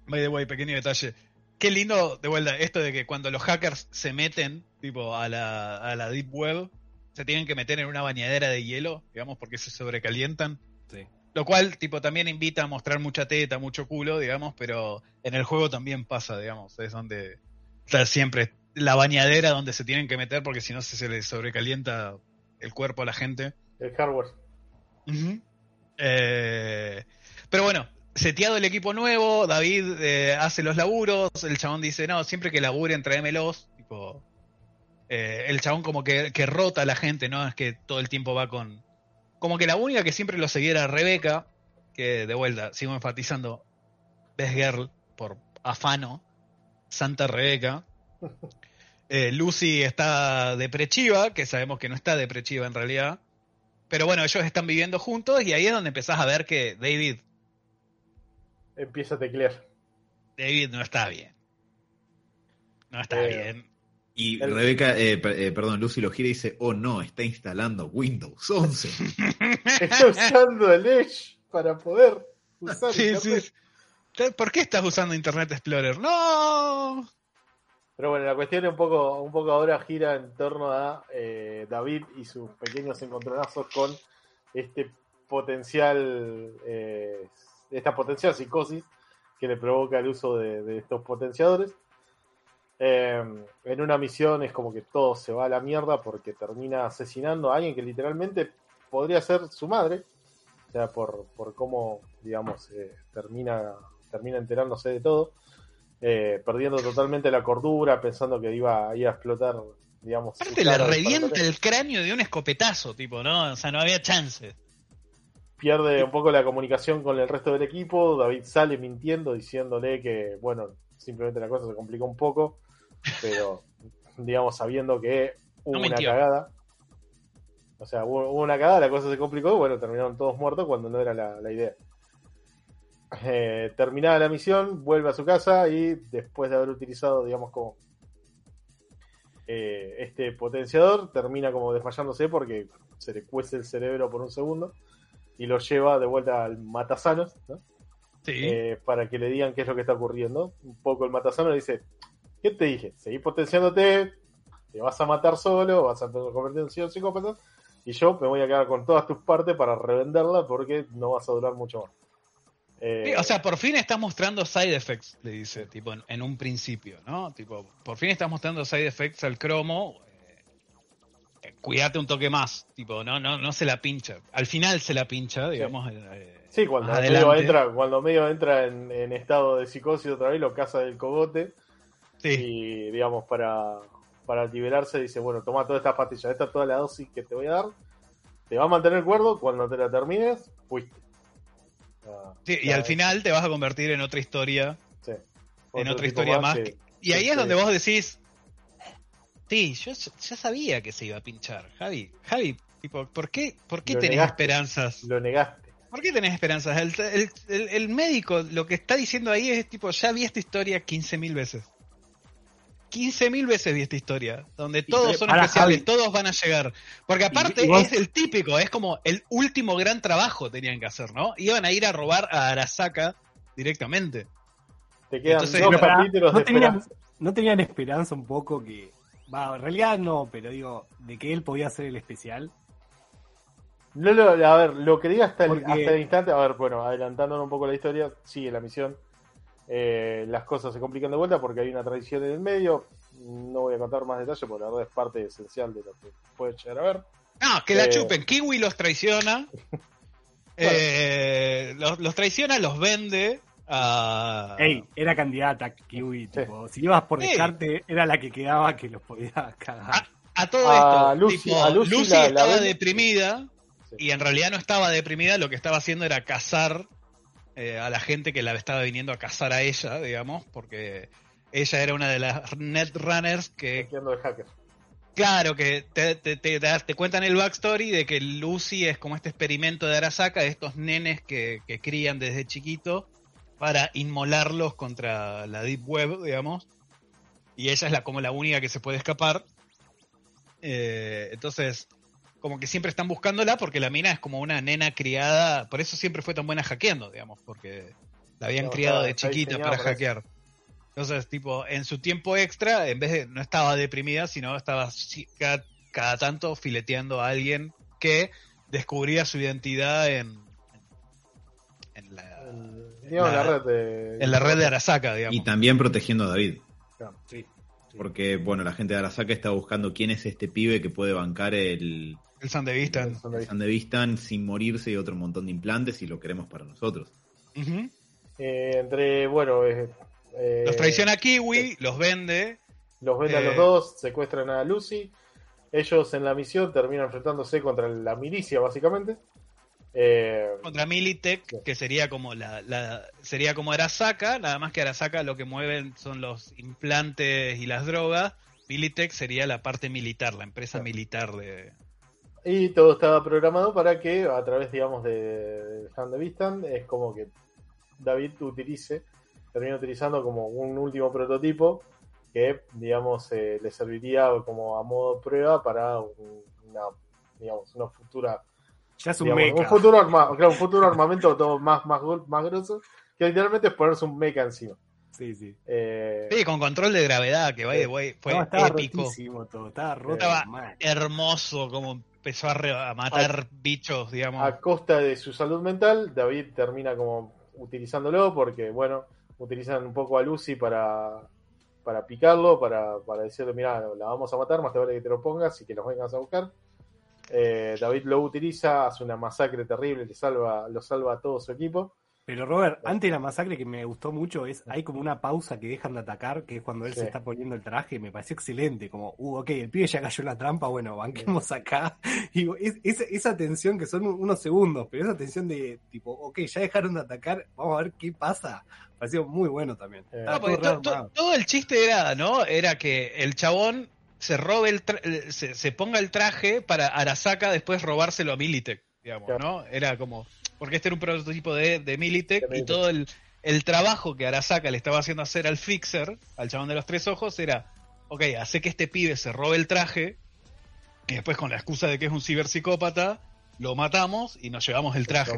By the way, pequeño detalle. Qué lindo, de vuelta, esto de que cuando los hackers se meten, tipo, a la, a la Deep Web, se tienen que meter en una bañadera de hielo, digamos, porque se sobrecalientan. Sí. Lo cual, tipo, también invita a mostrar mucha teta, mucho culo, digamos, pero en el juego también pasa, digamos. Es donde está siempre la bañadera donde se tienen que meter porque si no se, se les sobrecalienta el cuerpo a la gente. El hardware. Eh, pero bueno, seteado el equipo nuevo, David eh, hace los laburos, el chabón dice, no, siempre que laburen tráemelos, tipo... eh, el chabón como que, que rota a la gente, ¿no? Es que todo el tiempo va con... Como que la única que siempre lo seguía era Rebeca, que de vuelta, sigo enfatizando, Best Girl por afano, Santa Rebeca. Eh, Lucy está depresiva, que sabemos que no está depresiva en realidad. Pero bueno, ellos están viviendo juntos y ahí es donde empezás a ver que David, Empieza a teclear. David no está bien. No está Eh, bien. Y El- Rebeca, eh, eh, perdón, Lucy lo gira y dice, oh no, está instalando Windows 11. Está usando el Edge para poder usar Sí, Internet. sí. ¿Por qué estás usando Internet Explorer? No. Pero bueno, la cuestión un poco, un poco ahora gira en torno a eh, David y sus pequeños encontronazos con este potencial, eh, esta potencial psicosis que le provoca el uso de, de estos potenciadores. Eh, en una misión es como que todo se va a la mierda porque termina asesinando a alguien que literalmente podría ser su madre. O sea, por, por cómo, digamos, eh, termina, termina enterándose de todo eh, perdiendo totalmente la cordura, pensando que iba a ir a explotar, digamos. Aparte le revienta el cráneo de un escopetazo, tipo, ¿no? O sea, no había chance. Pierde un poco la comunicación con el resto del equipo. David sale mintiendo, diciéndole que, bueno, simplemente la cosa se complicó un poco, pero, digamos, sabiendo que hubo No una mintió. cagada. O sea, hubo, hubo una cagada, la cosa se complicó, bueno, terminaron todos muertos cuando no era la, la idea. Eh, terminada la misión, vuelve a su casa y después de haber utilizado, digamos, como eh, este potenciador, termina como desmayándose porque se le cuece el cerebro por un segundo y lo lleva de vuelta al matasanos, ¿no? Sí. Eh, para que le digan qué es lo que está ocurriendo. Un poco el matasano le dice, ¿qué te dije? Seguí potenciándote, te vas a matar solo, vas a convertirte en psicópata, y yo me voy a quedar con todas tus partes para revenderla porque no vas a durar mucho más. Eh, Sí, o sea, por fin estás mostrando side effects, le dice, tipo, en, en un principio, ¿no? Tipo, por fin estás mostrando side effects al cromo. eh, eh, cuídate un toque más, tipo, no, no, no se la pincha. Al final se la pincha, digamos. eh, sí, cuando medio entra, cuando medio entra en, en estado de psicosis otra vez, lo caza del cogote Sí, y digamos para, para liberarse dice, bueno, toma todas estas pastillas, esta es toda la dosis que te voy a dar, te va a mantener cuerdo, cuando te la termines, fuiste. Ah, sí, y al final te vas a convertir en otra historia. sí. en otra historia más. que- Y ahí es donde sí. vos decís, sí, yo ya ya sabía que se iba a pinchar, Javi. Javi, tipo, ¿por qué, por qué Lo tenés negaste. esperanzas? lo negaste. ¿Por qué tenés esperanzas? El, el- el- el médico lo que está diciendo ahí es tipo, ya vi esta historia 15.000 veces. 15.000 veces vi esta historia, donde todos son especiales, Javi. todos van a llegar. Porque aparte y es el típico, es como el último gran trabajo tenían que hacer, ¿no? Iban a ir a robar a Arasaka directamente. Te quedan Entonces, dos capítulos ¿no de tenían, esperanza. ¿No tenían esperanza un poco que Va, en realidad no, pero digo, de que él podía hacer el especial. No, lo- a ver, lo que diga hasta el, hasta el instante, a ver, bueno, adelantándonos un poco la historia, sigue la misión. Eh, las cosas se complican de vuelta porque hay una traición en el medio. No voy a contar más detalles porque la verdad es parte esencial de lo que puede llegar a ver. No, que la Eh. chupen. Kiwi los traiciona. Eh, los, los traiciona, los vende a. Ey, era candidata Kiwi, tipo, si ibas por descarte, era la que quedaba que los podía cagar. a, a todo A esto. Lucy- tipo, a Lucy Lucy la- la estaba deprimida Sí. y en realidad no estaba deprimida. Lo que estaba haciendo era cazar eh, a la gente que la estaba viniendo a cazar a ella, digamos, porque ella era una de las netrunners que hacker. Claro, que te, te, te, te cuentan el backstory de que Lucy es como este experimento de Arasaka, de estos nenes que, que crían desde chiquito para inmolarlos contra la Deep Web, digamos. Y ella es la, como la única que se puede escapar. Eh, entonces, como que siempre están buscándola porque la mina es como una nena criada, por eso siempre fue tan buena hackeando, digamos, porque la habían No, criado de chiquita para eso. hackear. Entonces, tipo, en su tiempo extra, en vez de no estaba deprimida, sino estaba cada, cada tanto fileteando a alguien que descubría su identidad en, en, la, En, digamos, La- la, red de. en la red de Arasaka, digamos. Y también protegiendo a David. Sí. Porque, bueno, la gente de Arasaka está buscando quién es este pibe que puede bancar el, El San de Vista. Son de- el Sandevistan sin morirse y otro montón de implantes y lo queremos para nosotros. Eh, entre, bueno, eh, eh, Los traiciona Kiwi, los vende. Los ven a Eh. los dos, secuestran a Lucy. Ellos en la misión terminan enfrentándose contra la milicia, básicamente. Eh, contra Militech, que sería como la, la- sería como Arasaka, nada más que Arasaka lo que mueven son los implantes y las drogas. Militech sería la parte militar, la empresa militar de. Y todo estaba programado para que, a través, digamos, de, Hand Vistan, es como que David utilice, termina utilizando como un último prototipo que, digamos, eh, le serviría como a modo prueba para un- una, digamos, una futura Ya es un digamos, un futuro arma, claro, un futuro armamento todo más, más, más grosso, que literalmente es ponerse un mecha encima. Sí, sí. Eh, Sí, con control de gravedad, que by the Sí. way fue No, estaba épico. todo, estaba roto Estaba-. Hermoso, como empezó a, re- a matar bichos, digamos. a costa de su salud mental, David termina como utilizándolo porque, bueno, utilizan un poco a Lucy para, para picarlo, para, para decirle, mira, la vamos a matar, más te vale que te lo pongas y que los vengas a buscar. Eh, David lo utiliza, hace una masacre terrible, le salva, lo salva a todo su equipo. Pero Robert, antes de la masacre que me gustó mucho es, hay como una pausa que dejan de atacar, que es cuando él Sí. se está poniendo el traje, me pareció excelente, como, uh, ok, el pibe ya cayó en la trampa, bueno, banquemos acá. Y es, es- esa tensión que son unos segundos, pero esa tensión de tipo, ok, ya dejaron de atacar, vamos a ver qué pasa. Pareció muy bueno también. Eh, No, porque todo to- to- rearmado. todo el chiste era, ¿no? Era que el chabón se robe el tra- eh, se, se ponga el traje para Arasaka después robárselo a Militech, digamos. ¿no? Era como, porque este era un prototipo de, de Militech y todo el, el trabajo que Arasaka le estaba haciendo hacer al Fixer, al chabón de los tres ojos, era, ok, hace que este pibe se robe el traje y después con la excusa de que es un ciberpsicópata, lo matamos y nos llevamos el traje.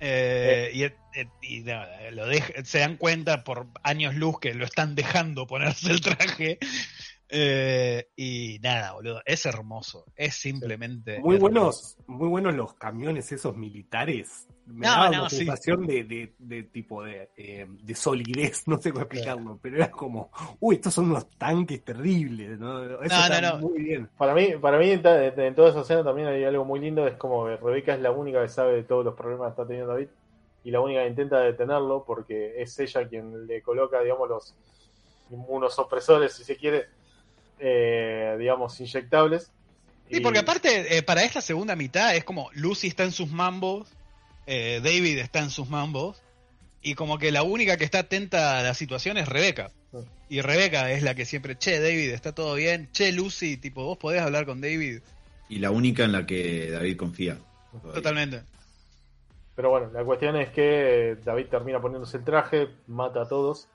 Eh, y, eh, y lo se dan cuenta por años luz que lo están dejando ponerse el traje. Eh, y nada, boludo, es hermoso. Es simplemente. Muy hermoso. buenos, muy buenos los camiones esos militares. Me No, daba no, una sí. sensación de, de, de tipo de, eh, de solidez, no sé cómo explicarlo, pero era como, uy, estos son unos tanques terribles, ¿no? Eso No, está no, no. muy bien. Para mí, para mí en, toda esa escena también hay algo muy lindo, es como que Rebeca es la única que sabe de todos los problemas que está teniendo David y la única que intenta detenerlo porque es ella quien le coloca, digamos, los inmunosupresores, si se quiere, eh, digamos, inyectables. Sí, Y- porque aparte, eh, para esta segunda mitad es como Lucy está en sus mambos, eh, David está en sus mambos, y como que la única que está atenta a la situación es Rebeca. Y Rebeca es la que siempre, che, David, está todo bien, che, Lucy, tipo, vos podés hablar con David. Y la única en la que David confía. todavía. Totalmente. Pero bueno, la cuestión es que David termina poniéndose el traje, mata a todos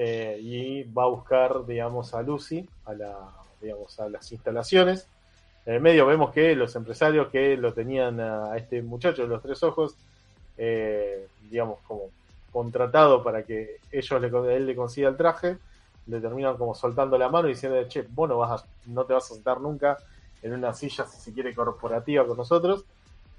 eh, y va a buscar, digamos, a Lucy, a, la, digamos, a las instalaciones. En el medio vemos que los empresarios que lo tenían a este muchacho de los tres ojos, eh, digamos, como contratado para que ellos él le consiga el traje, le terminan como soltando la mano y diciendo, che, vos no, vas no te vas a sentar nunca en una silla, si se quiere, corporativa con nosotros.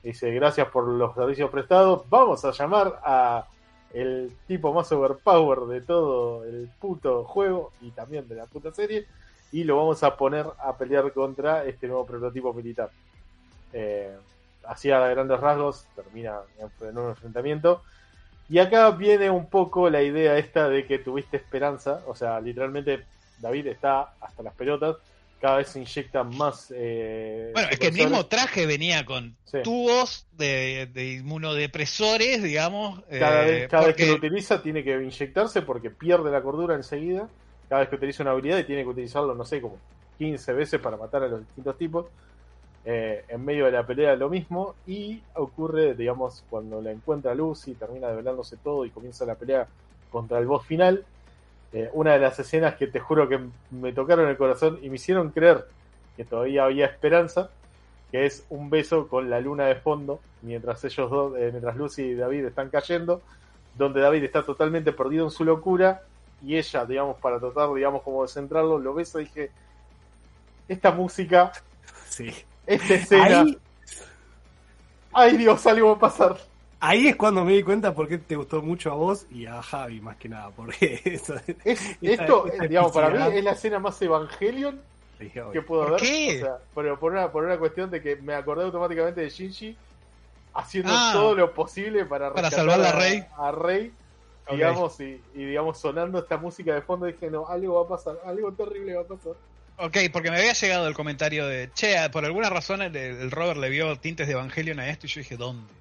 Dice, gracias por los servicios prestados. Vamos a llamar a el tipo más overpower de todo el puto juego y también de la puta serie. Y lo vamos a poner a pelear contra este nuevo prototipo militar. Eh, así a grandes rasgos termina en un enfrentamiento. Y acá viene un poco la idea esta de que tuviste esperanza. O sea, literalmente David está hasta las pelotas. Cada vez se inyectan más. eh, Bueno, es que el mismo traje venía con Sí. tubos de, de inmunodepresores, digamos. Cada, eh, vez, cada vez que lo utiliza tiene que inyectarse porque pierde la cordura enseguida. Cada vez que utiliza una habilidad y tiene que utilizarlo, no sé, como 15 veces para matar a los distintos tipos. Eh, en medio de la pelea lo mismo. Y ocurre, digamos, cuando la encuentra Lucy, termina develándose todo y comienza la pelea contra el boss final. Eh, una de las escenas que te juro que me tocaron el corazón y me hicieron creer que todavía había esperanza, que es un beso con la luna de fondo, mientras ellos dos, eh, mientras Lucy y David están cayendo, donde David está totalmente perdido en su locura y ella, digamos, para tratar, digamos, como de centrarlo, lo besa y dije, esta música, Sí. esta escena, Ahí, ay Dios, algo va a pasar. Ahí es cuando me di cuenta por qué te gustó mucho a vos y a Javi, más que nada. Porque eso. Es, Esta- esto, esta digamos, para mí es la escena más Evangelion que "Oye, puedo ¿Por ver. qué? O sea, pero por una, por una cuestión de que me acordé automáticamente de Shinji haciendo Ah. todo lo posible para, Para salvar a a Rey. A Rey, digamos, y, y, digamos, sonando esta música de fondo, dije, no, algo va a pasar, algo terrible va a pasar. Ok, porque me había llegado el comentario de, che, por alguna razón el, el Robert le vio tintes de Evangelion a esto y yo dije, ¿dónde?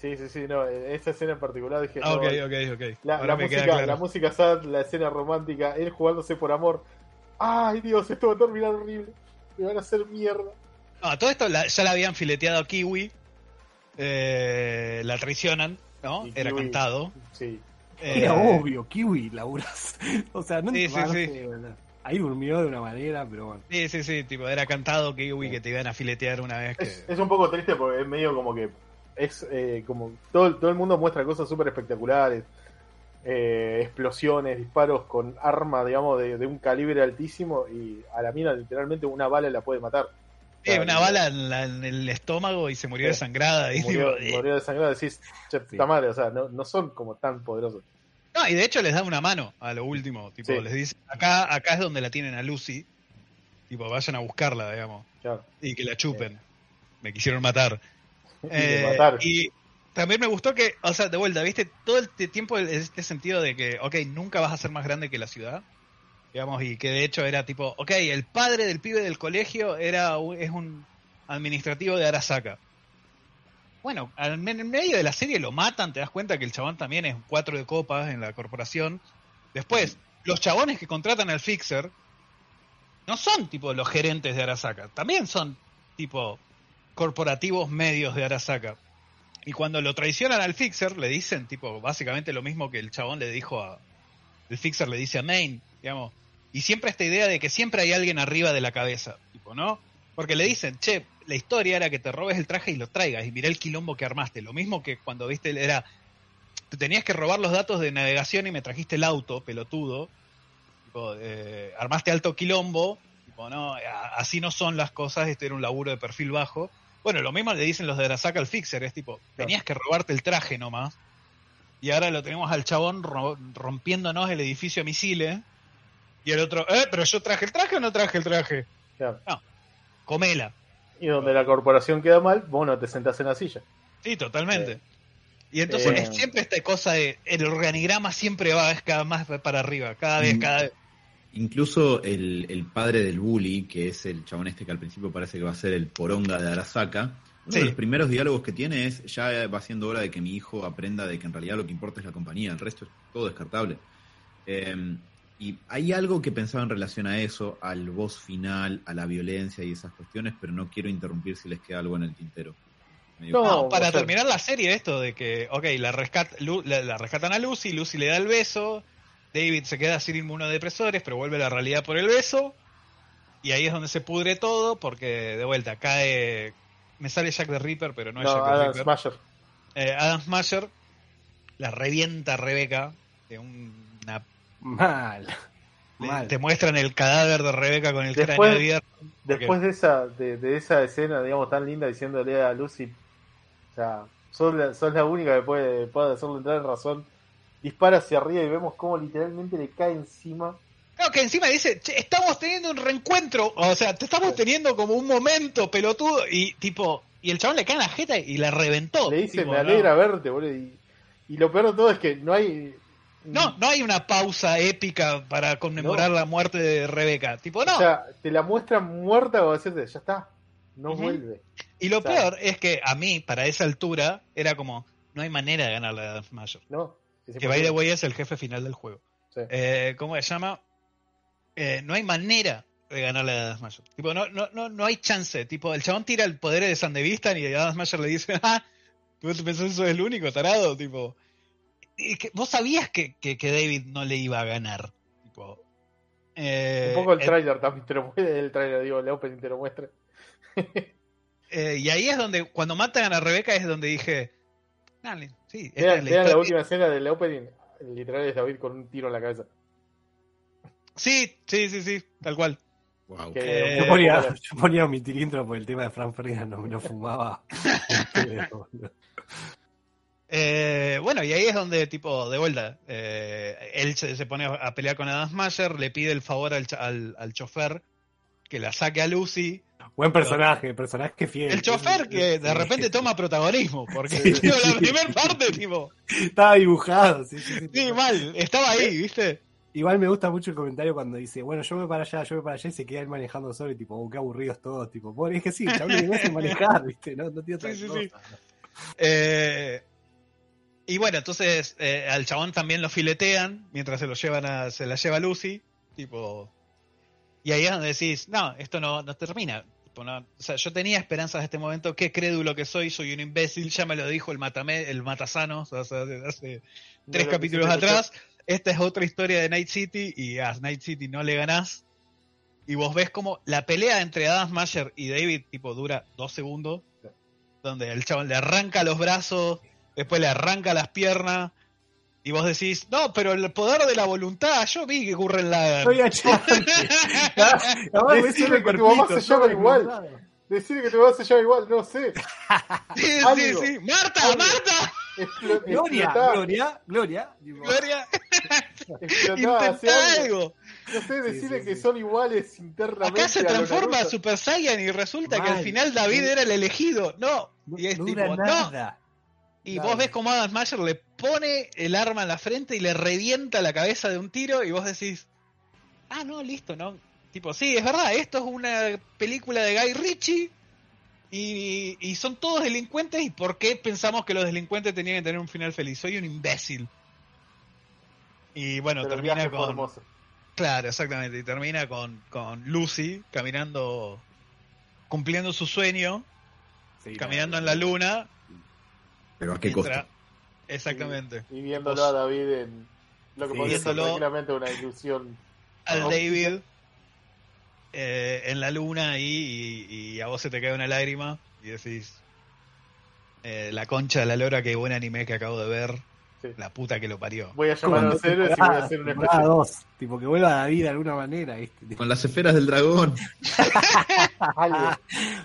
Sí, sí, sí, no, eh, esa escena en particular dije, Ah, no, ok, ok, ok. La, Ahora la me queda música, claro. la música sad, la escena romántica, él jugándose por amor. Ay Dios, esto va a terminar horrible. Me van a hacer mierda. No, todo esto la- ya la habían fileteado a Kiwi. eh, la traicionan, ¿no? Y Era Kiwi- cantado. Sí. Era Eh, obvio, Kiwi, laburas. O sea, no, Sí, no sí, sí. Ahí durmió de una manera, pero bueno. Sí, sí, sí, tipo, era cantado Kiwi que te iban a filetear una vez que... Es, es un poco triste porque es medio como que es eh, como todo, todo el mundo muestra cosas súper espectaculares. eh, explosiones, disparos con arma, digamos, de, de un calibre altísimo y a la mina literalmente una bala la puede matar. Sí, una bala en, la- en el estómago y se murió Sí. desangrada. Y murió, eh. murió desangrada, decís, che, Sí. madre, o sea, no, no son como tan poderosos. No, y de hecho les da una mano a lo último. Tipo, Sí. les dice, acá, acá es donde la tienen a Lucy. Tipo, vayan a buscarla, digamos. Claro. Y que la chupen. Me quisieron matar. Y Eh, y también me gustó que, o sea, de vuelta, viste, todo el tiempo este sentido de que, ok, nunca vas a ser más grande que la ciudad. Digamos, y que de hecho era tipo, ok, el padre del pibe del colegio era es un administrativo de Arasaka. Bueno, en medio de la serie lo matan, te das cuenta que el chabón también es un cuatro de copas en la corporación. Después, los chabones que contratan al Fixer no son tipo los gerentes de Arasaka, también son tipo corporativos medios de Arasaka. Y cuando lo traicionan al Fixer, le dicen, tipo, básicamente lo mismo que el chabón le dijo a. El Fixer le dice a Main, digamos. Y siempre esta idea de que siempre hay alguien arriba de la cabeza, tipo, ¿no? Porque le dicen, che, la historia era que te robes el traje y lo traigas, y mirá el quilombo que armaste. Lo mismo que cuando viste, era. Te tenías que robar los datos de navegación y me trajiste el auto, pelotudo. Tipo, eh, armaste alto quilombo, tipo, no, así no son las cosas, este era un laburo de perfil bajo. Bueno, lo mismo le dicen los de Arasaka al Fixer, es tipo, tenías que robarte el traje nomás. Y ahora lo tenemos al chabón ro- rompiéndonos el edificio a misiles. Y el otro, eh, pero yo traje el traje o no traje el traje. Claro. Comela. Y donde la corporación queda mal, vos no te sentás en la silla. Sí, totalmente. Eh, y entonces eh, es siempre esta cosa de el organigrama siempre va es cada más para arriba, cada vez, Mm. cada vez. Incluso el, el padre del bully, que es el chabón este que al principio parece que va a ser el poronga de Arasaka, uno Sí. de los primeros diálogos que tiene es, ya va siendo hora de que mi hijo aprenda de que en realidad lo que importa es la compañía, el resto es todo descartable. Eh, y hay algo que pensaba en relación a eso, al voz final, a la violencia y esas cuestiones, pero no quiero interrumpir si les queda algo en el tintero. No, No, para o sea- terminar la serie, esto de que, ok, la, rescat, Lu- la, la rescatan a Lucy, Lucy le da el beso, David se queda sin inmunodepresores, pero vuelve a la realidad por el beso, y ahí es donde se pudre todo, porque de vuelta cae. Me sale Jack the Ripper, pero no, No, es Jack the Adam Ripper. Smasher. Eh, Adam Smasher la revienta a Rebeca de un- una. Mal. Mal. Te muestran el cadáver de Rebeca con el Después- cráneo abierto. Después de esa, de, de esa escena, digamos, tan linda diciéndole a Lucy, o sea, sos la, sos la única que puede, puede hacerle entrar en razón. Dispara hacia arriba y vemos cómo literalmente le cae encima. Claro, que encima dice, "Che, estamos teniendo un reencuentro, o sea, te estamos teniendo como un momento pelotudo, y tipo, y el chabón le cae en la jeta y la reventó. Le dice, tipo, me ¿no? alegra verte, boludo. Y, y lo peor de todo es que no hay. No, no hay una pausa épica para conmemorar No. la muerte de Rebeca. Tipo, no. O sea, te la muestran muerta o decirte, ya está, no Ujú. vuelve. y lo o sea- peor es que a mí, para esa altura, era como, no hay manera de ganarle a Darth Mayor. ¿No? Es Que by the way es el jefe final del juego. Sí. Eh, ¿Cómo se llama? Eh, no hay manera de ganarle a Darth Mayor. Tipo, no, no, no, no hay chance. Tipo, el chabón tira el poder de Sandevistan y Darth Mayor le dice, ah, ¿tú pensás que sos el único tarado? Tipo, y que, vos sabías que, que, que David no le iba a ganar. Tipo, eh, Un poco el trailer también te lo muestra, el trailer, digo, el opening te lo muestra. eh, y ahí es donde, cuando matan a Rebeca, es donde dije, dale, sí, es la vean la historia". última escena del opening, literal es David con un tiro en la cabeza. Sí, sí, sí, sí, tal cual. Wow. Que- Eh, Yo ponía, yo ponía mi tilintro por el tema de Frank Ferdinand, no me lo fumaba. Eh, bueno, y ahí es donde, tipo, de vuelta, eh, él se, se pone a pelear con Adam Smasher, le pide el favor al, al chofer que la saque a Lucy. Buen personaje, personaje fiel. El chofer que de Sí. repente toma protagonismo, porque Sí, la sí. primera parte, tipo, Estaba dibujado, sí, sí, sí. sí, mal, estaba ahí, ¿viste? Igual me gusta mucho el comentario cuando dice, bueno, yo voy para allá, yo voy para allá y se queda él manejando solo y tipo, oh, qué aburridos todos, tipo, bueno, es que sí, le hace manejar, viste, no, no tiene otra Sí, sí, cosa. sí. Eh, y bueno, entonces eh, al chabón también lo filetean mientras se lo llevan a, se la lleva Lucy, tipo. Y ahí es donde decís, no, esto no, no termina. O sea, yo tenía esperanzas en este momento, qué crédulo que soy, soy un imbécil, ya me lo dijo el matame, el matasanos, o sea, hace- hace tres No, capítulos atrás. Esta es otra historia de Night City y a Night City no le ganás. Y vos ves como la pelea entre Adam Smasher y David tipo dura dos segundos. Donde el chabón le arranca los brazos, después le arranca las piernas. Y vos decís, no, pero el poder de la voluntad, yo vi que ocurre en la... Soy achante. El que tu mamá se llama igual. desglosado. Decir que tu mamá se llama igual, no sé. Sí, sí, Algo. sí. ¡Marta, Algo. Marta! Explo- Gloria, explotá, Gloria, Gloria. Gloria, explotá, hace intentá algo. No sé, Sí, decirle sí, que sí. son iguales internamente. Acá se transforma a. Super Saiyan y resulta que al Mal. final David era el elegido. No. No, Y es no tipo, nada. Y Claro. vos ves como Adam Smasher le pone el arma en la frente y le revienta la cabeza de un tiro y vos decís, ah, no, listo, ¿no? Tipo, sí, es verdad, esto es una película de Guy Ritchie y, y son todos delincuentes y ¿por qué pensamos que los delincuentes tenían que tener un final feliz? Soy un imbécil. Y bueno, Pero termina con... hermoso. Claro, exactamente. Y termina con, con Lucy caminando, cumpliendo su sueño, Sí, caminando no, en la luna. Pero a qué costo. Exactamente. Y viéndolo a David en lo que Sí, podría ser tranquilamente una ilusión. Al. David eh, en la luna ahí y, y a vos se te cae una lágrima y decís, eh, la concha de la lora, qué buen anime que acabo de ver. Sí. La puta que lo parió. Voy a llamar a los héroes y voy a hacer un Temporada especial. dos, tipo que vuelva a David de alguna manera, ¿viste? Con las esferas del dragón.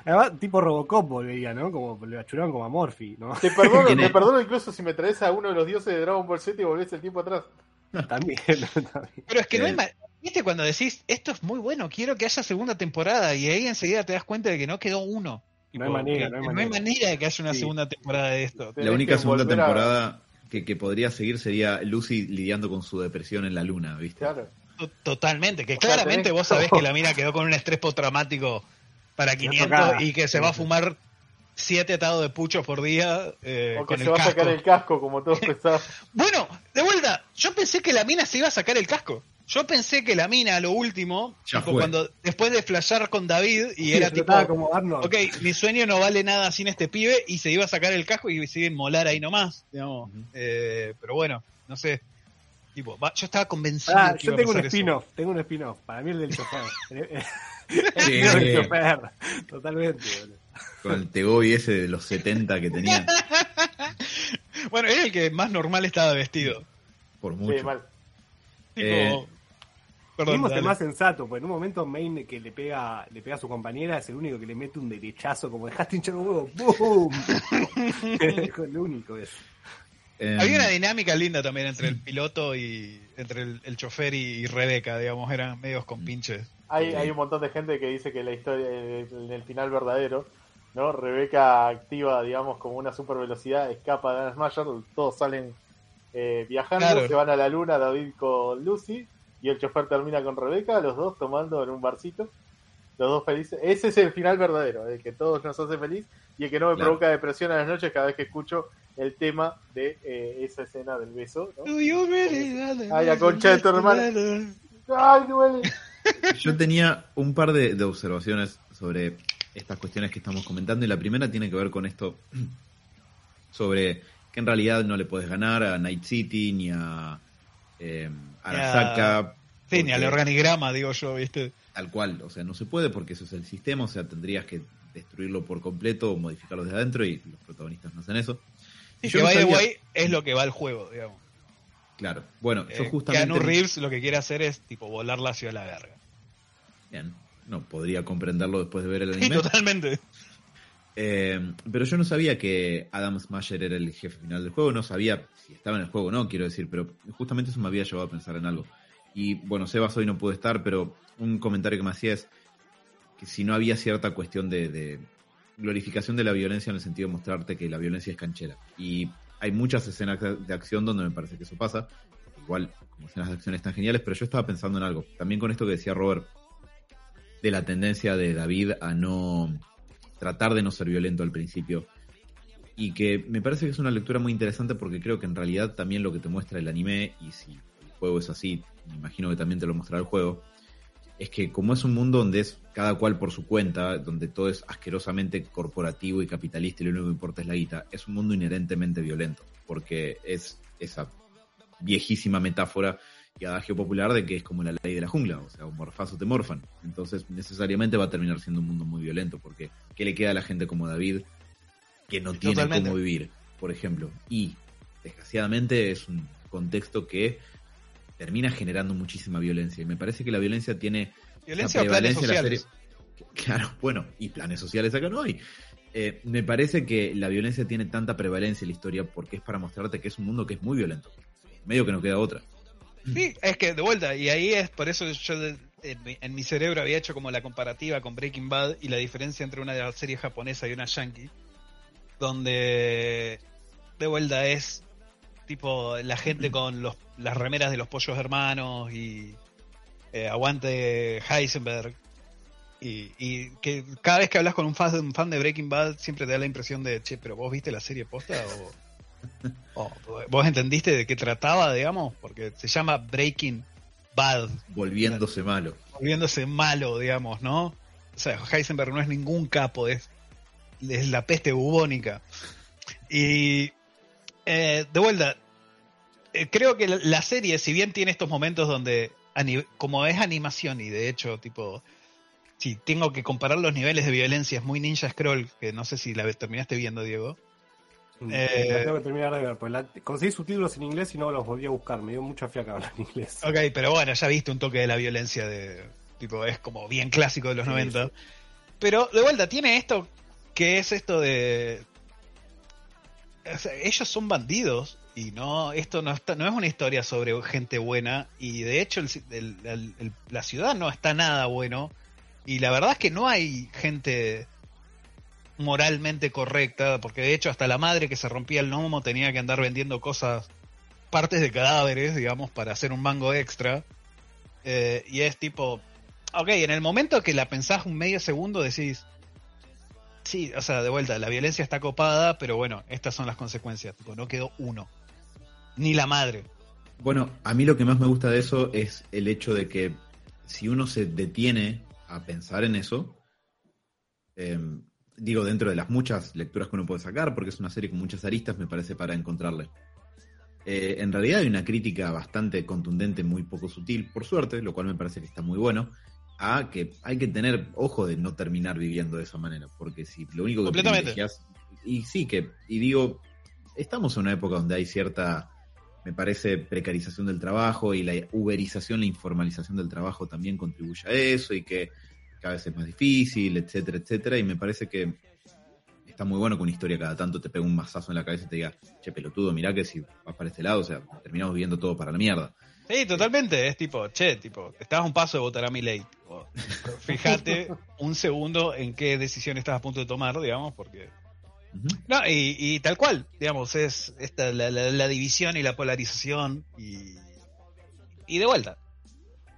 Además, tipo Robocop volvería, ¿no? Como le achuraron como a Morphy, ¿no? Te perdono, te perdono incluso si me traes a uno de los dioses de Dragon Ball Z y volvés el tiempo atrás. También, también. Pero es que no hay Eh. ma- ¿Viste cuando decís, esto es muy bueno, quiero que haya segunda temporada? Y ahí enseguida te das cuenta de que no quedó uno. No hay manera, que no hay manera. de que haya una Sí. segunda temporada de esto. La única segunda temporada que, que podría seguir sería Lucy lidiando con su depresión en la luna, ¿viste? Claro. To- Totalmente, que O sea, claramente tenés- vos sabés que la mina quedó con un estrés postraumático para 500 tocada. y que se va a fumar siete atados de puchos por día eh, O que con se el va a casco. sacar el casco como todos pensaban. Bueno, de vuelta, yo pensé que la mina se iba a sacar el casco. Yo pensé que la mina, a lo último, tipo, cuando después de flashear con David y era Sí, tipo, como Arnold. ok, mi sueño no vale nada sin este pibe y se iba a sacar el casco y se iba a inmolar ahí nomás, digamos. Eh, pero bueno, no sé. Tipo, va- yo estaba convencido. Ah, que yo iba a tengo un eso. spin-off, tengo un spin-off. Para mí el del chofer. Sí. el del chofer. Totalmente, boludo. Con el Tegoy ese de los 70 que tenía. Bueno, era el que más normal estaba vestido. Por Sí, mucho. mal. Tipo, Eh, Perdón, el más sensato, pues en un momento Main que le pega, le pega a su compañera es el único que le mete un derechazo, como dejaste hinchar un huevo, ¡boom! es el único es. Eh, Había una dinámica linda también entre el piloto y entre el, el chofer y, y Rebeca, digamos, eran medios con pinches. Hay, hay un montón de gente que dice que la historia, en el final verdadero, ¿no? Rebeca activa, digamos, como una super velocidad, escapa de Dan Smasher, todos salen eh, viajando, Claro. se van a la luna, David con Lucy, y el chofer termina con Rebeca, los dos tomando en un barcito, los dos felices. Ese es el final verdadero, el que todos nos hace feliz y el que no me Claro. provoca depresión a las noches cada vez que escucho el tema de eh, esa escena del beso. ¿no? Do you really wanna Ay, la concha de tu better? ¡Ay, duele! Yo tenía un par de, de observaciones sobre estas cuestiones que estamos comentando y la primera tiene que ver con esto sobre que en realidad no le puedes ganar a Night City ni a eh, Arasaka. Sí, ni al organigrama, digo yo, ¿viste? Tal cual, o sea, no se puede porque eso es el sistema, o sea, tendrías que destruirlo por completo o modificarlo desde adentro y los protagonistas no hacen eso. Sí, Yo que no by the sabía- way es lo que va al juego, digamos. Claro, bueno, yo Eh, justamente... Keanu Reeves lo que quiere hacer es tipo volar la ciudad a la verga. Bien, no podría comprenderlo después de ver el Sí, anime. totalmente. Eh, pero yo no sabía que Adam Smasher era el jefe final del juego, no sabía si estaba en el juego o no, quiero decir, pero justamente eso me había llevado a pensar en algo. Y bueno, Sebas hoy no pudo estar, pero un comentario que me hacía es que si no había cierta cuestión de, de glorificación de la violencia en el sentido de mostrarte que la violencia es canchera. Y hay muchas escenas de acción donde me parece que eso pasa. Igual, como escenas de acción están geniales, pero yo estaba pensando en algo. También con esto que decía Robert, de la tendencia de David a no tratar de no ser violento al principio. Y que me parece que es una lectura muy interesante porque creo que en realidad también lo que te muestra el anime, y si el juego es así, me imagino que también te lo mostrará el juego, es que como es un mundo donde es cada cual por su cuenta, donde todo es asquerosamente corporativo y capitalista y lo único que importa es la guita, es un mundo inherentemente violento, porque es esa viejísima metáfora y adagio popular de que es como la ley de la jungla, o sea, un morfazo te morfan. Entonces, necesariamente va a terminar siendo un mundo muy violento, porque ¿qué le queda a la gente como David que no tiene Totalmente. cómo vivir, por ejemplo? Y, desgraciadamente, es un contexto que termina generando muchísima violencia. Y me parece que la violencia tiene Violencia o planes prevalencia en la sociales. serie. Claro, bueno, y planes sociales acá no hay. Eh, me parece que la violencia tiene tanta prevalencia en la historia porque es para mostrarte que es un mundo que es muy violento. Medio que no queda otra. Sí, es que de vuelta, y ahí es por eso yo de- en, mi, en mi cerebro había hecho como la comparativa con Breaking Bad y la diferencia entre una serie japonesa y una yankee, donde de vuelta es tipo la gente con los, las remeras de los pollos hermanos y eh, aguante Heisenberg. Y, y que cada vez que hablas con un fan, un fan de Breaking Bad siempre te da la impresión de, che, pero vos viste la serie posta o, o vos entendiste de qué trataba, digamos, porque se llama Breaking Bad, Volviéndose malo. volviéndose malo, digamos, ¿no? O sea, Heisenberg no es ningún capo, es, es la peste bubónica. Y eh, de vuelta, eh, creo que la, serie, si bien tiene estos momentos donde, como es animación y de hecho, tipo, si tengo que comparar los niveles de violencia, es muy Ninja Scroll, que no sé si la terminaste viendo, Diego. Eh, La tengo que terminar de ver, pues la, conseguí subtítulos en inglés y no los volví a buscar, me dio mucha fiaca hablar en inglés. Ok, pero bueno, ya viste un toque de la violencia de. Tipo, es como bien clásico de los Sí, 90. sí. Pero de vuelta, tiene esto que es esto de. o sea, ellos son bandidos y no esto no está, no es una historia sobre gente buena y de hecho el- el- el- el- la ciudad no está nada bueno y la verdad es que no hay gente moralmente correcta porque de hecho hasta la madre que se rompía el gnomo tenía que andar vendiendo cosas partes de cadáveres digamos para hacer un mango extra Eh, y es tipo ok en el momento que la pensás un medio segundo decís Sí, o sea, de vuelta, la violencia está copada, pero bueno, estas son las consecuencias. Tipo, no quedó uno. Ni la madre. Bueno, a mí lo que más me gusta de eso es el hecho de que si uno se detiene a pensar en eso, eh, digo, dentro de las muchas lecturas que uno puede sacar, porque es una serie con muchas aristas, me parece, para encontrarle. Eh, en realidad hay una crítica bastante contundente, muy poco sutil, por suerte, lo cual me parece que está muy bueno, a que hay que tener ojo de no terminar viviendo de esa manera, porque si lo único que Completamente. y sí que, y digo, estamos en una época donde hay cierta me parece precarización del trabajo y la uberización, la informalización del trabajo también contribuye a eso y que cada vez es más difícil, etcétera, etcétera. Y me parece que está muy bueno que una historia cada tanto te pegue un mazazo en la cabeza y te diga, che, pelotudo, mirá que si vas para este lado, o sea, terminamos viendo todo para la mierda. Sí, totalmente. Es tipo, che, tipo, estabas a un paso de votar a mi ley. Fíjate un segundo en qué decisión estás a punto de tomar, digamos, porque. No, y, tal cual, digamos, es esta, la, división y la polarización y, y de vuelta.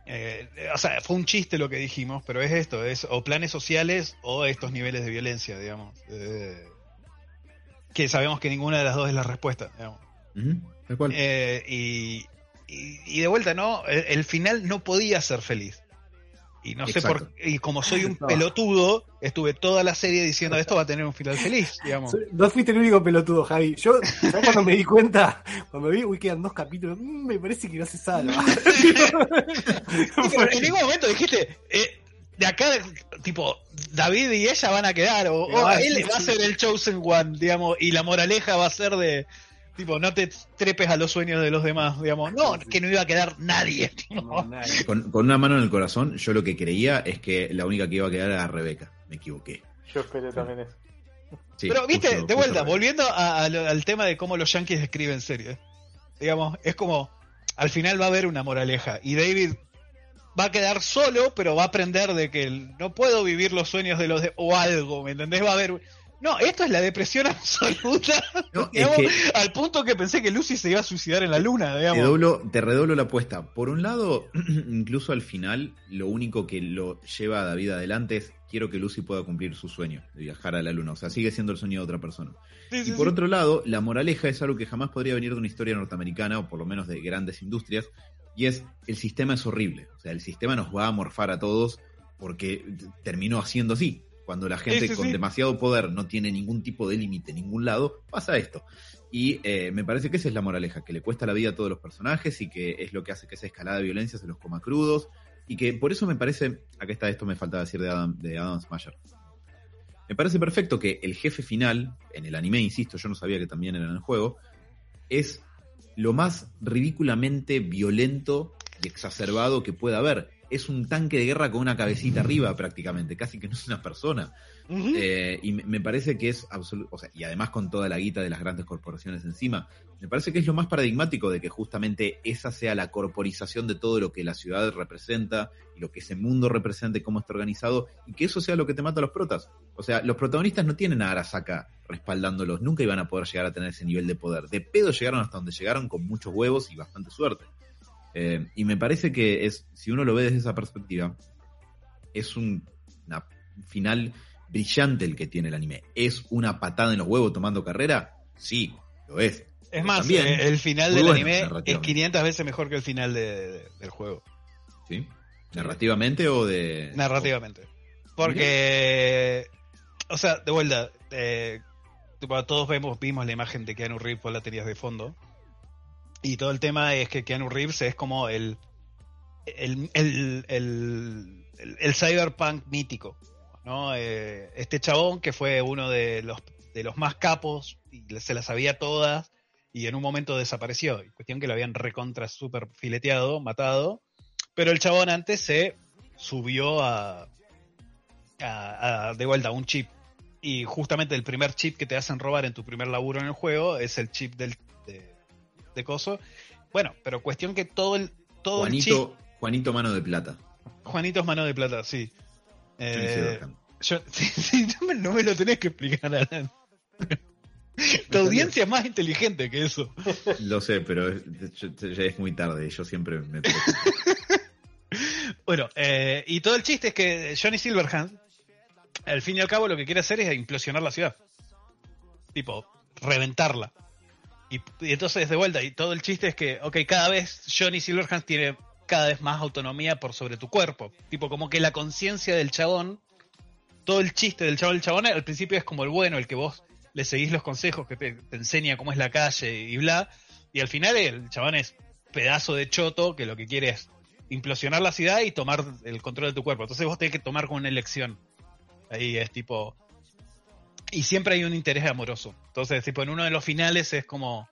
Eh, o sea, fue un chiste lo que dijimos, pero es esto, es o planes sociales o estos niveles de violencia, digamos. Eh, que sabemos que ninguna de las dos es la respuesta, digamos. tal cual. Eh, y, y, de vuelta, ¿no? El, final no podía ser feliz. Y no sé por y como soy un pelotudo, estuve toda la serie diciendo esto va a tener un final feliz, digamos. No fuiste el único pelotudo, Javi. Yo, cuando me di cuenta, cuando vi, uy, quedan dos capítulos, mm, me parece que no se salva. en ningún momento dijiste, eh, de acá, tipo, David y ella van a quedar, o, él va a ser el Chosen One, digamos, y la moraleja va a ser de, Tipo, no te trepes a los sueños de los demás, digamos. No, que no iba a quedar nadie. Con, una mano en el corazón, yo lo que creía es que la única que iba a quedar era Rebeca. Me equivoqué. Yo esperé también eso. Pero, viste, de vuelta, volviendo al tema de cómo los yankees escriben series. Digamos, es como, al final va a haber una moraleja. Y David va a quedar solo, pero va a aprender de que no puedo vivir los sueños de los de... o algo, ¿me entendés? Va a haber no, esto es la depresión absoluta. Al punto que pensé que Lucy se iba a suicidar en la luna. Te, redoblo la apuesta. Por un lado, incluso al final, lo único que lo lleva a David adelante es quiero que Lucy pueda cumplir su sueño de viajar a la luna. O sea, sigue siendo el sueño de otra persona. y por otro lado, la moraleja es algo que jamás podría venir de una historia norteamericana, o por lo menos de grandes industrias, y es el sistema es horrible. O sea, el sistema nos va a morfar a todos porque terminó haciendo así. Cuando la gente con demasiado poder no tiene ningún tipo de límite en ningún lado, pasa esto. Y eh, me parece que esa es la moraleja, que le cuesta la vida a todos los personajes y que es lo que hace que esa escalada de violencia se los coma crudos. Y que por eso me parece, acá está esto me faltaba decir de Adam, de Adam Smasher. Me parece perfecto que el jefe final, en el anime, insisto, yo no sabía que también era en el juego, es lo más ridículamente violento y exacerbado que pueda haber es un tanque de guerra con una cabecita arriba prácticamente, casi que no es una persona. Eh, y me parece que es absoluto, o sea, y además con toda la guita de las grandes corporaciones encima, me parece que es lo más paradigmático de que justamente esa sea la corporización de todo lo que la ciudad representa y lo que ese mundo representa y cómo está organizado, y que eso sea lo que te mata a los protas. O sea, los protagonistas no tienen a Arasaka respaldándolos, nunca iban a poder llegar a tener ese nivel de poder. De pedo llegaron hasta donde llegaron con muchos huevos y bastante suerte. Eh, y me parece que es, si uno lo ve desde esa perspectiva, es un final brillante el que tiene el anime. ¿Es una patada en los huevos tomando carrera? Sí, lo es. Es más, eh, el final del anime es 500 veces mejor que el final del juego. ¿Sí? ¿Narrativamente o de.? Narrativamente. Porque. O sea, de vuelta. Eh, todos vemos, vimos la imagen de Keanu Reeves por la tenías de fondo. Y todo el tema es que Keanu Reeves es como el, el, el, cyberpunk mítico. ¿no? Eh, este chabón que fue uno de los, de los más capos y se las sabía todas y en un momento desapareció. Cuestión que lo habían recontra super fileteado, matado. Pero el chabón antes se subió a, a, de vuelta a un chip. Y justamente el primer chip que te hacen robar en tu primer laburo en el juego es el chip del, de coso. Bueno, pero cuestión que todo el. Todo Juanito, Juanito Mano de Plata. Juanito es Mano de Plata, sí. Eh, yo, no me lo tenés que explicar, Alan. Tu audiencia es más inteligente que eso. Lo sé, pero ya es muy tarde. Yo siempre me. bueno, eh, y todo el chiste es que Johnny Silverhand, al fin y al cabo, lo que quiere hacer es implosionar la ciudad. Tipo, reventarla. Y, entonces de vuelta, y todo el chiste es que, ok, cada vez Johnny Silverhand tiene cada vez más autonomía por sobre tu cuerpo. Tipo, como que la conciencia del chabón, todo el chiste del chabón, el chabón al principio es como el bueno, el que vos le seguís los consejos, que te, enseña cómo es la calle y bla. Y al final el chabón es pedazo de choto que lo que quiere es implosionar la ciudad y tomar el control de tu cuerpo. Entonces vos tenés que tomar como una elección. Ahí es tipo, y siempre hay un interés amoroso. Entonces, tipo, en uno de los finales es como.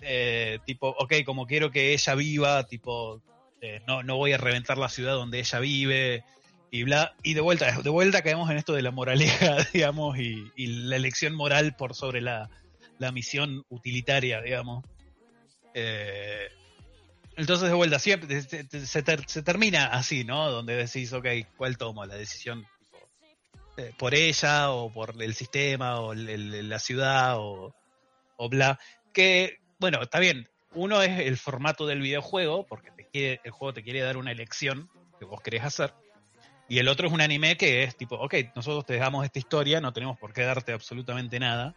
eh, tipo, ok, como quiero que ella viva, tipo, eh, no, no voy a reventar la ciudad donde ella vive, y bla, y de vuelta, de vuelta caemos en esto de la moraleja, digamos, y, la elección moral por sobre la, la misión utilitaria, digamos. Eh, entonces, de vuelta, siempre se, se se termina así, ¿no? Donde decís, ok, ¿cuál tomo? La decisión eh, por ella o por el sistema o la ciudad o, bla. Que, bueno, está bien. Uno es el formato del videojuego, porque el juego te quiere dar una elección que vos querés hacer. Y el otro es un anime que es tipo, ok, nosotros te damos esta historia, no tenemos por qué darte absolutamente nada.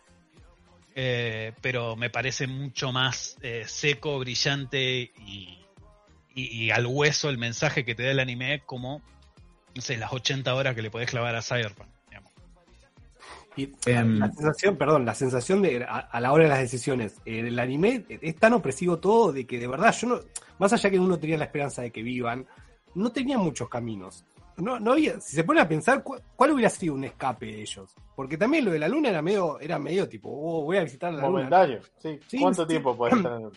Eh, pero me parece mucho más eh, seco, brillante y al hueso el mensaje que te da el anime como, no sé, las 80 horas que le podés clavar a Cyberpunk. digamos. Y Em, la sensación, perdón, la sensación de a, a la hora de las decisiones. el anime es tan opresivo todo de que de verdad yo no, más allá que uno tenía la esperanza de que vivan, no tenía muchos caminos. No, no había, si se pone a pensar, ¿cuál, cuál hubiera sido un escape de ellos? Porque también lo de la luna era medio, era medio tipo, oh, voy a visitar la luna. Sí. Sí, ¿Cuánto sí. tiempo podés estar en el...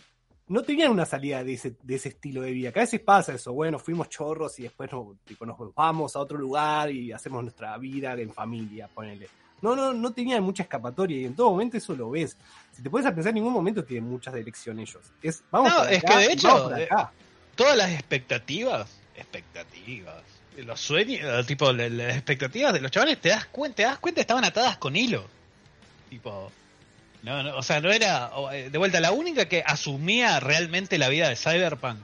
no tenían una salida de ese, de ese estilo de vida. Que a veces pasa eso, bueno, fuimos chorros y después nos, tipo, nos vamos a otro lugar y hacemos nuestra vida en familia, ponele. No, no, no tenían mucha escapatoria y en todo momento eso lo ves. Si te puedes a pensar, en ningún momento tienen muchas de elección ellos. Es, vamos No, es acá que de hecho, eh. Todas las expectativas, expectativas, los sueños, eh, tipo, la- las expectativas de los chavales, te das cuenta, te das cuenta, estaban atadas con hilo. Tipo, no, no, o sea, no era, eh, de vuelta, la única que asumía realmente la vida de Cyberpunk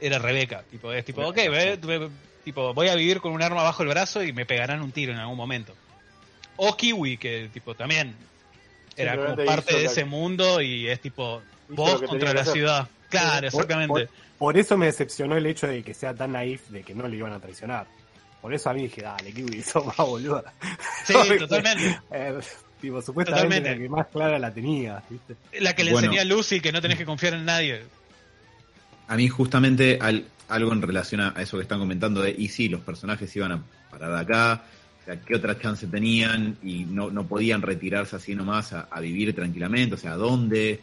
era Rebeca. Tipo, es tipo, ok, ve- ve- tipo, voy a vivir con un arma bajo el brazo y me pegarán un tiro en algún momento. O Kiwi, que tipo también era como parte de ese mundo y es tipo vos contra la ciudad. Claro, Por- exactamente. Por, por eso me decepcionó el hecho de que sea tan naif de que no le iban a traicionar. Por eso a mí dije, dale, Kiwi, sos más boluda. Sí, totalmente. Eh, tipo, supuestamente Totalmente. la que más clara la tenía, ¿viste? La que le Bueno. enseñé a Lucy que no tenés que confiar en nadie. A mí justamente al- algo en relación a, a eso que están comentando de, y sí, los personajes iban a parar acá, o sea, qué otra chance tenían y no, no podían retirarse así nomás a, a vivir tranquilamente, o sea, ¿dónde?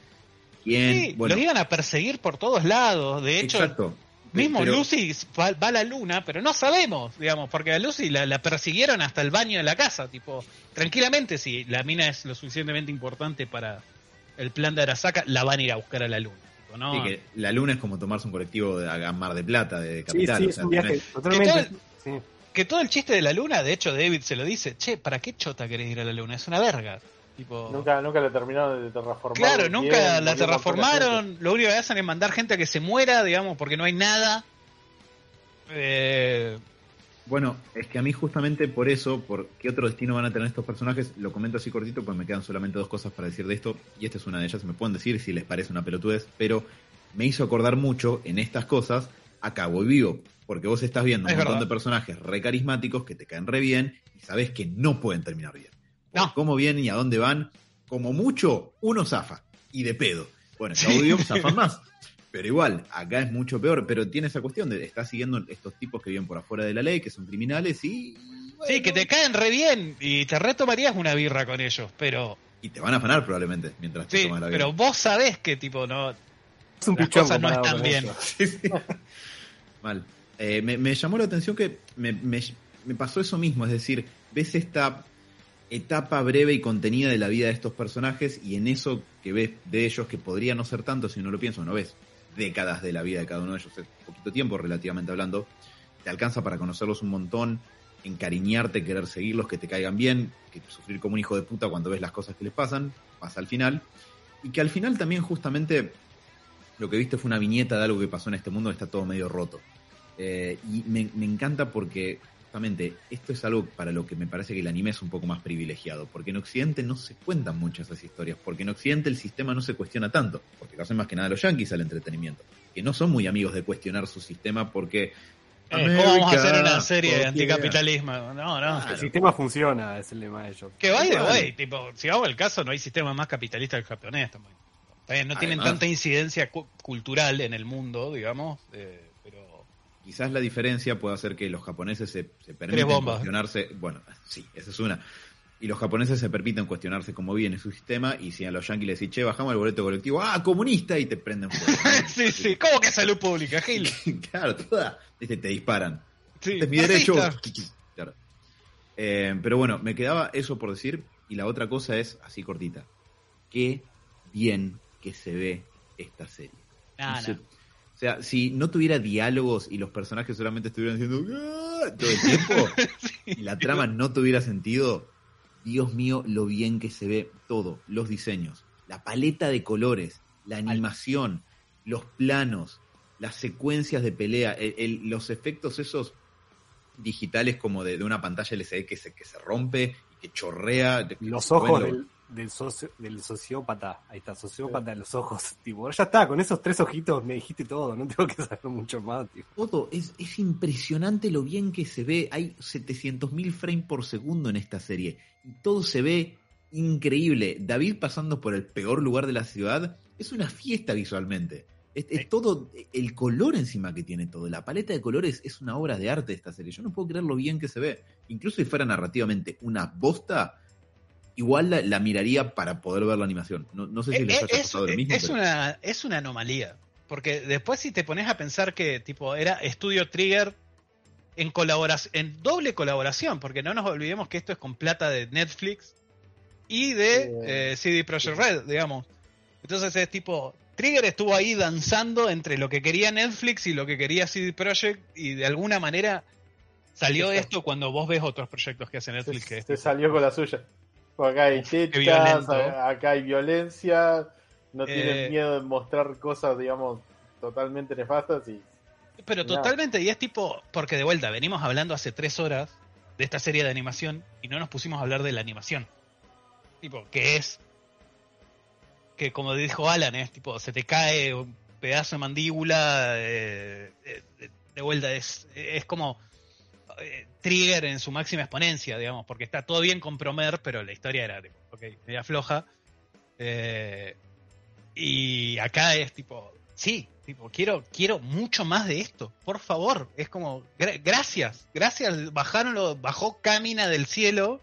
¿Quién? Sí, bueno, los iban a perseguir por todos lados. De hecho, exacto. Mismo Pero- Lucy va, va a la luna, pero no sabemos, digamos, porque a Lucy la, la persiguieron hasta el baño de la casa. Tipo, tranquilamente, si la mina es lo suficientemente importante para el plan de Arasaka, la van a ir a buscar a la luna. Tipo, no, Sí, que la luna es como tomarse un colectivo de a Mar de Plata, de Capital. sí, o sea, viaje que todo el chiste de la luna, de hecho, David se lo dice, che, ¿para qué chota querés ir a la luna? Es una verga. Tipo, Nunca, nunca la terminaron de terraformar. Claro, bien, nunca la terraformaron. Lo único que hacen es mandar gente a que se muera, digamos, porque no hay nada. Eh, Bueno, es que a mí justamente por eso, por qué otro destino van a tener estos personajes, lo comento así cortito, pues me quedan solamente dos cosas para decir de esto, y esta es una de ellas, me pueden decir si les parece una pelotudez, pero me hizo acordar mucho en estas cosas a Cabo Vivo, porque vos estás viendo un montón verdad. de personajes re carismáticos que te caen re bien y sabes que no pueden terminar bien. No. cómo vienen y a dónde van, como mucho, uno zafa, y de pedo. Bueno, en Cabo Sí. Zafan más. Pero igual, acá es mucho peor, pero tiene esa cuestión de estar siguiendo estos tipos que viven por afuera de la ley, que son criminales y... sí, que te caen re bien y te retomarías una birra con ellos, pero Y te van a afanar probablemente mientras te tomas la pero birra. vos sabés que tipo no Es un Las pichón cosas no están bien. Mal. Eh, me, me llamó la atención que me, me- me pasó eso mismo, es decir, ves esta etapa breve y contenida de la vida de estos personajes y en eso que ves de ellos, que podría no ser tanto si no lo pienso, no ves décadas de la vida de cada uno de ellos, es poquito tiempo relativamente hablando, te alcanza para conocerlos un montón, encariñarte, querer seguirlos, que te caigan bien, que sufrir como un hijo de puta cuando ves las cosas que les pasan, pasa al final, y que al final también justamente lo que viste fue una viñeta de algo que pasó en este mundo que está todo medio roto. Eh, y me, me encanta porque justamente esto es algo para lo que me parece que el anime es un poco más privilegiado, porque en Occidente no se cuentan muchas esas historias, porque en Occidente el sistema no se cuestiona tanto, porque lo hacen más que nada los yankees al entretenimiento, que no son muy amigos de cuestionar su sistema porque... eh, ¿cómo vamos a hacer una serie de anticapitalismo? No, no. Claro. El sistema funciona, es el lema de ellos. Que Claro. way, tipo, si vamos al caso, no hay sistema más capitalista que el japonés también. Está bien, no tienen Además. tanta incidencia cu- cultural en el mundo, digamos, eh, Quizás la diferencia puede hacer que los japoneses se, se bombas. cuestionarse. Bueno, sí, esa es una. Y los japoneses se permiten cuestionarse cómo viene su sistema y si a los yanquis les dicen, che, bajamos el boleto colectivo, ¡ah, comunista! Y te prenden fuego. sí, sí. ¿Cómo que salud pública, Gil? claro, toda. Este, te disparan. Sí. Este es mi derecho. Claro. Eh, pero bueno, me quedaba eso por decir. Y la otra cosa es, así cortita. Qué bien que se ve esta serie. No, No sé. O sea, si no tuviera diálogos y los personajes solamente estuvieran diciendo "Ah", todo el tiempo y la trama no tuviera sentido, Dios mío, lo bien que se ve todo, los diseños, la paleta de colores, la animación, los planos, las secuencias de pelea, el- el- los efectos esos digitales como de, de una pantalla LCD que se, que se rompe y que chorrea. Los ojos del, del, socio- del sociópata. Ahí está, sociópata de los ojos. Tipo, ya está, con esos tres ojitos me dijiste todo, no tengo que saber mucho más, tío. Todo, es, es impresionante lo bien que se ve. Hay 700.000 frames por segundo en esta serie. Y todo se ve increíble. David pasando por el peor lugar de la ciudad es una fiesta visualmente. Es, es todo, el color encima que tiene todo. La paleta de colores es una obra de arte esta serie. Yo no puedo creer lo bien que se ve. Incluso si fuera narrativamente una bosta, igual la, la miraría para poder ver la animación. No, no sé si les Eh, haya es, pasado lo mismo. es pero- una, es una anomalía. Porque después si te pones a pensar que tipo era Studio Trigger en colaboración, en doble colaboración, porque no nos olvidemos que esto es con plata de Netflix y de Eh, eh, CD Projekt Red, digamos. Entonces es tipo, Trigger estuvo ahí danzando entre lo que quería Netflix y lo que quería CD Projekt y de alguna manera salió esto cuando vos ves otros proyectos que hace Netflix que Se, es se tipo, salió con la suya. Acá hay tetas, acá hay violencia, no Eh. tienen miedo de mostrar cosas, digamos, totalmente nefastas y Pero totalmente, y es tipo, porque de vuelta, venimos hablando hace tres horas de esta serie de animación y no nos pusimos a hablar de la animación. Tipo, que es, que como dijo Alan, es tipo, se te cae un pedazo de mandíbula, eh, eh, de, de vuelta, es, es como eh, Trigger en su máxima exponencia, digamos, porque está todo bien con Promer, pero la historia era, tipo, ok, media floja. Eh, y acá es tipo, sí, tipo, quiero, quiero mucho más de esto, por favor. Es como, gra- gracias, gracias, bajaron bajó Camina del cielo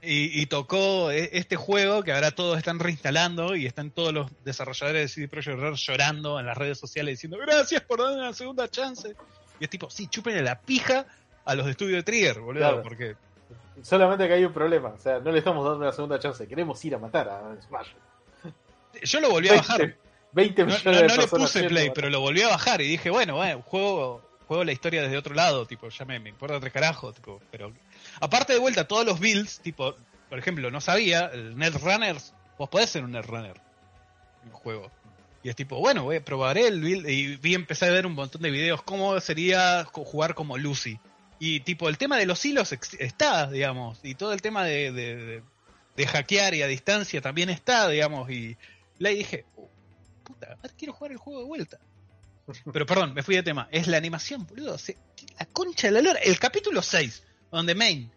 y, tocó e- este juego que ahora todos están reinstalando y están todos los desarrolladores de CD Projekt llorando en las redes sociales diciendo gracias por darme una segunda chance. Y es tipo, sí, chúpenle la pija a los de estudio de Trigger, boludo, Claro. porque solamente que hay un problema. O sea, no le estamos dando una segunda chance, queremos ir a matar a Smash. yo lo volví a bajar. 20 No, millones no- de no le personas puse play, pero lo volví a bajar y dije, bueno, bueno, juego, juego la historia desde otro lado, tipo, ya me, me importa tres carajos, tipo, pero aparte de vuelta, todos los builds, tipo, por ejemplo, no sabía, el Netrunners, vos podés ser un Netrunner en un juego. Y es tipo, bueno, voy, probaré el build y vi empecé a ver un montón de videos cómo sería jugar como Lucy. Y tipo, el tema de los hilos está, digamos, y todo el tema de, de, de- de hackear y a distancia también está, digamos, y le dije, "Oh, puta, ahora quiero jugar el juego de vuelta. Pero perdón, me fui de tema. Es la animación, boludo. se- la concha de la lora. El capítulo 6, donde Main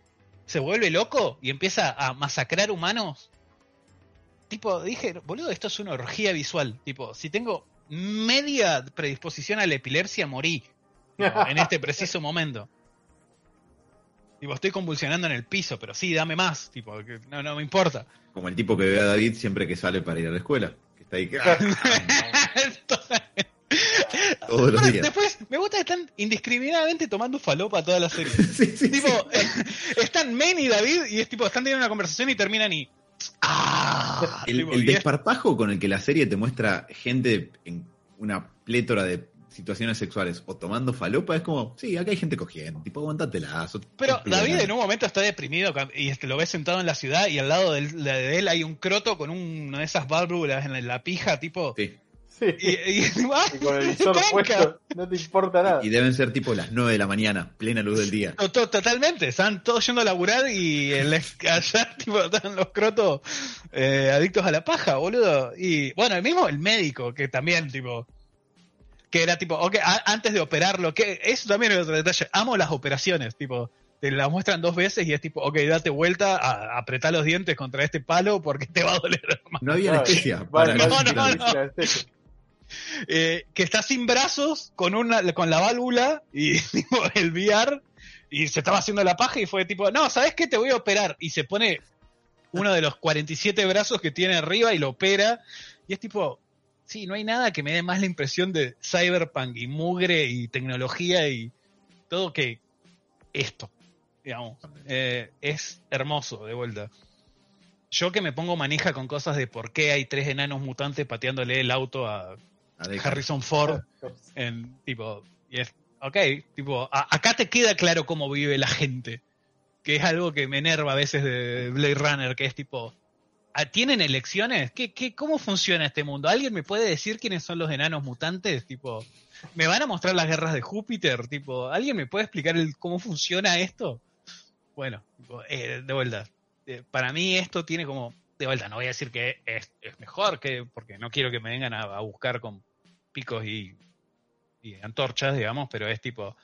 se vuelve loco y empieza a masacrar humanos. Tipo, dije, boludo, esto es una orgía visual. Tipo, si tengo media predisposición a la epilepsia, morí. en este preciso momento. Tipo, estoy convulsionando en el piso, pero sí, dame más. Tipo, que no, no me importa. Como el tipo que ve a David siempre que sale para ir a la escuela. Que está ahí. Todos los días. Después, me gusta que están indiscriminadamente tomando falopa toda la serie. Sí, sí, tipo, sí. están Men y David y es tipo, están teniendo una conversación y terminan y. ¡Ah! El, Tipo, el desparpajo con el que la serie te muestra gente en una plétora de situaciones sexuales o tomando falopa es como, sí, acá hay gente cogiendo, tipo, aguantatela. pero David en un momento está deprimido y este, lo ves sentado en la ciudad y al lado de él, de él hay un croto con un- una de esas válvulas en la pija, tipo. Sí. Sí. Y, y- ¡ah! Y con el visor puesto, no te importa nada. Y deben ser tipo las 9 de la mañana, plena luz del día. To- Totalmente, están todos yendo a laburar y el, allá tipo, están los crotos eh, adictos a la paja, boludo. Y bueno, el mismo el médico, que también, tipo, que era tipo, ok, a- antes de operarlo, que eso también es otro detalle, amo las operaciones, tipo, te la muestran dos veces y es tipo, ok, date vuelta, a, apretá los dientes contra este palo porque te va a doler más. No había anestesia. Para No, no, no. anestesia. Eh, que está sin brazos, con una con la válvula y tipo, el VR Y se estaba haciendo la paja y fue tipo, no, ¿sabes qué? Te voy a operar. Y se pone uno de los 47 brazos que tiene arriba y lo opera. Y es tipo, sí, no hay nada que me dé más la impresión de cyberpunk y mugre y tecnología y todo que esto, digamos. Eh, es hermoso, de vuelta. Yo que me pongo manija con cosas de por qué hay tres enanos mutantes pateándole el auto a. Harrison Ford en tipo y es ok tipo a- acá te queda claro cómo vive la gente que es algo que me enerva a veces de Blade Runner que es tipo "Ah, ¿tienen elecciones? ¿Qué, qué, ¿cómo funciona este mundo? ¿alguien me puede decir quiénes son los enanos mutantes? tipo ¿me van a mostrar las guerras de Júpiter? tipo ¿alguien me puede explicar cómo funciona esto? bueno eh, de vuelta eh, para mí esto tiene como de vuelta no voy a decir que es, mejor que porque no quiero que me vengan a, buscar con picos y, y antorchas, digamos, pero es tipo,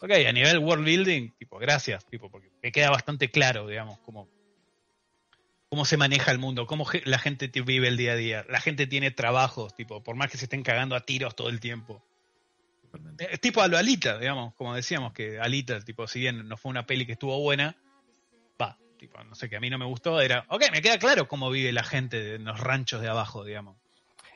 ok, a nivel world building, tipo, gracias, tipo, porque me queda bastante claro, digamos, cómo, cómo se maneja el mundo, cómo la gente te- vive el día a día, la gente tiene trabajos, tipo, por más que se estén cagando a tiros todo el tiempo. Totalmente. Eh, tipo a lo Alita, digamos, como decíamos, que Alita, tipo, si bien no fue una peli que estuvo buena, va, tipo, no sé, que a mí no me gustó, era, ok, me queda claro cómo vive la gente en los ranchos de abajo, digamos.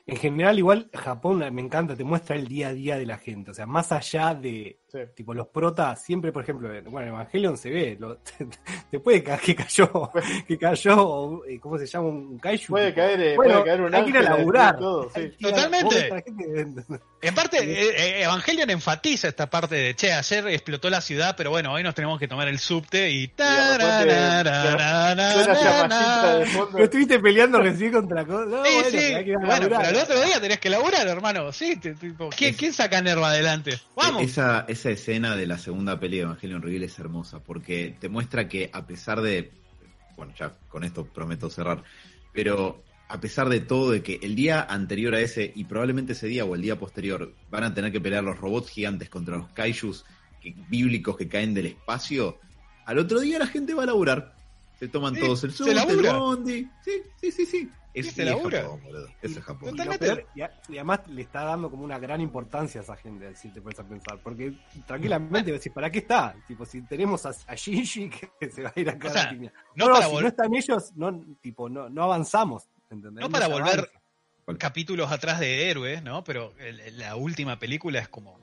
En general, igual, Japón me encanta, te muestra el día a día de la gente. O sea, más allá de, Sí. tipo, los protas, siempre, por ejemplo, en- bueno, en Evangelion se ve, lo- después de ca- que cayó, que cayó, eh, ¿cómo se llama? Un kaiju. Puede tipo, caer, eh, bueno, puede caer un hay que ir a laburar. todo, sí. Que Totalmente. a gente- En parte, eh, Evangelion enfatiza esta parte de, che, ayer explotó la ciudad, pero bueno, hoy nos tenemos que tomar el subte y... Lo estuviste peleando recién contra cosas. No, Sí, bueno, sí. Bueno, pero el otro día tenés que laburar, hermano. Sí, te- tipo, ¿quién, Es- quién saca Nerva adelante? Vamos. Esa, esa escena de la segunda peli de Evangelion Reveal es hermosa porque te muestra que a pesar de. Bueno, ya con esto prometo cerrar. Pero a pesar de todo, de que el día anterior a ese, y probablemente ese día o el día posterior, van a tener que pelear los robots gigantes contra los kaijus bíblicos que caen del espacio, al otro día la gente va a laburar. Se toman Sí, todos el se sur, el bondi. Sí, sí, sí, sí. Es, se labura. Japón, boludo. Es Japón. Y, peor- y además le está dando como una gran importancia a esa gente, si te puedes pensar. Porque tranquilamente decís, ¿para qué está? Tipo, si tenemos a, a Shinji que se va a ir a O cada sea, piña. no No, para si no están ellos, no, tipo, no, no avanzamos. ¿entendés? No para volver- avanza. capítulos atrás de héroes, ¿no? Pero el- la última película es como.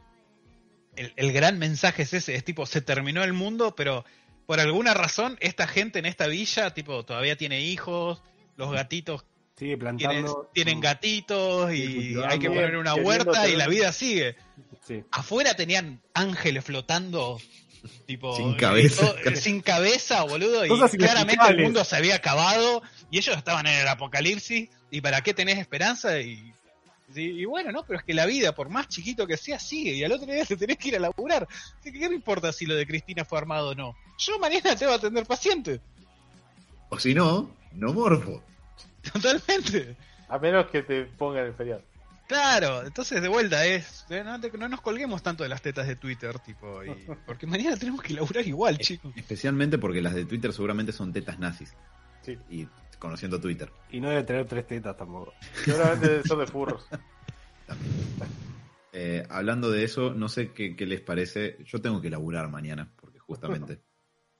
El, el gran mensaje es ese: es tipo, se terminó el mundo, pero por alguna razón, esta gente en esta villa, tipo, todavía tiene hijos, los gatitos Sigue tienen, plantando. tienen gatitos y hay que poner una huerta y la vida sigue. Sí. Afuera tenían ángeles flotando. Tipo, Sin cabeza. todo- sin cabeza, boludo. Y claramente el mundo se había acabado y ellos estaban en el apocalipsis. ¿Y para qué tenés esperanza? Y, y, y bueno, ¿no? Pero es que la vida, por más chiquito que sea, sigue. Y al otro día te tenés que ir a laburar. Así que, ¿qué me importa si lo de Cristina fue armado o no? Yo mañana te voy a atender paciente. O si no, no morfo. Totalmente. A menos que te pongan el feriado. Claro, entonces de vuelta es, eh, no, te- no nos colguemos tanto de las tetas de Twitter, tipo, y- porque mañana tenemos que laburar igual, chicos. Especialmente porque las de Twitter seguramente son tetas nazis. Sí. Y conociendo Twitter. Y no debe tener tres tetas tampoco. Seguramente son de furros. Eh, hablando de eso, no sé qué, qué les parece. Yo tengo que laburar mañana, porque justamente,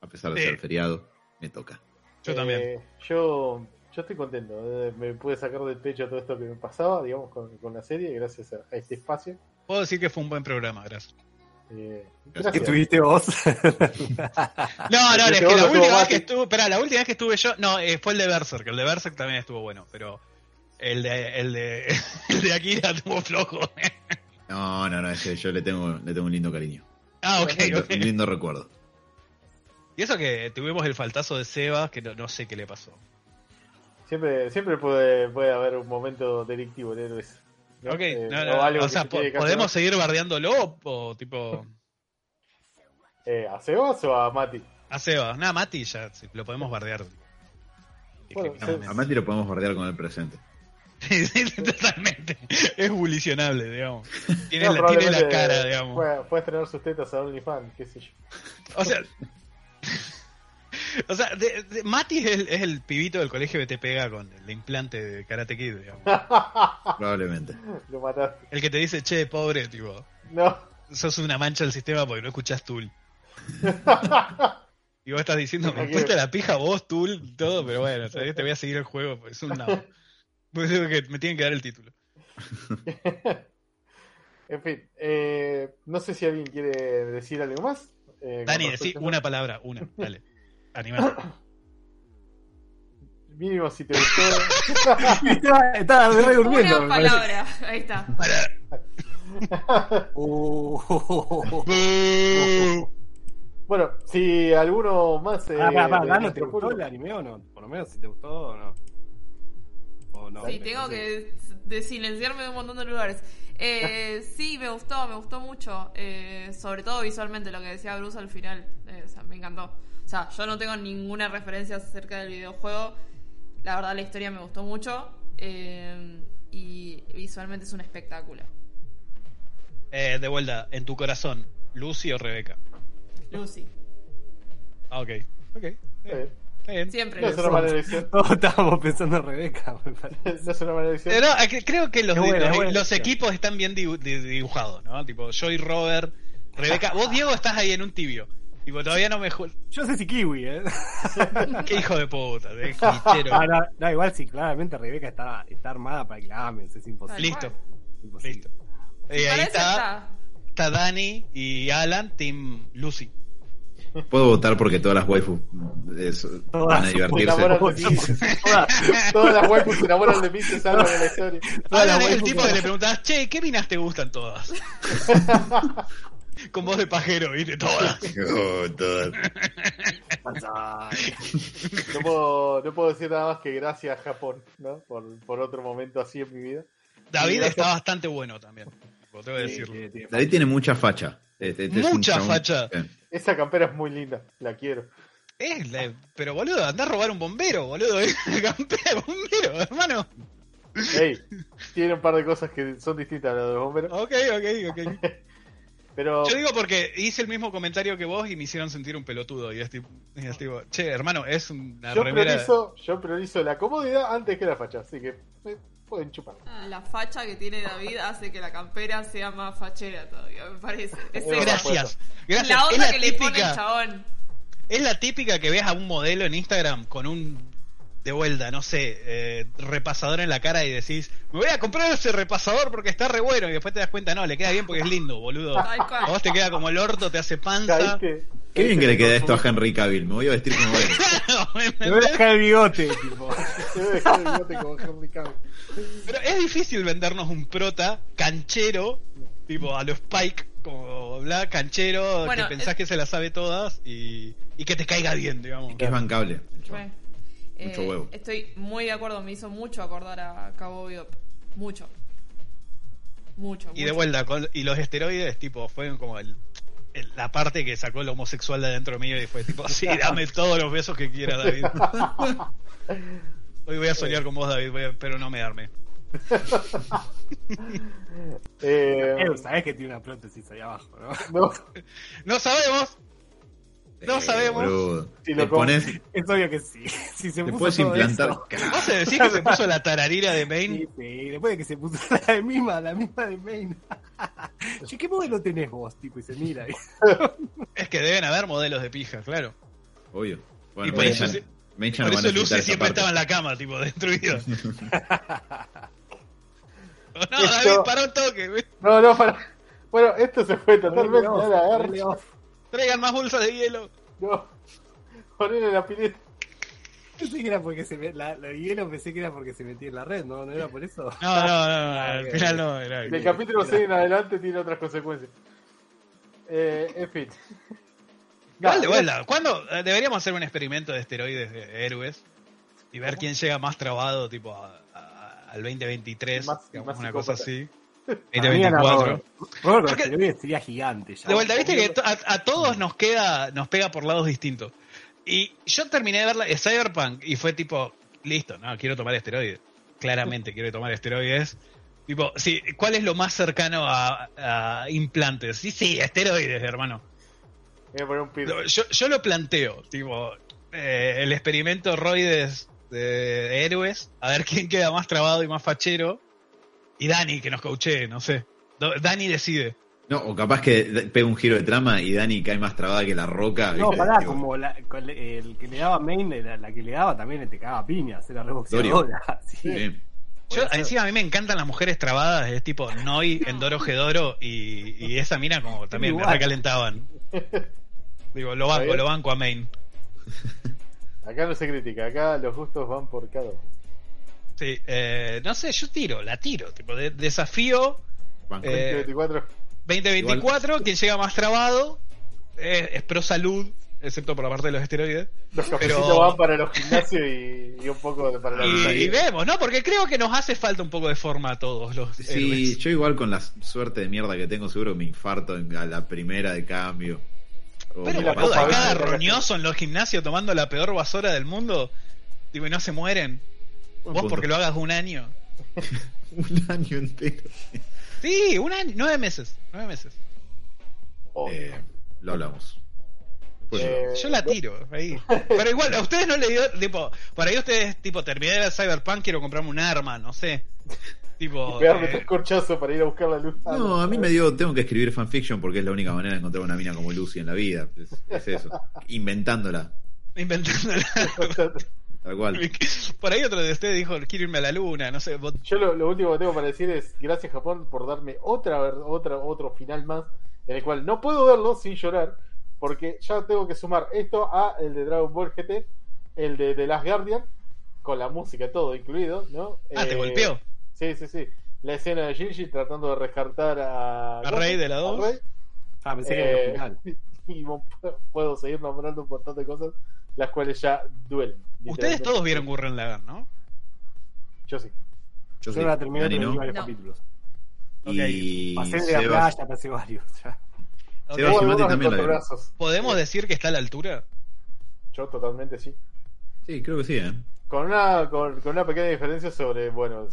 a pesar de Sí. ser feriado, me toca. Yo también. Eh, yo, yo estoy contento. eh, Me pude sacar del pecho todo esto que me pasaba, digamos, con, con la serie, gracias a, a este espacio. Puedo decir que fue un buen programa, gracias. Eh, ¿Qué tuviste vos? No, no, es que la última vez que estuve, espera, la última vez que estuve yo, no, eh, fue el de Berserk, el de Berserk también estuvo bueno, pero el de, el de, el de Akira estuvo flojo. No, no, no, es que yo le tengo, le tengo un lindo cariño. ah, ok, Lindo- ok. Un lindo recuerdo. Y eso que tuvimos el faltazo de Sebas, que no, no sé qué le pasó. Siempre, siempre puede, puede haber un momento delictivo en héroes. ¿No? Ok, Eh, no, o no, algo o sea, po- ¿podemos hacer. seguir bardeándolo o tipo Eh, ¿A Sebas o a Mati? a Sebas? Nada, Mati ya sí, lo podemos bardear. Bueno. A Mati lo podemos bardear con el presente. Sí, sí, totalmente. Es bulicionable, digamos. Tiene, No, la, tiene la probablemente cara, digamos. Puede, puede tener sus tetas a OnlyFans, qué sé yo. O sea, o sea de- de- Mati es el, es el pibito del colegio que te pega con el implante de Karate Kid, digamos. Probablemente. Lo mataste. El que te dice, che, pobre, tipo, No. sos una mancha del sistema porque no escuchás Tool. Y vos estás diciendo, me cuesta la pija vos, tú, todo, pero bueno, te voy a seguir el juego, pues es un nabo. Pues digo que me tienen que dar el título. en fin, eh, no sé si alguien quiere decir algo más. eh, Dani, decí una palabra, una, dale. Animal. Mínimo si te gustó. Estaba, estaba re durmiendo. Una palabra. Ahí está. Bueno, si alguno más. eh, Ah, de Dano, ¿te gustó el anime o no? Por lo menos si te gustó o no. O no. Sí, tengo que de silenciarme de un montón de lugares. Eh, sí, me gustó, me gustó mucho. eh, sobre todo visualmente, lo que decía Bruce al final. eh, o sea, me encantó. O sea, yo no tengo ninguna referencia acerca del videojuego. La verdad, la historia me gustó mucho. eh, y visualmente es un espectáculo. Eh, de vuelta, en tu corazón, ¿Lucy o Rebeca? Lucy. Ah, ok. Ok. Eh, Está bien. Siempre no es una mala elección. Todos estábamos pensando en Rebeca. No es una mala elección. Eh, no, creo que los, buena, los- equipos están bien dibu- di- dibujados, ¿no? Tipo, yo y Robert, Rebeca. Vos, Diego, estás ahí en un tibio. Tipo, todavía no me. Yo sé si Kiwi, ¿eh? Qué hijo de puta, de. Ah, no, no, igual sí, claramente Rebeca está, está armada para que la ames, es imposible. Listo, imposible. listo. Y Y ahí está, está. Dani y Alan, Team Lucy. Puedo votar porque todas las waifus es- Todas van a Se divertirse. enamoran de mí. Todas, todas las waifus se enamoran de mí y se salvan de la historia. Todas las Alan es el tipo que- que le preguntabas, che, ¿qué minas te gustan todas? Con voz de pajero, ¿viste? Todas. Oh, todas. No puedo, no puedo decir nada más que gracias Japón, ¿no? Por, por otro momento así en mi vida. David Gracias. está bastante bueno también. Tengo que sí, decirlo. tiene David tiene mucha facha. Este- este es un Mucha facha. Esa campera es muy linda, la quiero. Es la- pero boludo, anda a robar un bombero, boludo. Es campera de bombero, hermano. Ey, tiene un par de cosas que son distintas a las de los bomberos. Ok, ok, ok. Pero Yo digo porque hice el mismo comentario que vos y me hicieron sentir un pelotudo. Y es tipo, y es tipo, che, hermano, es una yo remera. priorizo, yo priorizo la comodidad antes que la facha, así que me pueden chupar. Ah, La facha que tiene David hace que la campera sea más fachera todavía, me parece. Es Es. Gracias, gracias. La es onda la que le pone el típica, chabón. es la típica que ves a un modelo en Instagram con un de vuelta, no sé, eh, repasador en la cara y decís, me voy a comprar ese repasador porque está re bueno y después te das cuenta, no, le queda bien porque es lindo, boludo. A vos te queda como el orto, te hace panza. Caíste. Qué bien que le queda esto a Henry Cavill. Me voy a vestir como él. ¿Me Me voy a dejar el bigote, tipo. Te voy a dejar el bigote como Henry Cavill. Pero es difícil vendernos un prota canchero, tipo a los Spike, como bla, canchero, Bueno, que pensás es- que se la sabe todas y, y que te caiga bien, digamos. Que es bancable. Bueno, Mucho eh, huevo. Estoy muy de acuerdo, me hizo mucho acordar a Cabo Bebop. Mucho. Mucho. Y de vuelta, con- y los esteroides, tipo, fueron como el, el- la parte que sacó el homosexual de adentro mío y fue tipo, sí, dame todos los besos que quiera, David. Hoy voy a soñar con vos, David, voy a- pero no me arme. Eh, Eh, sabés que tiene una prótesis ahí abajo, ¿no? no, No sabemos, No Eh, sabemos. boludo. Si lo pones, Es obvio que sí. Si se puso puedes implantar. eso- ¿Vos se decís que se puso la tararira de Main? Sí, sí, después de que se puso la misma, la misma de Main. che, ¿qué modelo tenés vos? Tipo, y se mira. y- Es que deben haber modelos de pija, claro. Obvio. Y Bueno, por me eso, echan por no eso Lucy siempre parte. estaba en la cama, tipo, destruida. no, Esto- David, para un toque. güey. no, no, para. Bueno, esto se fue totalmente a la. Traigan más bolsas de hielo. No. Ponele la pileta. Pensé que era porque se me, la, la hielo pensé que era porque se metía en la red, ¿no? ¿No era por eso? No, no, no, no, Ah, al final no. Era, Del capítulo 6 en adelante tiene otras consecuencias. Eh, en fin. Dale, Nah, vuelta. ¿Cuándo eh, deberíamos hacer un experimento de esteroides de héroes y ver quién llega más trabado, tipo, a- a- al 2023, Más- digamos, más una cosa así? Para mí era 2024. Robert. Robert Porque- sería gigante ya. De vuelta, viste que to- a, a todos nos queda, nos pega por lados distintos. Y yo terminé de ver la, Cyberpunk y fue tipo, listo, no, quiero tomar esteroides. Claramente quiero tomar esteroides. Tipo, sí, ¿cuál es lo más cercano a, a implantes? Sí, sí, esteroides, hermano. Voy a poner un. Yo, yo lo planteo, tipo, eh, el experimento roides de héroes, a ver quién queda más trabado y más fachero. Y Dani, que nos coachee, no sé. Dani decide. No, o capaz que pega un giro de trama y Dani cae más trabada que la roca. No, ¿viste? pará, Digo, como la- el que le daba main, la, la que le daba también te cagaba piñas, era reboxeadora. Sí. sí. Yo, encima a mí me encantan las mujeres trabadas, es tipo Noi en Doro Gedoro y, y esa mina como también me recalentaban. Digo, lo banco, lo banco a Main. Acá no se critica, acá los gustos van por cada uno. Sí, eh, no sé, yo tiro, la tiro. Tipo, de- desafío Banco. Eh, 24. 2024, quien llega más trabado eh, es pro salud, excepto por la parte de los esteroides. Los cafecitos pero- van para los gimnasios y, y un poco de- para la Y, y vemos, ¿no? Porque creo que nos hace falta un poco de forma a todos los Sí, héroes. yo igual con la suerte de mierda que tengo, seguro me infarto en- a la primera de cambio. O Pero la cada roñoso en los gimnasios tomando la peor basura del mundo. Digo, y no se mueren. Vos punto. porque lo hagas un año. un año entero. Sí, un año, nueve meses. Nueve meses. Oh, Eh, lo hablamos. Lo Eh. Yo la tiro ahí. Pero igual, a ustedes no le dio, tipo, para ahí ustedes, tipo, terminé el Cyberpunk, quiero comprarme un arma, no sé. Tipo, pegarme eh, tres corchazos para ir a buscar la luz. Ah, No, a mí me dio, tengo que escribir fanfiction porque es la única manera de encontrar una mina como Lucy en la vida. Es, es eso. Inventándola. inventándola. Tal cual. Por ahí otro de ustedes dijo, quiero irme a la luna, no sé. vos- Yo lo, lo último que tengo para decir es gracias Japón por darme otra, ver- otra otro final más en el cual no puedo verlo sin llorar porque ya tengo que sumar esto a el de Dragon Ball GT, el de The Last Guardian con la música todo incluido, ¿no? Ah, te Eh, golpeó. Sí, sí, sí. La escena de Shinji tratando de rescatar a, A Rey de la a dos. Rey. Ah, pensé que era el Eh, final. y puedo seguir nombrando un montón de cosas las cuales ya duelen. Ustedes todos vieron Gurren Lagann, ¿no? Yo sí. Yo Yo sí, la terminé, vi no. varios No. capítulos. Y Pasé de la playa, pasé varios. o sea. Ok. Sebas Hubo y Mati algunos también la. ¿Podemos decir que está a la altura? Yo totalmente sí. Sí, creo que sí, ¿eh? Con una, con, con una pequeña diferencia sobre, bueno,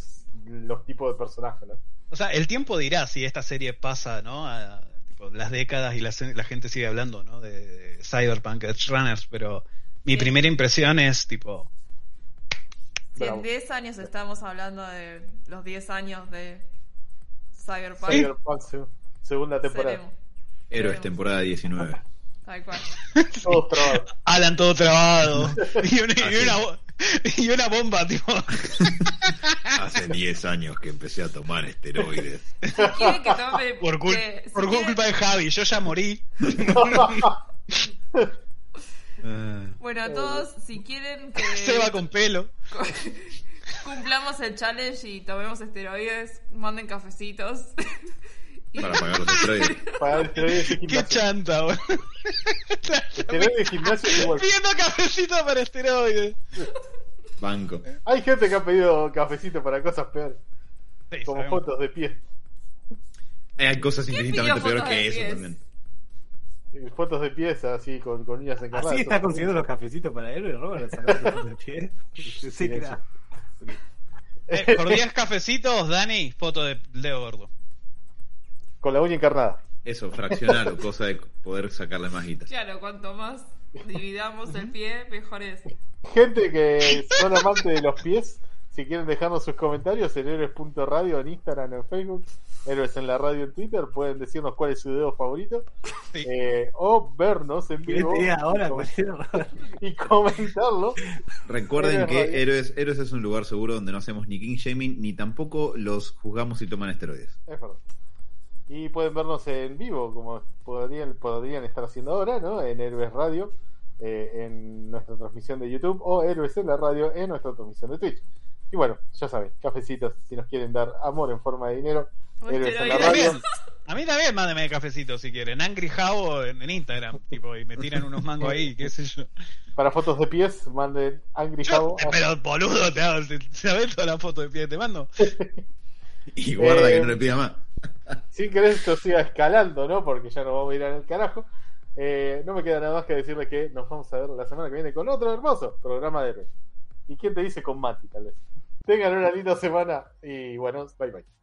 los tipos de personajes, ¿no? O sea, el tiempo dirá si esta serie pasa, ¿no? A, tipo, las décadas y la, la gente sigue hablando, ¿no? De, de Cyberpunk, Edge Runners, pero mi Sí. primera impresión es tipo, Si en 10 años estamos hablando de los 10 años de Cyberpunk, Cyberpunk se- segunda temporada. seremos. Héroes, Seremos. temporada 19. Tal cual. Todos trabados. Alan todo trabado y una, y una, y una bomba, tipo. Hace 10 años que empecé a tomar esteroides. Si quieren que tome. Por, cul- que- por culpa de Javi, yo ya morí. Ah, Bueno, a todos, si quieren que Se va con pelo. cumplamos el challenge y tomemos esteroides, manden cafecitos. Para pagar los esteroides. Para esteroides y Qué chanta, boludo. Esteroides y gimnasio igual. Pidiendo cafecito para esteroides. Banco. Hay gente que ha pedido cafecito para cosas peores, Sí, como sabemos. fotos de pie. Eh, Hay cosas ¿Quién infinitamente peores que eso pies? también. Fotos de pies así con, con uñas encarnadas. Así estás consiguiendo los cafecitos para él, Robert. De. Sí, era. Eh, por 10 cafecitos, Dani, foto de Leo Gordo. Con la uña encarnada. Eso, fraccionar o cosa de poder sacarle más guita. Claro, cuanto más dividamos el pie, mejor es. Gente que son amantes de los pies, si quieren dejarnos sus comentarios en héroes.radio en Instagram o en Facebook, héroes en la radio en Twitter, pueden decirnos cuál es su dedo favorito Sí. eh, o vernos en ¿Querés vivo te diga ahora y, y comentarlo. Recuerden Héroes que Radio. Héroes, Héroes es un lugar seguro donde no hacemos ni king shaming ni tampoco los juzgamos y toman esteroides. Es verdad. Y pueden vernos en vivo, como podrían, podrían estar haciendo ahora, ¿no? En Héroes Radio, eh, en nuestra transmisión de YouTube, o Héroes en la radio en nuestra transmisión de Twitch. Y bueno, ya saben, cafecitos, si nos quieren dar amor en forma de dinero, esteroides. radio. También. A mí también mándenme cafecitos si quieren. Angry Javo en, en Instagram, tipo, y me tiran unos mangos ahí, qué sé yo. Para fotos de pies, manden Angry Jabo. pero boludo, te hago, ¿sabes toda la foto de pie que te mando? Y guarda Eh, que no le pida más. Si querés esto siga escalando, ¿no? Porque ya nos vamos a ir al carajo. Eh, no me queda nada más que decirles que nos vamos a ver la semana que viene con otro hermoso programa de héroes. ¿Y quién te dice con Mati, tal vez? Tengan una linda semana y bueno, bye bye.